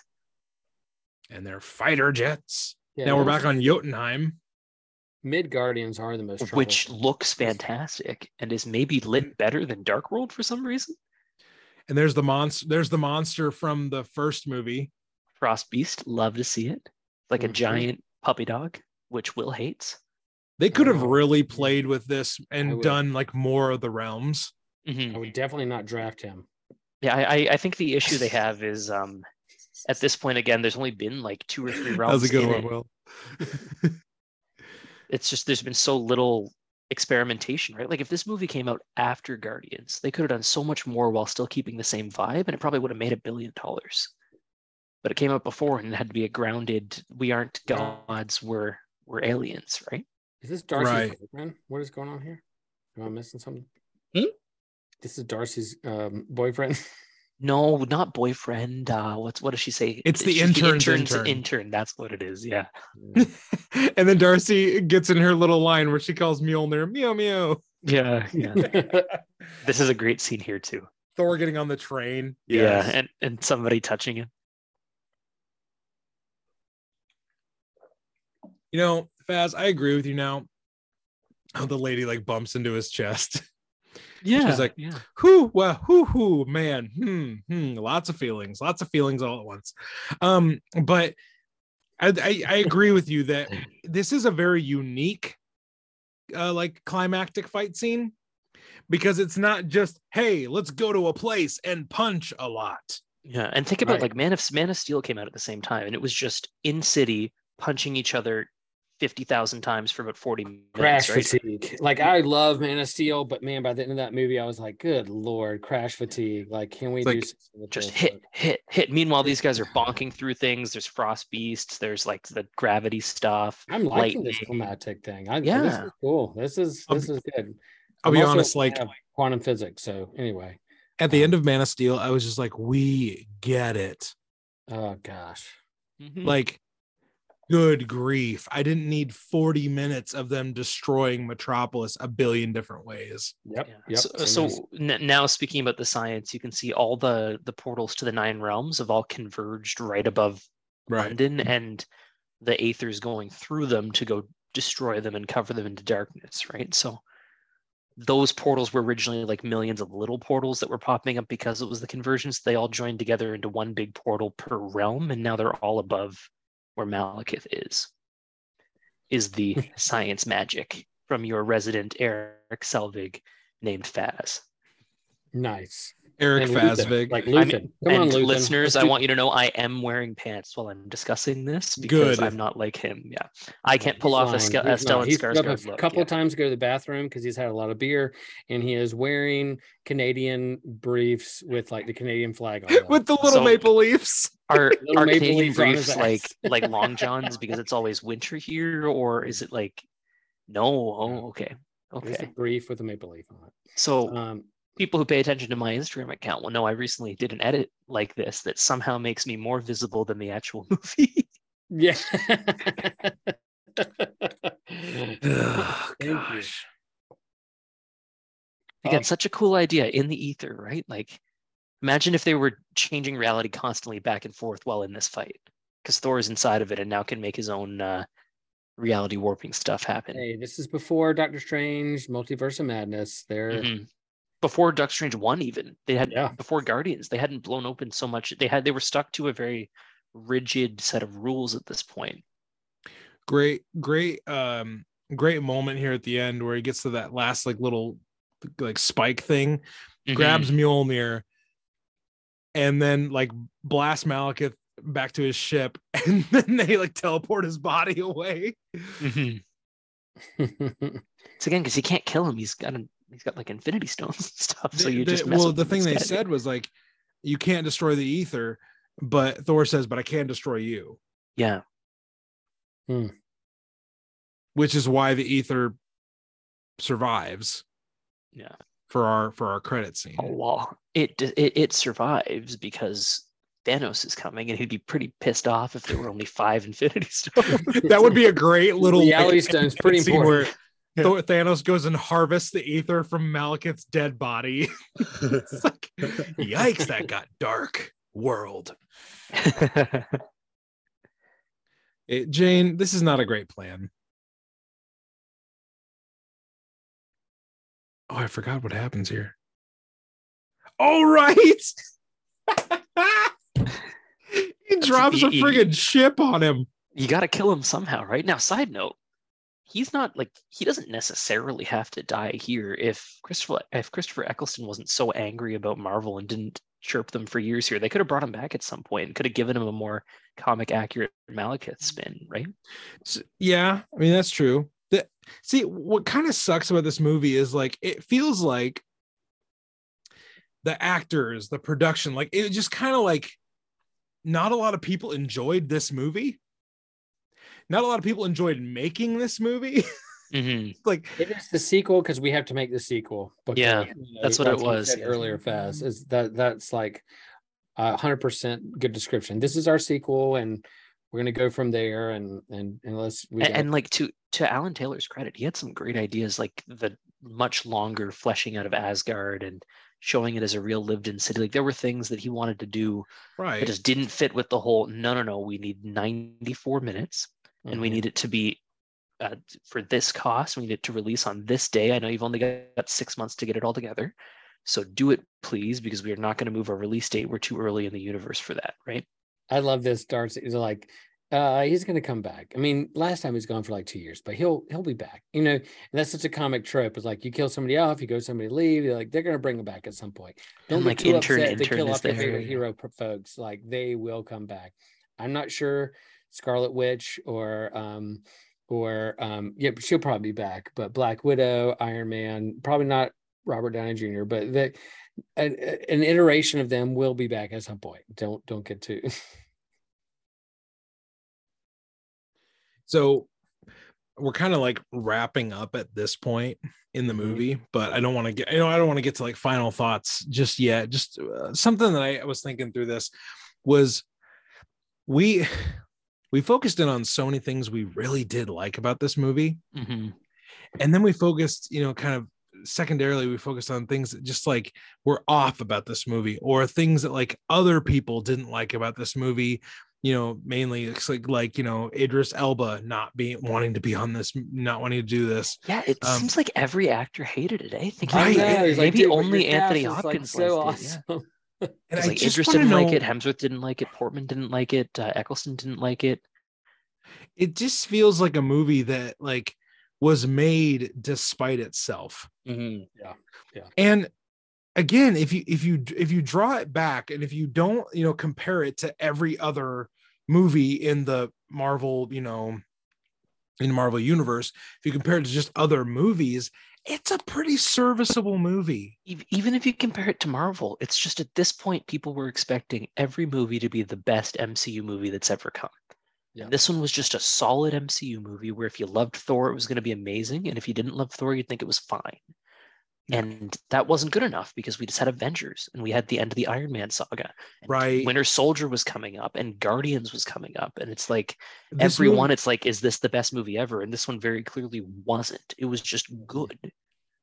Speaker 1: and they're fighter jets.
Speaker 3: Yeah,
Speaker 1: now we're back on Jotunheim.
Speaker 3: Midgardians are the most
Speaker 2: which looks fantastic and is maybe lit better than Dark World for some reason.
Speaker 1: And there's the monster, there's the monster from the first movie.
Speaker 2: Frost Beast, love to see it. Like a
Speaker 3: Mhm.
Speaker 2: giant puppy dog, which Will hates.
Speaker 1: They could have
Speaker 3: Oh.
Speaker 1: really played with this and done like more of the realms.
Speaker 2: Mhm.
Speaker 3: I would definitely not draft him.
Speaker 2: Yeah, I, I- I think the issue they have is um, at this point again, there's only been like two or three
Speaker 1: That was
Speaker 2: realms.
Speaker 1: a good one,
Speaker 2: it.
Speaker 1: Will.
Speaker 2: It's just there's been so little experimentation, right? Like if this movie came out after Guardians, they could have done so much more while still keeping the same vibe, and it probably would have made a billion dollars. But it came out before, and it had to be a grounded. We aren't gods. We're we're aliens, right?
Speaker 3: Is this Darcy's
Speaker 1: Right.
Speaker 3: boyfriend? What is going on here? Am I missing something?
Speaker 2: Hmm?
Speaker 3: This is Darcy's um, boyfriend.
Speaker 2: No, not boyfriend. Uh, what's what does she say?
Speaker 1: It's the intern's intern.
Speaker 2: intern. That's what it is. Yeah.
Speaker 1: and then Darcy gets in her little line where she calls Mjolnir meow meow.
Speaker 2: Yeah. Yeah. this is a great scene here too.
Speaker 1: Thor getting on the train.
Speaker 2: Yeah, and and somebody touching him.
Speaker 1: You know, Faz, I agree with you now. How the lady like bumps into his chest.
Speaker 2: Yeah.
Speaker 1: like,
Speaker 2: yeah.
Speaker 1: whoo, well, whoo, whoo, man, hmm, hmm, lots of feelings, lots of feelings all at once. Um, but I, I, I agree with you that this is a very unique, uh, like climactic fight scene because it's not just hey, let's go to a place and punch a lot.
Speaker 2: Yeah, and think about
Speaker 3: Right.
Speaker 2: like Man of Man of Steel came out at the same time, and it was just in city punching each other fifty thousand times for about forty minutes.
Speaker 3: crash
Speaker 2: right?
Speaker 3: fatigue. Like I love Man of Steel, but man, by the end of that movie, I was like, "Good lord, crash fatigue!" Like, can we
Speaker 1: It's
Speaker 3: do something
Speaker 2: Just
Speaker 3: this?
Speaker 2: hit, hit, hit. Meanwhile, these guys are bonking through things. There's frost beasts. There's like the gravity stuff.
Speaker 3: I'm liking this
Speaker 2: lightning.
Speaker 3: climatic thing. I, this
Speaker 2: Yeah.
Speaker 3: is cool. This is
Speaker 1: I'll
Speaker 3: this is good.
Speaker 1: I'll
Speaker 3: I'm
Speaker 1: be
Speaker 3: also
Speaker 1: honest, like
Speaker 3: quantum physics. So anyway,
Speaker 1: at the end of Man of Steel, I was just like, we get it.
Speaker 3: oh gosh,
Speaker 2: Mhm.
Speaker 1: Like, good grief. I didn't need 40 minutes of them destroying Metropolis a billion different ways.
Speaker 3: yep,
Speaker 2: Yeah.
Speaker 3: yep.
Speaker 2: So, so n- now speaking about the science, you can see all the the portals to the nine realms have all converged right above London, and the aethers going through them to go destroy them and cover them into darkness, right? So those portals were originally like millions of little portals that were popping up because it was the convergence. They all joined together into one big portal per realm, and now they're all above where Malekith is. Is the science magic from your resident Erik Selvig named Faz.
Speaker 3: nice.
Speaker 1: Erik
Speaker 3: And Luthen,
Speaker 1: Fazvig.
Speaker 3: like Luthen. Come on,
Speaker 2: and
Speaker 3: Luthen.
Speaker 2: listeners,
Speaker 3: Let's
Speaker 2: I want you to know I am wearing pants while I'm discussing this because
Speaker 1: Good.
Speaker 2: I'm not like him. Yeah, I can't
Speaker 3: He's
Speaker 2: pull off a,
Speaker 3: lying.
Speaker 2: Ske- a
Speaker 3: He's.
Speaker 2: Stellan
Speaker 3: He's stood up a couple
Speaker 2: yeah.
Speaker 3: times to go to the bathroom because he's had a lot of beer, and he is wearing Canadian briefs with like the Canadian flag on them.
Speaker 1: With the little
Speaker 2: So-
Speaker 1: maple leaves.
Speaker 2: Are
Speaker 3: Little
Speaker 2: are
Speaker 3: maple
Speaker 2: Canadian
Speaker 3: leaves
Speaker 2: briefs like like long johns because it's always winter here, or is it like no? Oh, okay,
Speaker 3: It's a
Speaker 2: okay.
Speaker 3: brief with a maple leaf on it.
Speaker 2: So
Speaker 3: Um,
Speaker 2: people who pay attention to my Instagram account will know I recently did an edit like this that somehow makes me more visible than the actual movie.
Speaker 3: yeah. You.
Speaker 1: gosh.
Speaker 2: Again,
Speaker 3: Um,
Speaker 2: such a cool idea in the Aether, right? Like, imagine if they were changing reality constantly back and forth while in this fight, because Thor is inside of it and now can make his own uh, reality warping stuff happen.
Speaker 3: Hey, this is before Doctor Strange, Multiverse of Madness. There,
Speaker 2: Mhm. Before Doc Strange one, even they had
Speaker 3: Yeah.
Speaker 2: before Guardians, they hadn't blown open so much. They had they were stuck to a very rigid set of rules at this point.
Speaker 1: great great um great moment here at the end where he gets to that last like little like spike thing
Speaker 2: Mhm.
Speaker 1: grabs Mjolnir and then like blasts Malekith back to his ship and then they like teleport his body away
Speaker 2: Mhm. It's again because he can't kill him. He's got a, he's got like Infinity Stones and stuff. So you
Speaker 1: they-
Speaker 2: just mess
Speaker 1: well the
Speaker 2: him
Speaker 1: thing they
Speaker 2: instead.
Speaker 1: said was like you can't destroy the Aether but Thor says but I can destroy you
Speaker 2: yeah. Hmm.
Speaker 1: which is why the Aether survives
Speaker 2: Yeah.
Speaker 1: for our for our credit scene
Speaker 2: Oh well, it it it survives because Thanos is coming, and he'd be pretty pissed off if there were only five Infinity Stones.
Speaker 1: that would be a great little
Speaker 3: Reality
Speaker 1: like,
Speaker 3: stone's pretty
Speaker 1: scene where
Speaker 3: important.
Speaker 2: Yeah.
Speaker 1: Thor- Thanos goes and harvests the Aether from Malekith's dead body. it's like, yikes, that got dark. World. It- Jane, this is not a great plan. Oh, I forgot what happens here. All right. he drops a
Speaker 2: you- you-
Speaker 1: friggin' ship on him.
Speaker 2: you got to kill him somehow, right? Now, side note, he's not like he doesn't necessarily have to die here. If Christopher if Christopher Eccleston wasn't so angry about Marvel and didn't chirp them for years here, they could have brought him back at some point and could have given him a more comic accurate Malekith spin, right?
Speaker 1: S- yeah i mean that's true that see what kind of sucks about this movie is like it feels like the actors the production like it just kind of like not a lot of people enjoyed this movie not a lot of people enjoyed making this movie
Speaker 2: hmm
Speaker 1: like
Speaker 3: It is the sequel because we have to make the sequel. because,
Speaker 2: Yeah,
Speaker 3: you know,
Speaker 2: that's what it
Speaker 3: you
Speaker 2: was,
Speaker 3: said
Speaker 2: yeah.
Speaker 3: earlier. Faz is that that's like a hundred percent good description. This is our sequel, and we're gonna go from there. And and unless we
Speaker 2: and, and like to to Alan Taylor's credit, he had some great ideas, like the much longer fleshing out of Asgard and showing it as a real lived-in city. Like there were things that he wanted to do that
Speaker 1: right
Speaker 2: just didn't fit with the whole. No, no, no. We need 94 minutes, and we
Speaker 3: Mhm.
Speaker 2: need it to be uh, for this cost. We need it to release on this day. I know you've only got six months to get it all together, so do it, please, because we are not going to move our release date. We're too early in the universe for that, right?
Speaker 3: I love this Darcy. He's like, uh, he's gonna come back. I mean, last time he's gone for like two years, but he'll he'll be back. You know, and that's such a comic trope. It's like you kill somebody off, you go somebody leave, you're like they're gonna bring him back at some point. Don't
Speaker 2: And,
Speaker 3: get
Speaker 2: like,
Speaker 3: too
Speaker 2: intern-
Speaker 3: upset they kill off your favorite hero folks. Like they will come back. I'm not sure Scarlet Witch or um or um yeah, she'll probably be back, but Black Widow, Iron Man, probably not Robert Downey Jr., but the an, an iteration of them will be back at some point. Don't don't get too
Speaker 1: so we're kind of like wrapping up at this point in the
Speaker 3: Mhm.
Speaker 1: movie but i don't want to get you know i don't want to get to like final thoughts just yet just uh, something that I was thinking through this was we we focused in on so many things we really did like about this movie
Speaker 2: hmm
Speaker 1: and then we focused you know kind of secondarily we focused on things that just like were off about this movie or things that like other people didn't like about this movie you know mainly it's like like you know idris elba not being wanting to be on this not wanting to do this
Speaker 2: Yeah, it
Speaker 1: Um,
Speaker 2: seems like every actor hated it. I think
Speaker 1: Right,
Speaker 2: maybe,
Speaker 3: like,
Speaker 2: maybe only Anthony
Speaker 3: cast like,
Speaker 2: Hopkins
Speaker 3: so
Speaker 2: awesome. it. Yeah.
Speaker 3: Awesome.
Speaker 1: and
Speaker 2: 'Cause,
Speaker 1: i
Speaker 2: like
Speaker 1: just
Speaker 2: Idris
Speaker 1: want to
Speaker 2: didn't
Speaker 1: know
Speaker 2: like it, Hemsworth didn't like it, Portman didn't like it, uh, Eccleston didn't like it.
Speaker 1: it just feels like a movie that like was made despite itself
Speaker 2: Mm-hmm.
Speaker 1: and again if you if you if you draw it back and if you don't you know compare it to every other movie in the marvel you know in the marvel universe if you compare it to just other movies it's a pretty serviceable movie
Speaker 2: Even if you compare it to Marvel, it's just at this point people were expecting every movie to be the best MCU movie that's ever come.
Speaker 3: Yeah.
Speaker 2: And this one was just a solid MCU movie where if you loved Thor, it was going to be amazing, and if you didn't love Thor, you'd think it was fine.
Speaker 1: Yeah.
Speaker 2: And that wasn't good enough because we just had Avengers and we had the end of the Iron Man saga. and
Speaker 1: Right.
Speaker 2: Winter Soldier was coming up and Guardians was coming up. And it's like
Speaker 1: This
Speaker 2: everyone,
Speaker 1: movie-
Speaker 2: it's like, is this the best movie ever? And this one very clearly wasn't. It was just good.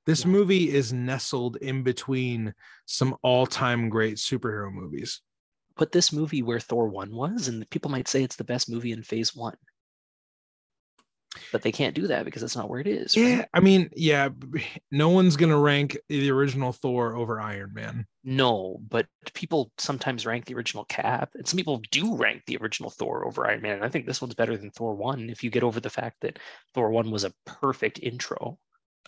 Speaker 1: this
Speaker 3: Yeah.
Speaker 1: movie is nestled in between some all-time great superhero movies
Speaker 2: Put this movie where Thor 1 was, and people might say it's the best movie in phase one. But they can't do that because that's not where it is.
Speaker 1: Yeah,
Speaker 2: right?
Speaker 1: I mean, yeah, no one's gonna rank the original Thor over Iron Man.
Speaker 2: No, but people sometimes rank the original Cap, and some people do rank the original Thor over Iron Man. And I think this one's better than Thor one if you get over the fact that Thor one was a perfect intro.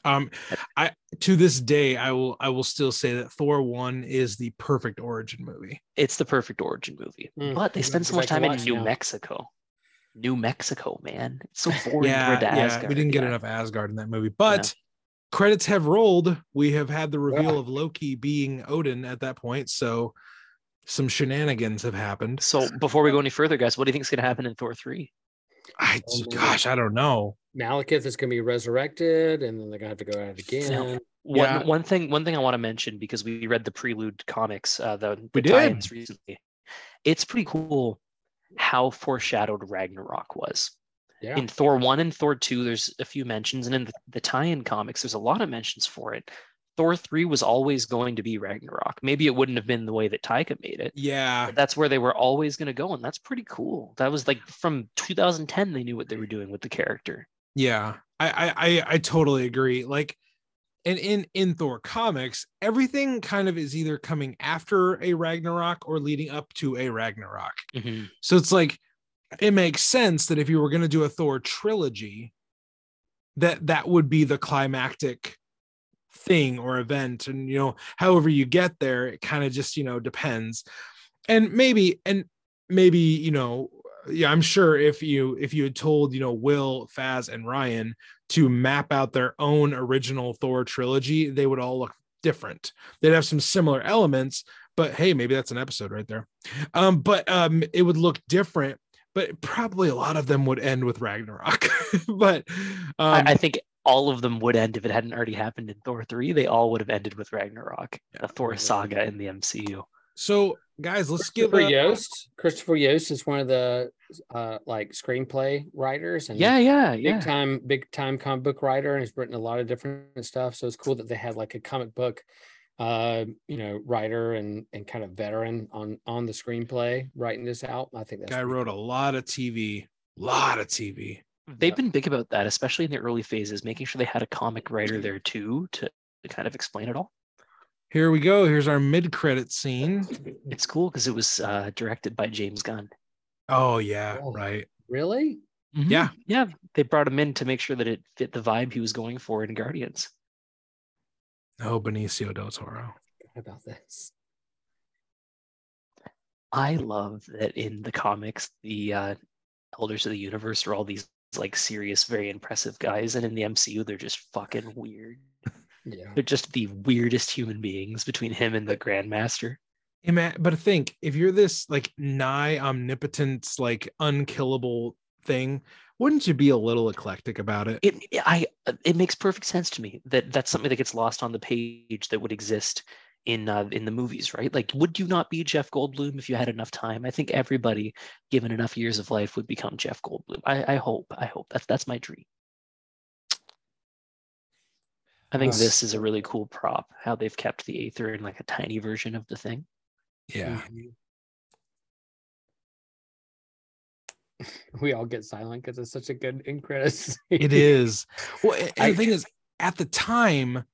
Speaker 1: Um, I to this day, I will I will still say that Thor one is the perfect origin movie.
Speaker 2: It's the perfect origin movie,
Speaker 3: Mm,
Speaker 2: but they
Speaker 3: yeah,
Speaker 2: spend so much time in New
Speaker 3: now.
Speaker 2: Mexico. New Mexico, man, it's so boring
Speaker 1: yeah,
Speaker 2: compared to
Speaker 1: yeah, we didn't get
Speaker 2: yeah.
Speaker 1: enough Asgard in that movie, but credits have rolled. We have had the reveal of Loki being Odin at that point, so some shenanigans have happened.
Speaker 2: So before we go any further, guys, what do you think is going to happen in Thor three?
Speaker 1: I
Speaker 3: Oh,
Speaker 1: gosh, I don't know.
Speaker 3: Malekith is going to be resurrected, and then they're going to have to go at it again.
Speaker 2: One
Speaker 1: Yeah.
Speaker 2: one thing one thing I want to mention because we read the prelude comics, uh, the, the
Speaker 1: We did.
Speaker 2: recently. It's pretty cool how foreshadowed Ragnarok was.
Speaker 3: Yeah,
Speaker 2: In Thor one and Thor two, there's a few mentions, and in the, the tie-in comics, there's a lot of mentions for it. Thor three was always going to be Ragnarok. Maybe it wouldn't have been the way that Taika made it.
Speaker 1: Yeah,
Speaker 2: But that's where they were always going to go, and that's pretty cool. That was like from 2010. They knew what they were doing with the character.
Speaker 1: yeah, I I I, I totally agree. Like, and in in Thor comics, everything kind of is either coming after a Ragnarok or leading up to a Ragnarok.
Speaker 2: Mhm.
Speaker 1: So it's like it makes sense that if you were going to do a Thor trilogy, that that would be the climactic thing or event. And you know, however you get there, it kind of just you know depends. And maybe and maybe you know, yeah, I'm sure if you if you had told you know Will, Faz, and Ryan to map out their own original Thor trilogy, they would all look different. They'd have some similar elements, but hey, maybe that's an episode right there. Um, but um, it would look different. But probably a lot of them would end with Ragnarok. but um,
Speaker 2: I, I think all of them would end if it hadn't already happened in Thor 3. They all would have ended with Ragnarok, the Thor saga in the MCU.
Speaker 1: So, guys, let's give
Speaker 3: Christopher
Speaker 1: a,
Speaker 3: Yost. Christopher Yost is one of the uh, like screenplay writers, and
Speaker 2: Yeah, yeah,
Speaker 3: big
Speaker 2: yeah.
Speaker 3: time, big time comic book writer, and has written a lot of different stuff. So it's cool that they had like a comic book, uh, you know, writer and and kind of veteran on on the screenplay writing this out. I think that's
Speaker 1: guy
Speaker 3: pretty
Speaker 1: wrote a lot of TV, lot of TV.
Speaker 2: They've
Speaker 3: Yeah.
Speaker 2: been big about that, especially in the early phases, making sure they had a comic writer there too to, to kind of explain it all.
Speaker 1: Here we go. Here's our mid-credit scene.
Speaker 2: It's cool because it was uh, directed by James Gunn.
Speaker 1: Oh yeah,
Speaker 3: Oh.
Speaker 1: right.
Speaker 3: Really?
Speaker 2: Mhm.
Speaker 1: Yeah.
Speaker 2: Yeah. They brought him in to make sure that it fit the vibe he was going for in Guardians.
Speaker 1: Oh, Benicio del Toro.
Speaker 3: How about this?
Speaker 2: I love that in the comics, the uh, elders of the universe are all these like serious, very impressive guys, and in the MCU, they're just fucking weird.
Speaker 3: Yeah.
Speaker 2: They're just the weirdest human beings between him and the Grandmaster.
Speaker 1: Hey, man, but think if you're this like nigh omnipotent, like unkillable thing, wouldn't you be a little eclectic about it?
Speaker 2: It, I, it makes perfect sense to me that that's something that gets lost on the page that would exist in uh, in the movies, right? Like, would you not be Jeff Goldblum if you had enough time? I think everybody, given enough years of life, would become Jeff Goldblum. I, I hope. I hope that's that's my dream. I think
Speaker 3: Nice.
Speaker 2: this is a really cool prop. How they've kept the Aether in like a tiny version of the thing.
Speaker 1: Yeah.
Speaker 3: Mhm. We all get silent because it's such a good in credits.
Speaker 1: It is. Well, and
Speaker 3: I-
Speaker 1: the thing is, at the time,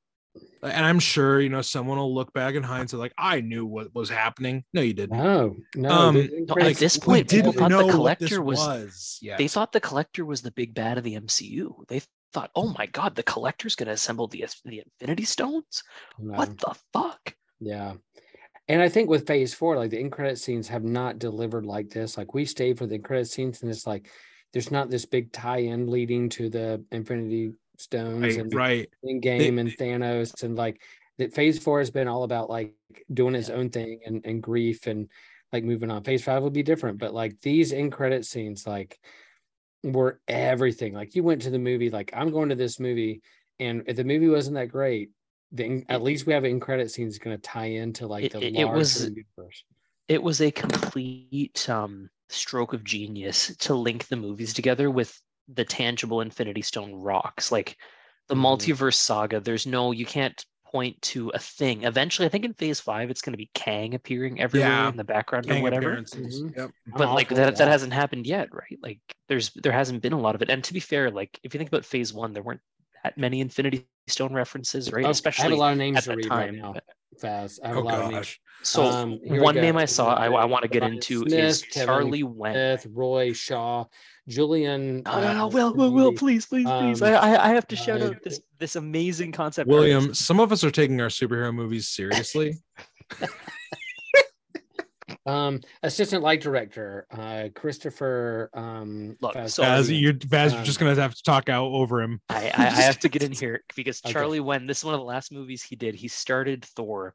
Speaker 1: and I'm sure you know someone will look back in hindsight like I knew what was happening. No, you didn't.
Speaker 3: No, no.
Speaker 1: Um,
Speaker 3: the
Speaker 2: no, at
Speaker 3: credits-
Speaker 2: this point, people
Speaker 1: didn't
Speaker 2: thought the
Speaker 1: know what
Speaker 2: collector
Speaker 1: this
Speaker 2: was-
Speaker 1: was. yet.
Speaker 2: They thought the collector was the big bad of the MCU. They thought, oh my god, the collector's going to assemble the the Infinity Stones.
Speaker 3: no.
Speaker 2: What the fuck?
Speaker 3: Yeah. And I think with phase four, like the in credit scenes have not delivered like this. Like we stayed for the in credit scenes, and it's like there's not this big tie-in leading to the Infinity Stones
Speaker 1: right,
Speaker 3: and
Speaker 1: right.
Speaker 3: in game and Thanos and like that phase four has been all about like doing its own thing and, and grief and like moving on. Phase five will be different, but like these in credit scenes like were everything. Like you went to the movie, like I'm going to this movie, and if the movie wasn't that great, then at least we have in credit scenes going to tie into like the
Speaker 2: it- it was-
Speaker 3: universe.
Speaker 2: It was a complete um, stroke of genius to link the movies together with the tangible Infinity Stone rocks. Like the
Speaker 3: Mhm.
Speaker 2: multiverse saga, there's no, you can't point to a thing. Eventually, I think in phase five, it's going to be Kang appearing everywhere
Speaker 1: Yeah.
Speaker 2: in the background
Speaker 1: Kang
Speaker 2: or whatever.
Speaker 1: appearances.
Speaker 3: Mhm.
Speaker 1: Yep.
Speaker 3: I'm
Speaker 2: But like
Speaker 3: for
Speaker 2: that, that hasn't happened yet, right? Like there's there hasn't been a lot of it. And to be fair, like if you think about phase one, there weren't that many Infinity Stone references, right?
Speaker 3: Oh, I
Speaker 2: Especially
Speaker 3: have a lot of names
Speaker 2: at
Speaker 3: to
Speaker 2: that
Speaker 3: read
Speaker 2: time.
Speaker 3: right now. Faz. I have
Speaker 1: Oh
Speaker 3: a lot of names.
Speaker 1: gosh.
Speaker 2: So
Speaker 3: Um,
Speaker 2: one name I saw I, I want to get
Speaker 3: Ryan
Speaker 2: into
Speaker 3: Smith,
Speaker 2: is
Speaker 3: Kevin
Speaker 2: Charlie Wen.
Speaker 3: Smith, Roy Shaw, Julian.
Speaker 2: No, no, no,
Speaker 3: uh,
Speaker 2: Will, Will, Will, please, please, please.
Speaker 3: Um,
Speaker 2: I, I, I have to shout
Speaker 3: uh,
Speaker 2: out this this amazing concept.
Speaker 1: William,
Speaker 2: artist.
Speaker 1: some of us are taking our superhero movies seriously.
Speaker 3: Um, assistant light director, uh, Christopher. Um,
Speaker 2: Look,
Speaker 3: Faz-
Speaker 2: so-
Speaker 1: As you're, Faz, you're
Speaker 3: Um,
Speaker 1: just gonna have to talk out over him.
Speaker 2: I, I, I have to get in here because
Speaker 3: Okay.
Speaker 2: Charlie Wen, this is one of the last movies he did. He started Thor.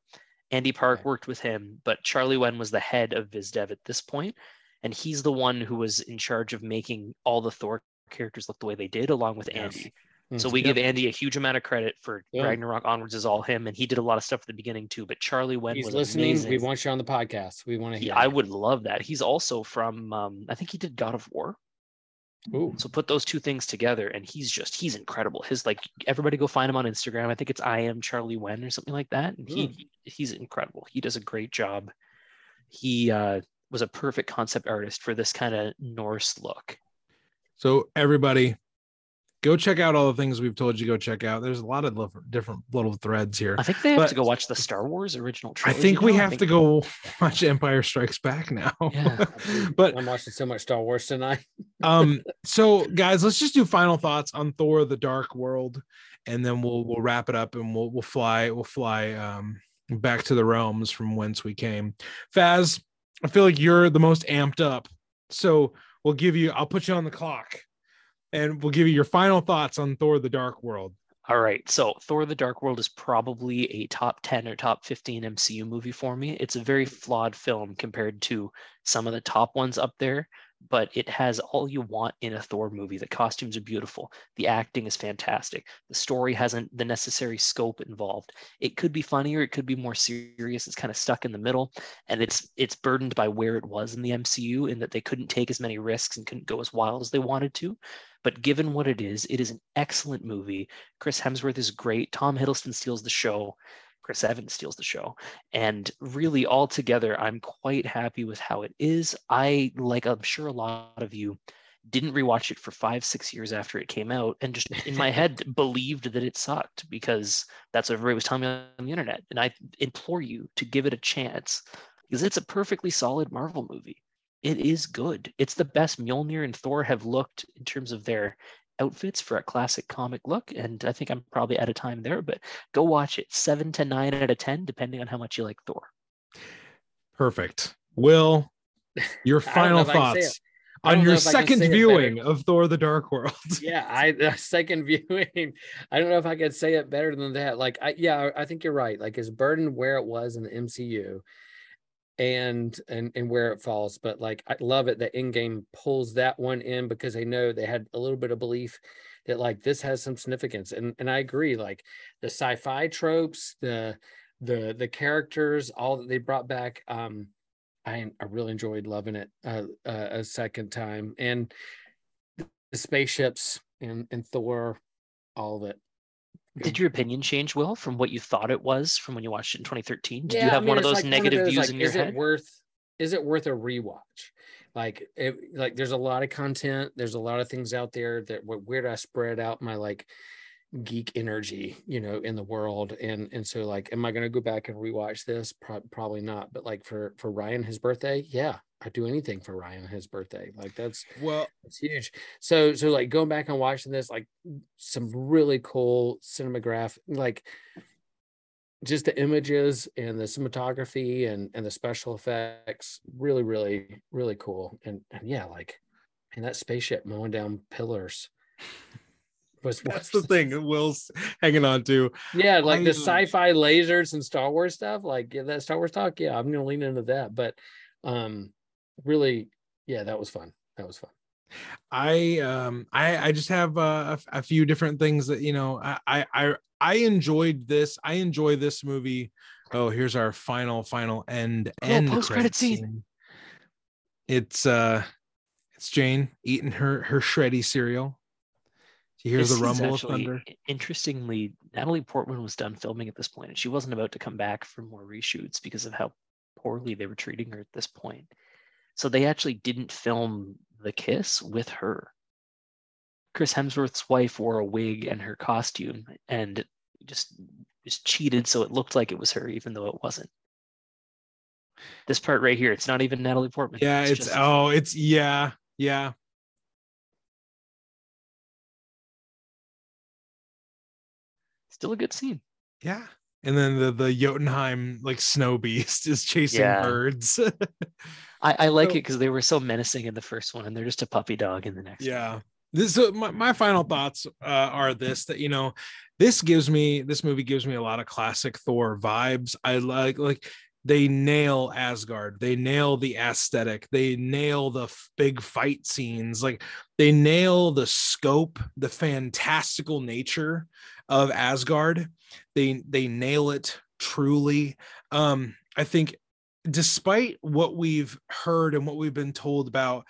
Speaker 2: Andy Park
Speaker 3: Okay.
Speaker 2: worked with him, but Charlie Wen was the head of VizDev at this point, and he's the one who was in charge of making all the Thor characters look the way they did, along with
Speaker 3: Yes.
Speaker 2: Andy.
Speaker 3: Mhm.
Speaker 2: So we
Speaker 1: Yep.
Speaker 2: give Andy a huge amount of credit for
Speaker 3: Yeah.
Speaker 2: Ragnarok onwards is all him, and he did a lot of stuff at the beginning too. But Charlie Wen
Speaker 3: He's
Speaker 2: was
Speaker 3: listening.
Speaker 2: amazing.
Speaker 3: We want you on the podcast. We want to
Speaker 2: He-
Speaker 3: hear.
Speaker 2: I would love that. He's also from, um, I think he did God of War.
Speaker 3: Ooh.
Speaker 2: So put those two things together, and he's just he's incredible. His like everybody go find him on Instagram. I think it's I am Charlie Wen or something like that. And he he's incredible. He does a great job. He uh, was a perfect concept artist for this kind of Norse look.
Speaker 1: So everybody, go check out all the things we've told you go check out. There's a lot of different little threads here.
Speaker 2: I think they have
Speaker 1: But-
Speaker 2: to go watch the Star Wars original
Speaker 1: I think we
Speaker 2: now.
Speaker 1: Have
Speaker 2: think-
Speaker 1: to go watch Empire Strikes Back now.
Speaker 2: Yeah.
Speaker 1: but
Speaker 3: I'm watching so much Star Wars tonight.
Speaker 1: um so guys let's just do final thoughts on thor the dark world and then we'll we'll wrap it up and we'll we'll fly we'll fly um back to the realms from whence we came faz i feel like you're the most amped up so we'll give you i'll put you on the clock and we'll give you your final thoughts on thor the dark world
Speaker 2: All right. So Thor the Dark World is probably a top 10 or top 15 MCU movie for me. It's a very flawed film compared to some of the top ones up there, but it has all you want in a Thor movie. The costumes are beautiful. The acting is fantastic. The story hasn't the necessary scope involved. It could be funnier. it could be more serious. It's kind of stuck in the middle and it's it's burdened by where it was in the MCU in that they couldn't take as many risks and couldn't go as wild as they wanted to. But given what it is, it is an excellent movie. Chris Hemsworth is great. Tom Hiddleston steals the show. Chris Evans steals the show. And really, altogether, I'm quite happy with how it is. I, like I'm sure a lot of you, didn't rewatch it for five, six years after it came out and just in my head believed that it sucked because that's what everybody was telling me on the internet. And I implore you to give it a chance because it's a perfectly solid Marvel movie. It is good. It's the best Mjolnir and Thor have looked in terms of their outfits for a classic comic look. And I think I'm probably out of time there, but go watch it. Seven to nine out of 10, depending on how much you like Thor.
Speaker 1: perfect will your
Speaker 3: I don't know
Speaker 1: final
Speaker 3: if I can say
Speaker 1: thoughts on your
Speaker 3: if I can
Speaker 1: second
Speaker 3: say it better.
Speaker 1: viewing of thor the dark world
Speaker 3: yeah i the second viewing i don't know if i could say it better than that like i yeah i think you're right like it's burdened where it was in the mcu and and and where it falls but like i love it that in Endgame pulls that one in because they know they had a little bit of belief that like this has some significance and and i agree like the sci-fi tropes the the the characters all that they brought back um i i really enjoyed loving it uh, uh a second time and the spaceships and and Thor, all of it.
Speaker 2: Did your opinion change, Will, from what you thought it was from when you watched it in 2013? Did
Speaker 3: Yeah,
Speaker 2: you
Speaker 3: I
Speaker 2: have
Speaker 3: mean,
Speaker 2: one of
Speaker 3: it's
Speaker 2: those
Speaker 3: like
Speaker 2: negative views
Speaker 3: like,
Speaker 2: in your
Speaker 3: is
Speaker 2: head?
Speaker 3: it worth is it worth a rewatch? Like it, like there's a lot of content. There's a lot of things out there that where, where do I spread out my like geek energy, you know, in the world? And and so like, am I going to go back and rewatch this? Pro- probably not. But like for for Ryan, his birthday, yeah, I'd do anything for Ryan, on his birthday. Like that's
Speaker 1: well
Speaker 3: it's huge. So so like going back and watching this, like some really cool cinematograph, like just the images and the cinematography and and the special effects, really, really, really cool. And and yeah, like and that spaceship mowing down pillars was
Speaker 1: that's the thing that will's hanging on to
Speaker 3: Yeah, like
Speaker 1: I,
Speaker 3: the
Speaker 1: uh,
Speaker 3: sci-fi lasers and Star Wars stuff, like yeah, that Star Wars talk. Yeah, I'm gonna lean into that. But um really, yeah, that was fun. That was fun.
Speaker 1: I um I I just have uh, a, a few different things that you know I I I- I enjoyed this. I enjoy this movie. Oh, here's our final final end
Speaker 2: Oh,
Speaker 1: end
Speaker 2: post-credit
Speaker 1: credit
Speaker 2: scene.
Speaker 1: It's uh it's Jane eating her her shreddy cereal. She hears
Speaker 2: This
Speaker 1: the
Speaker 2: is
Speaker 1: rumble of thunder.
Speaker 2: Interestingly, Natalie Portman was done filming at this point, and she wasn't about to come back for more reshoots because of how poorly they were treating her at this point. So they actually didn't film the kiss with her. Chris Hemsworth's wife wore a wig and her costume, and just just cheated so it looked like it was her, even though it wasn't. This part right here, it's not even Natalie Portman.
Speaker 1: Yeah, it's
Speaker 2: just-
Speaker 1: oh, it's yeah, yeah.
Speaker 2: still a good scene.
Speaker 1: Yeah. And then the the Jotunheim like snow beast is chasing
Speaker 2: Yeah.
Speaker 1: birds.
Speaker 2: I, I like
Speaker 1: So-
Speaker 2: it because they were so menacing in the first one, and they're just a puppy dog in the next. one.
Speaker 1: yeah. This so my, my final thoughts uh, are this that you know this gives me this movie gives me a lot of classic Thor vibes. I like like they nail Asgard. They nail the aesthetic. They nail the f- big fight scenes. Like they nail the scope, the fantastical nature of Asgard. They they nail it truly. Um, I think despite what we've heard and what we've been told about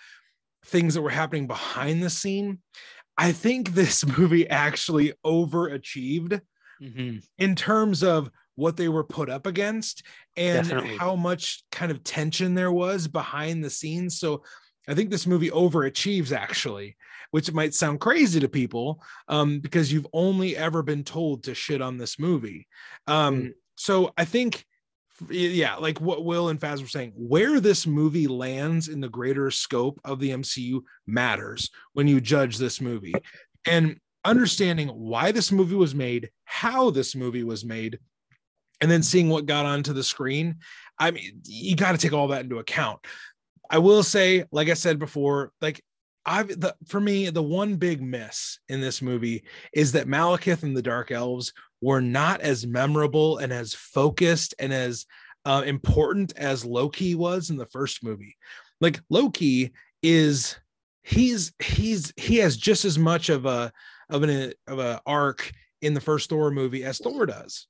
Speaker 1: things that were happening behind the scene, I think this movie actually overachieved
Speaker 2: Mhm.
Speaker 1: in terms of what they were put up against and
Speaker 2: Definitely.
Speaker 1: how much kind of tension there was behind the scenes. So I think this movie overachieves actually, which might sound crazy to people um, because you've only ever been told to shit on this movie. Um,
Speaker 2: Mm.
Speaker 1: So I think, yeah, like what Will and Faz were saying, where this movie lands in the greater scope of the MCU matters when you judge this movie. And understanding why this movie was made, how this movie was made, and then seeing what got onto the screen. I mean, you got to take all that into account. I will say, like I said before, like I've the for me, the one big miss in this movie is that Malekith and the Dark Elves were not as memorable and as focused and as uh, important as Loki was in the first movie. Like Loki is he's he's he has just as much of a of an of a arc in the first Thor movie as Thor does.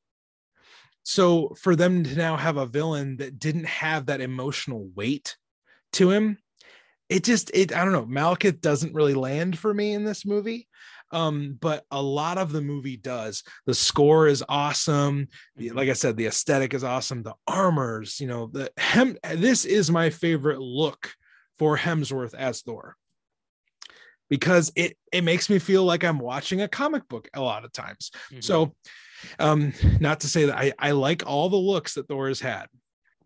Speaker 1: So for them to now have a villain that didn't have that emotional weight to him, it just it I don't know. Malekith doesn't really land for me in this movie. Um, but a lot of the movie does. The score is awesome. The- Like I said, the aesthetic is awesome. The armors, you know, the hem. This is my favorite look for Hemsworth as Thor because it it makes me feel like I'm watching a comic book a lot of times.
Speaker 2: Mhm.
Speaker 1: So, um, not to say that I, I like all the looks that Thor has had,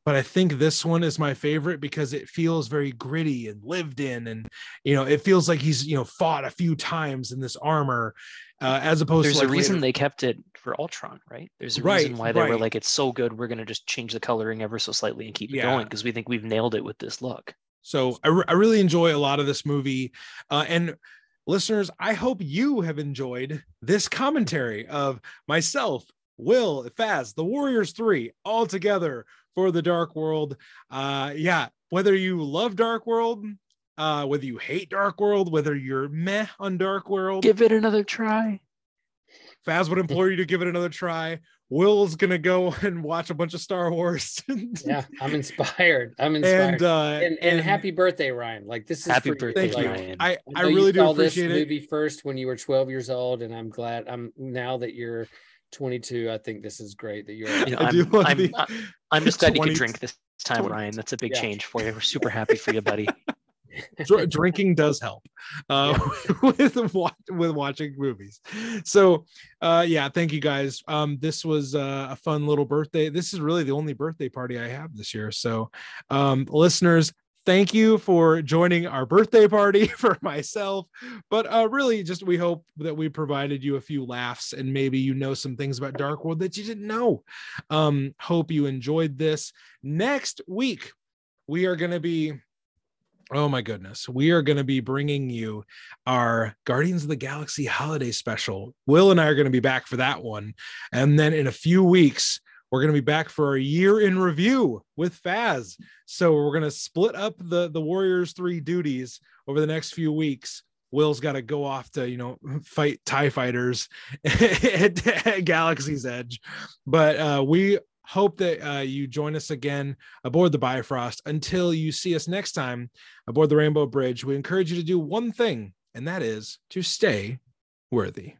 Speaker 1: but I think this one is my favorite because it feels very gritty and lived in, and you know, it feels like he's you know fought a few times in this armor, uh, as opposed
Speaker 2: there's
Speaker 1: to
Speaker 2: a reason
Speaker 1: later-
Speaker 2: they kept it for Ultron, right? There's a
Speaker 1: Right,
Speaker 2: reason why they were like, it's so good, we're gonna just change the coloring ever so slightly and keep it
Speaker 1: Yeah.
Speaker 2: going because we think we've nailed it with this look.
Speaker 1: So I, re- I really enjoy a lot of this movie. Uh, and listeners, I hope you have enjoyed this commentary of myself, Will, Faz, the Warriors 3, all together for the Dark World. Uh, yeah, whether you love Dark World, uh, whether you hate Dark World, whether you're meh on Dark World,
Speaker 2: Give it another try.
Speaker 1: Faz would implore you to give it another try. Will's gonna go and watch a bunch of Star Wars.
Speaker 3: Yeah, I'm inspired. I'm inspired.
Speaker 1: and uh
Speaker 3: and, and, happy birthday, Ryan. Like this is
Speaker 2: Happy
Speaker 3: for
Speaker 2: birthday,
Speaker 1: thank you.
Speaker 2: Ryan.
Speaker 1: I,
Speaker 3: I,
Speaker 1: I
Speaker 3: know you
Speaker 1: really do
Speaker 3: saw this
Speaker 1: appreciate it.
Speaker 3: movie first when you were 12 years old, and I'm glad. I'm now that you're 22. I think this is great that you're.
Speaker 2: You know,
Speaker 1: I do
Speaker 2: I'm,
Speaker 1: love
Speaker 2: I'm,
Speaker 1: the-
Speaker 2: I- I'm just glad you
Speaker 1: 20
Speaker 2: could drink this time,
Speaker 1: 20
Speaker 2: Ryan. That's a big
Speaker 3: Yeah.
Speaker 2: change for you. We're super happy for you, buddy.
Speaker 1: Drinking does help uh, with with watching movies. So, uh, yeah, thank you guys. Um, this was uh, a fun little birthday. This is really the only birthday party I have this year. So, um, listeners, thank you for joining our birthday party for myself. But uh, really, just we hope that we provided you a few laughs and maybe you know some things about Dark World that you didn't know. Um, hope you enjoyed this. Next week, we are going to be Oh my goodness. We are going to be bringing you our Guardians of the Galaxy holiday special. Will and I are going to be back for that one. And then in a few weeks, we're going to be back for our year in review with Faz. So we're going to split up the the Warriors 3 duties over the next few weeks. Will's got to go off to, you know, fight TIE fighters at, at Galaxy's Edge. But uh, we hope that uh, you join us again aboard the Bifrost. Until you see us next time aboard the Rainbow Bridge, we encourage you to do one thing, and that is to stay worthy.